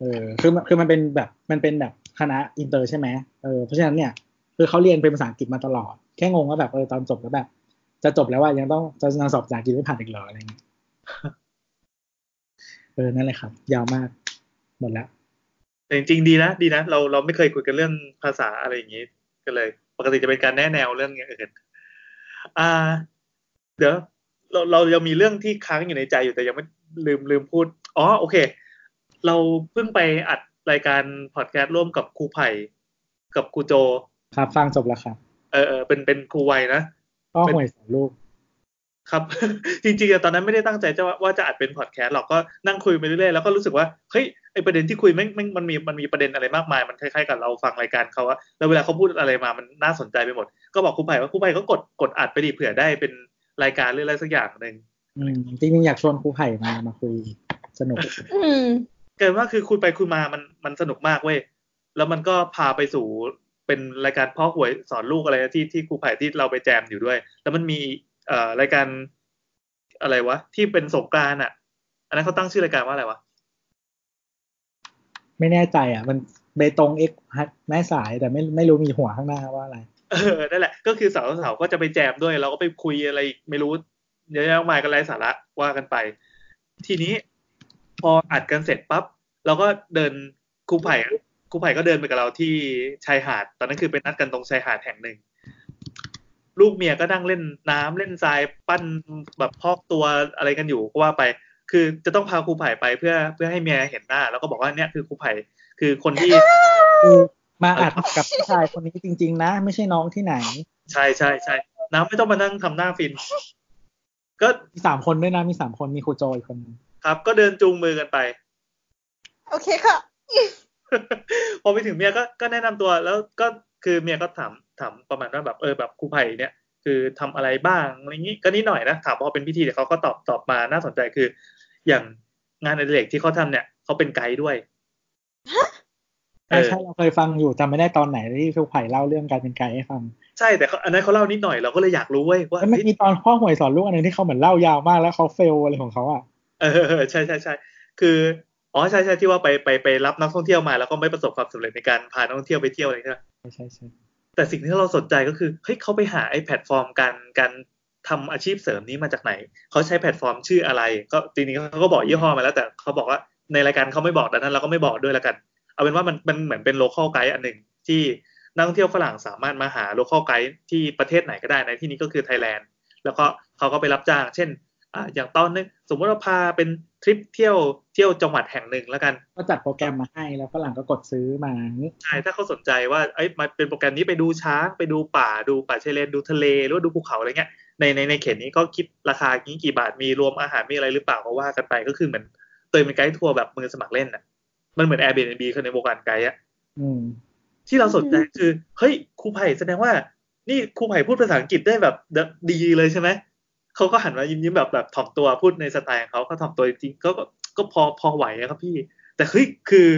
เออคือมันคือมันเป็นแบบมันเป็นแบบคณะอินเตอร์ใช่ไหมเออเพราะฉะนั้นเนี่ยคือเขาเรียนเป็นภาษาอังกฤษมาตลอด แค่งงว่าแบบเออตอนจบแล้วแบบ จะจบแล้วว่ายังต้องจะยังสอบภาษาอังกฤษไม่ผ่านอีกเหรออะไรเงี้ยเออนั่นแหละครับ ยาวมากหมดแล้วแต่จริงๆดีนะดีนะเราเราไม่เคยคุยกันเรื่องภาษาอะไรอย่างนี้กันเลย ปกติจะเป็นการแนะแนวเรื่องอย่างอื่นอ่า เดี๋ยวเราเรายังมีเรื่องที่ค้างอยู่ในใจอยู่แต่ยังไม่ลืมลืมพูด อ๋อโอเค เราเพิ่งไปอัดรายการพอดแคสต์ร่วมกับครูไผ่กับครูโจ ครับฟังจบแล้วครับ เออเออเป็นเป็นครูวัยนะ ก็ห่วยสอนลูก ครับ จริงๆอะตอนนั้นไม่ได้ตั้งใจจะว่าว่าจะอัดเป็นพอดแคสต์หรอกก็นั่งคุยไปเรื่อยๆแล้วก็รู้สึกว่าเฮ้ยไอประเด็นที่คุยไม่ไม่มันมีมันมีประเด็นอะไรมากมาย มันคล้ายๆกับเราฟังรายการเขาอะแล้วเวลาเขาพูดอะไรมามันน่าสนใจไปหมด ก็บอกครูไผ่ว่าครูไผ่ก็กดกดอัดไปดิเผื่อได้เป็นรายการหรืออะไรสักอย่างหนึ่งอืมจริงๆอยากชวนครูไผ่มามาคุยสนุกอืมเกิดว่าคือคุยไปคุยมามันมันสนุกมากเว้ยแล้วมันก็พาไปสู่เป็นรายการพ่อหวยสอนลูกอะไรที่ที่ครูไผ่ที่เราไปแจมอยู่ด้วย แล้วมันมีเอ่อ รายการอะไรวะ ที่เป็นสงกรานต์อะอันนั้นเขาตั้งชื่อรายการว่าอะไรวะ ไม่แน่ใจอะ มันเบตงเอ็กแม่สายแต่ไม่ไม่รู้มีหัวข้างหน้าว่าอะไร เออนั่นแหละ ก็คือสาวสาวๆก็จะไปแจมด้วย เราก็ไปคุยอะไรอีกไม่รู้เยอะแยะมากมายกันไร้สาระว่ากันไป ทีนี้ พออัดกันเสร็จปั๊บเราก็เดินครูไผ่ครูไผ่ก็เดินไปกับเราที่ชายหาด ตอนนั้นคือเป็นนัดกันตรงชายหาดแห่งหนึ่ง ลูกเมียก็นั่งเล่นน้ำเล่นทรายปั้นแบบพอกตัวอะไรกันอยู่ก็ว่าไป คือจะต้องพาครูไผ่ไปเพื่อเพื่อให้เมียเห็นหน้า แล้วก็บอกว่าเนี่ยคือครูไผ่คือคนที่คือมาอัดกับผู้ชายคนนี้จริง ๆ นะ ไม่ใช่น้องที่ไหน ใช่ใช่ใช่น้ำไม่ต้องมานั่งทำหน้าฟิน ก็มีสามคนด้วยนะมีสามคนมีครูโจอีกคนนึงครับ ก็เดินจูงมือกันไป โอเคค่ะพอไปถึงเมียก็ก็แนะนำตัวแล้วก็คือเมียก็ถาม ถามประมาณว่าแบบเออแบบครูไผ่เนี่ยคือทำอะไรบ้างอะไรอย่างนี้ก็นิดหน่อยนะถามพอเป็นพิธีเดี๋ยวเขาก็ตอบตอบมาน่าสนใจคือ อย่างงานอดิเรกที่เขาทำเนี่ยเขาเป็นไกด์ด้วยใช่ใช่เราเคยฟังอยู่จำไม่ได้ตอนไหนที่ครูไผ่เล่าเรื่องการเป็นไกด์ให้ฟังใช่แต่เขาอันนั้นเขาเล่านิดหน่อยเราก็เลยอยากรู้เว้ยว่าแล้วมันมีตอนพ่อหวยสอนลูกอันหนึ่งที่เขาเหมือนเล่ายาวมากแล้วเขา fail อะไรของเขาอะเออใช่ใช่ใช่คืออ๋อใช่ใช่ที่ว่าไปไปไปรับนักท่องเที่ยวมาแล้วก็ไม่ประสบความสำเร็จในการพานักท่องเที่ยวไปเที่ยวอะไรใช่ไหมใช่ใช่ใช่ แต่สิ่งที่เราสนใจก็คือเฮ้ยเขาไปหาไอ้แพลตฟอร์มการการทำอาชีพเสริมนี้มาจากไหน เขาใช้แพลตฟอร์มชื่ออะไร ก็จริงๆเขาก็บอกยี่ห้อมาแล้ว แต่เขาบอกว่าในรายการเขาไม่บอกดังนั้นเราก็ไม่บอกด้วยล้วกัน เอาเป็นว่ามันมันเหมือนเป็น local guide อันหนึ่งที่นักท่องเที่ยวฝรั่งสามารถมาหา local guide ที่ประเทศไหนก็ได้ในที่นี้ก็คือไทยแลนด์ แล้วก็เขาก็ไปรับจ้าง เช่น อ่าอย่างตอนนึงสมมติว่าพาเป็นทริปเที่ยวเที่ยวจังหวัดแห่งหนึ่งแล้วกัน ก็จัดโปรแกรมมาให้แล้วฝรั่งก็กดซื้อมาอย่างนี้ใช่ถ้าเขาสนใจว่าเอ้ยมาเป็นโปรแกรมนี้ไปดูช้างไปดูป่าดูป่าชายเลนดูทะเลหรือว่าดูภูเขาอะไรเงี้ยในในในเขตนี้ก็คิดราคานี้กี่บาทมีรวมอาหารมีอะไรหรือเปล่าก็ว่ากันไปก็คือเหมือนเตยเป็นไกด์ทัวร์แบบมือสมัครเล่นน่ะ มันเหมือน Airbnb คือในวงการไกด์อะอืมที่เราสนใจคือเฮ้ยครูไผ่แสดงว่า นี่ครูไผ่พูดภาษาอังกฤษได้แบบดีเลยใช่ไหม เขาก็หันมายิ้มยิ้มๆแบบแบบถ่อมตัวพูดในสไตล์ของเขาเขาถ่อมตัวจริงๆก็ก็ก็พอพอไหวอะครับพี่ แต่เฮ้ยคือ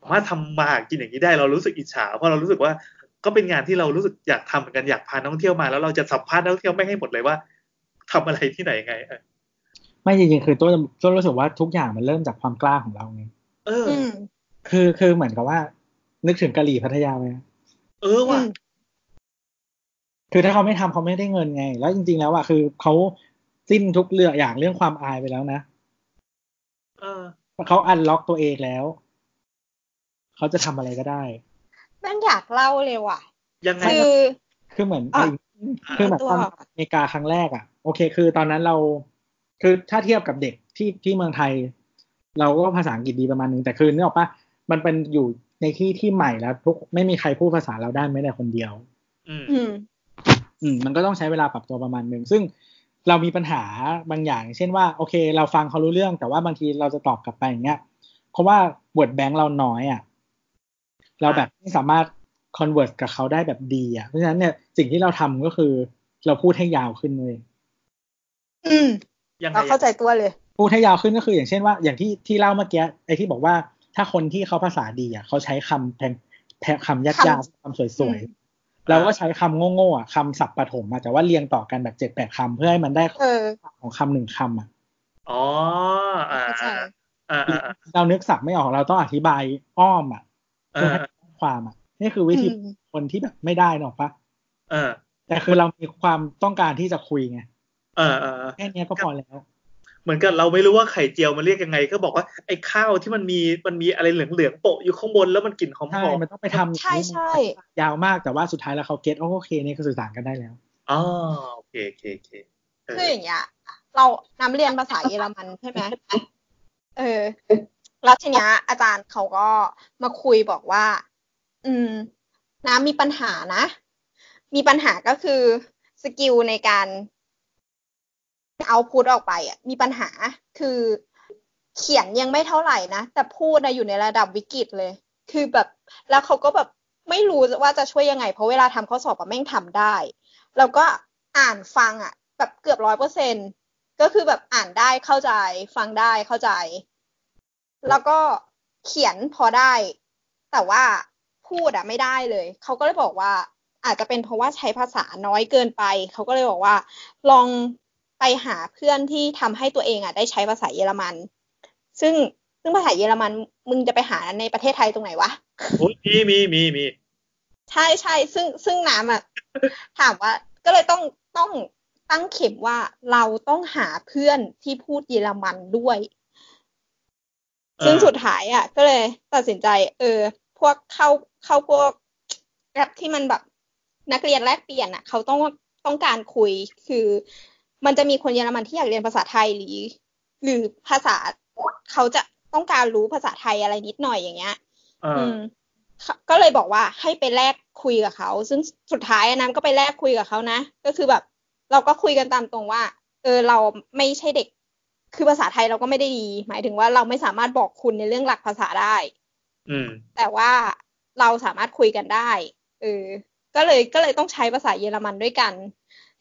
สามารถทำมาหากินอย่างนี้ได้เรารู้สึกอิจฉาเพราะเรารู้สึกว่าก็เป็นงานที่เรารู้สึกอยากทำเหมือนกันอยากพานักท่องเที่ยวมาแล้วเราจะสัมภาษณ์นักท่องเที่ยวไม่ให้หมดเลยว่าทำอะไรที่ไหนยังไงเออไม่จริงๆคือตัวตัวรู้สึกว่าทุกอย่างมันเริ่มจากความกล้าของเราไงเอออืมคือคือเหมือนกับว่า นึกถึงกะหรี่พัทยาไหมเออว่ะ คือถ้าเขาไม่ทำเขาไม่ได้เงินไง แล้วจริง ๆ แล้วอะคือเขาสิ้นทุกเรื่องอย่างเรื่องความอายไปแล้วนะเออเขาอันล็อกตัวเองแล้ว เขาจะทำอะไรก็ได้แม่งอยากเล่าเลยว่ะ ยังไงคือคือเหมือนอะคือเหมือนตัวตอนอเมริกาครั้งแรกอะโอเค คือตอนนั้นเรา คือถ้าเทียบกับเด็กที่ที่เมืองไทย เราก็ภาษาอังกฤษดีประมาณนึงแต่คือนึกออกปะมันเป็นอยู่ในที่ที่ใหม่แล้ว ทุกไม่มีใครพูดภาษาเราได้ไม่แต่คนเดียว อืม อืมอืมมันก็ต้องใช้เวลาปรับตัวประมาณหนึ่งซึ่งเรามีปัญหาบางอย่าง เช่นว่าโอเค เราฟังเขารู้เรื่อง แต่ว่าบางทีเราจะตอบกลับไปอย่างเงี้ยเพราะว่าword bank เราน้อยอะเราแบบไม่สามารถ converse กับเขาได้แบบดีอะเพราะฉะนั้นเนี่ยสิ่งที่เราทำก็คือ เราพูดให้ยาวขึ้นเลย อืมยังไงเราเข้าใจตัวเลย พูดให้ยาวขึ้นก็คือ อย่างเช่นว่า อย่างที่ที่เล่าเมื่อกี้ไอ้ที่บอกว่าถ้าคนที่เขาภาษาดีอะเขาใช้คำแพงแพงคำยากๆคำสวยอืมๆ เราก็ใช้คำโง่ๆอะคำศัพท์ประถมอะแต่ว่าเรียงต่อกันแบบเจ็ดแปดคำเพื่อให้มันได้เออของคำหนึ่งคำอะอ๋ออ่าเข้าใจอ่าอ่าอ่าเรานึกศัพท์ไม่ออกเราต้องอธิบายอ้อมอะเอเพื่ออให้ความอะนี่คือวิธีอืมคนที่แบบไม่ได้หรอกปะเออแต่คือเรามีความต้องการที่จะคุยไงเออเออแค่เนี้ยก็พอแล้ว เหมือนกับเราไม่รู้ว่าไข่เจียวมันเรียกยังไง ก็บอกว่าไอ้ข้าวที่มันมีมันมีอะไรเหลืองๆโปะอยู่ข้างบนแล้วมันกลิ่นหอมใช่ๆมันต้องไปทำใช่ใช่ยาวมากแต่ว่าสุดท้ายแล้วเขาเก็ตโอเคนี่คือสื่อสารกันได้แล้วอ๋อโอเคโอเคโอเคเออคืออย่างเงี้ยเราน้ำเรียนภาษาเยอรมันใช่ไหมเออ แล้วทีเนี้ยอาจารย์เขาก็มาคุยบอกว่า อืมน้ำมีปัญหานะ มีปัญหาก็คือ skill ในการ เอาพูดออกไปอะมีปัญหาคือเขียนยังไม่เท่าไหร่นะ แต่พูดนะอยู่ในระดับวิกฤตเลย คือแบบแล้วเขาก็แบบไม่รู้ว่าจะช่วยยังไง เพราะเวลาทำข้อสอบอะแม่งทำได้ แล้วก็อ่านฟังอะแบบเกือบร้อยเปอร์เซ็นก็คือแบบอ่านได้เข้าใจ ฟังได้เข้าใจ แล้วก็เขียนพอได้ แต่ว่าพูดอะไม่ได้เลย เขาก็เลยบอกว่าอาจจะเป็นเพราะว่าใช้ภาษาน้อยเกินไป เขาก็เลยบอกว่า ลอง ไปหาเพื่อนที่ทำให้ตัวเองอะได้ใช้ภาษาเยอรมัน ซึ่งซึ่งภาษาเยอรมันมึงจะไปหาในประเทศไทยตรงไหนวะโอ้ยมีมีมีมีใช่ใช่ซึ่งซึ่งน้ำอะถามว่าก็เลยต้องต้องตั้งเข็มว่าเราต้องหาเพื่อนที่พูดเยอรมันด้วย ซึ่งสุดท้ายอะ ก็เลยตัดสินใจ เออ พวกเข้าเข้าพวกแอปที่มันแบบนักเรียนแลกเปลี่ยนอะ เขาต้องต้องการคุยคือ มันจะมีคนเยอรมันที่อยากเรียนภาษาไทยหรือ หรือภาษาเขาจะต้องการรู้ภาษาไทยอะไรนิดหน่อยอย่างเงี้ยเออือมเขาก็เลยบอกว่าให้ไปแลกคุยกับเขา ซึ่งสุดท้ายอันนั้นก็ไปแลกคุยกับเขานะ ก็คือแบบ เราก็คุยกันตามตรงว่า เออเราไม่ใช่เด็ก คือภาษาไทยเราก็ไม่ได้ดี หมายถึงว่าเราไม่สามารถบอกคุณในเรื่องหลักภาษาได้ อืม แต่ว่าเราสามารถคุยกันได้ เออ ก็เลยก็เลยต้องใช้ภาษาเยอรมันด้วยกัน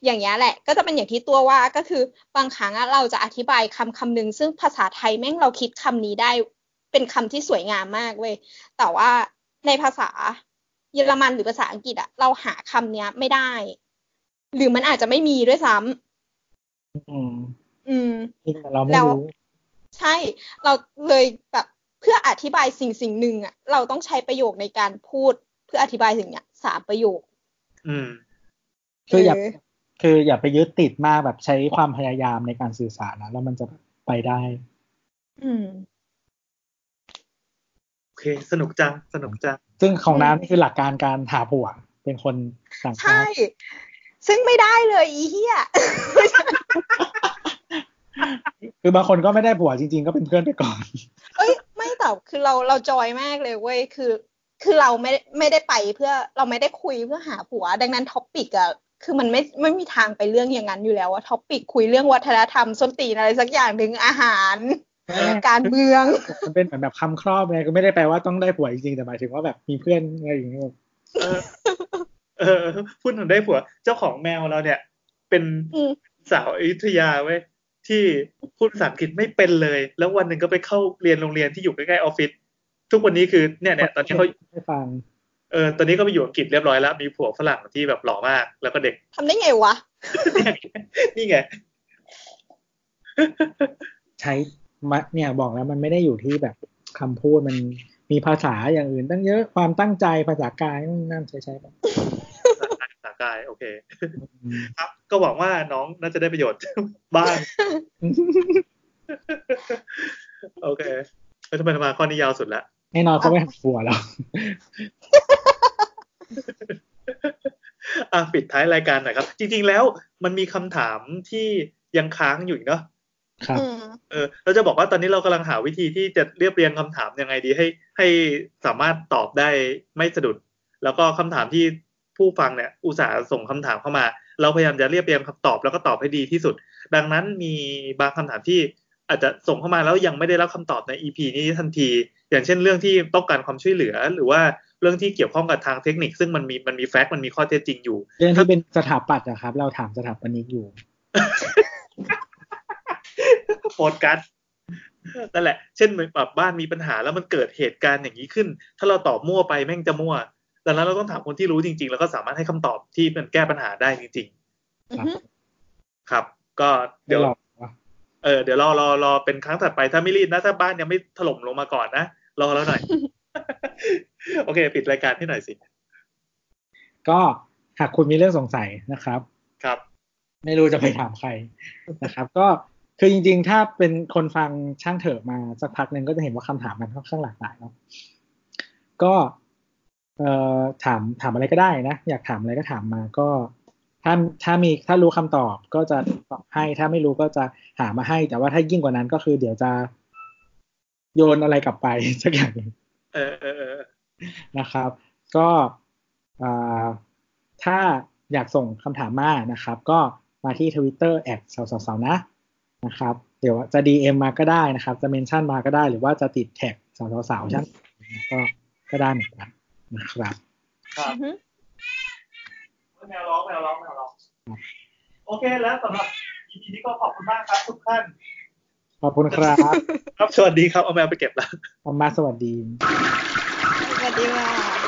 อย่างเงี้ยแหละ ก็จะเป็นอย่างที่ตัวว่าก็คือบางครั้งอะเราจะอธิบายคำคำหนึ่งซึ่งภาษาไทยแม่งเราคิดคำนี้ได้ เป็นคำที่สวยงามมากเว้ยแต่ว่าในภาษาเยอรมันหรือภาษาอังกฤษอะเราหาคำเนี้ยไม่ได้ หรือมันอาจจะไม่มีด้วยซ้ำอืม อืมแต่เราไม่แล้วรู้ใช่ เราเลยแบบเพื่ออธิบายสิ่งสิ่งหนึ่งอะเราต้องใช้ประโยคในการพูด เพื่ออธิบายสิ่งเนี้ยสามประโยค อืมคืออย่าเออ คืออย่าไปยึดติดมากแบบใช้ความพยายามในการสื่อสารนะแล้วมันจะไปได้ อืมโอเค สนุกจังสนุกจัง ซึ่งของอืมน้ำนี่คือหลักการการหาผัวเป็นคนต่างชาใช่ติซึ่งไม่ได้เลยอีเหี้ยคือบางคนก็ไม่ได้ผัวจริง ๆ ก็เป็นเพื่อนไปก่อน เอ้ยไม่แต่คือเราเรา enjoy มากเลยเว้ยคือ คือเราไม่ไม่ได้ไปเพื่อเราไม่ได้คุยเพื่อหาผัว ดังนั้น topic อะ คือมันไม่ไม่มีทางไปเรื่องอย่างนั้นอยู่แล้วว่า topic คุยเรื่องวัฒนธรรมส้นตีนอะไรสักอย่างหนึ่งอาหารการเมืองมันเป็นเหมือนแบบคำครอบไงก็ไม่ได้แปลว่าต้องได้ผัวจริงๆแต่หมายถึงว่าแบบมีเพื่อนอะไรอย่างเงี้ยเออเออพูดถึงได้ผัว เจ้าของแมวเราเนี่ย เป็นอืมสาวอยุธยาเว้ยที่พูดภาษาอังกฤษไม่เป็นเลย แล้ววันหนึ่งก็ไปเข้าเรียนโรงเรียนที่อยู่ใกล้ๆออฟฟิศทุกวันนี้คือเนี่ยเนี่ยตอนนี้เขาให้ฟัง เออตอนนี้ก็ไปอยู่อังกฤษเรียบร้อยแล้ว มีผัวฝรั่งที่แบบหล่อมาก แล้วก็เด็กทำได้ไงวะ นี่ไง ใช้มะเนี่ยบอกแล้วมันไม่ได้อยู่ที่แบบคำพูดมันมีภาษาอย่างอื่นตั้งเยอะความตั้งใจภาษากายนู่นนั่นใช้ใช้ไปภาษากาย โอเค ครับ ก็หวังว่าน้องน่าจะได้ประโยชน์บ้าง โอเคแล้วทำไมมาข้อนี้ยาวสุดละ แน่นอนเขาไม่หักหัวแล้วอะปิดท้ายรายการหน่อยครับ จริงๆแล้วมันมีคำถามที่ยังค้างอยู่อีกเนาะครับอืมเออเราจะบอกว่าตอนนี้เรากำลังหาวิธีที่จะเรียบเรียงคำถามยังไงดีให้ให้สามารถตอบได้ไม่สะดุด แล้วก็คำถามที่ผู้ฟังเนี่ย อุตส่าห์ส่งคำถามเข้ามา เราพยายามจะเรียบเรียงคำตอบแล้วก็ตอบให้ดีที่สุด ดังนั้นมีบางคำถามที่อาจจะส่งเข้ามาแล้วยังไม่ได้รับคำตอบใน EP นี้ทันที อย่างเช่นเรื่องที่ต้องการความช่วยเหลือ หรือว่าเรื่องที่เกี่ยวข้องกับทางเทคนิค ซึ่งมันมีมันมีแฟกต์มันมีข้อเท็จจริงอยู่เรื่องที่เป็นสถาปัตย์อะครับ เราถามสถาปนิกอยู่โฟกัสนั่นแหละ เช่นแบบบ้านมีปัญหาแล้วมันเกิดเหตุการณ์อย่างนี้ขึ้น ถ้าเราตอบมั่วไปแม่งจะมั่วดังนั้นเราต้องถามคนที่รู้จริง ๆ แล้วก็สามารถให้คำตอบที่มันแก้ปัญหาได้จริงอือฮึๆครับ ก็เดี๋ยวไม่หรอกวะ เออเดี๋ยวรอรอรอเป็นครั้งถัดไปถ้าไม่รีบนะถ้าบ้านยังไม่ถล่มลงมาก่อนนะรอแล้วหน่อย โอเค ปิดรายการให้หน่อยสิ ก็หากคุณมีเรื่องสงสัยนะครับ ครับ ไม่รู้จะไปถามใครนะครับ ก็คือจริง ๆ ถ้าเป็นคนฟังช่างเถอะมาสักพักหนึ่งก็จะเห็นว่าคำถามมันค่อนข้างหลากหลายเนาะก็เอ่อถามถามอะไรก็ได้นะ อยากถามอะไรก็ถามมาก็ ถ้าถ้ามีถ้ารู้คำตอบก็จะตอบให้ ถ้าไม่รู้ก็จะหามาให้ แต่ว่าถ้ายิ่งกว่านั้นก็คือเดี๋ยวจะโยนอะไรกลับไปสักอย่างหนึ่งเออเออเออนะครับ ก็อ่าถ้าอยากส่งคำถามมานะครับ ก็มาที่ Twitter at เสาเสาเสานะนะครับ เดี๋ยวจะ DM มาก็ได้นะครับ จะ mention มาก็ได้ หรือว่าจะติดแท็กเสาเสาเสาช่างเถอะก็ได้เหมือนกันนะครับ ครับอือฮึ แมวร้องแมวร้องแมวร้องโอเคแล้วสำหรับ EP นี้ก็ขอบคุณมากครับทุกท่านขอบคุณครับ ครับสวัสดีครับเอาแมวไปเก็บแล้วอมมาสวัสดี สวัสดีค่ะ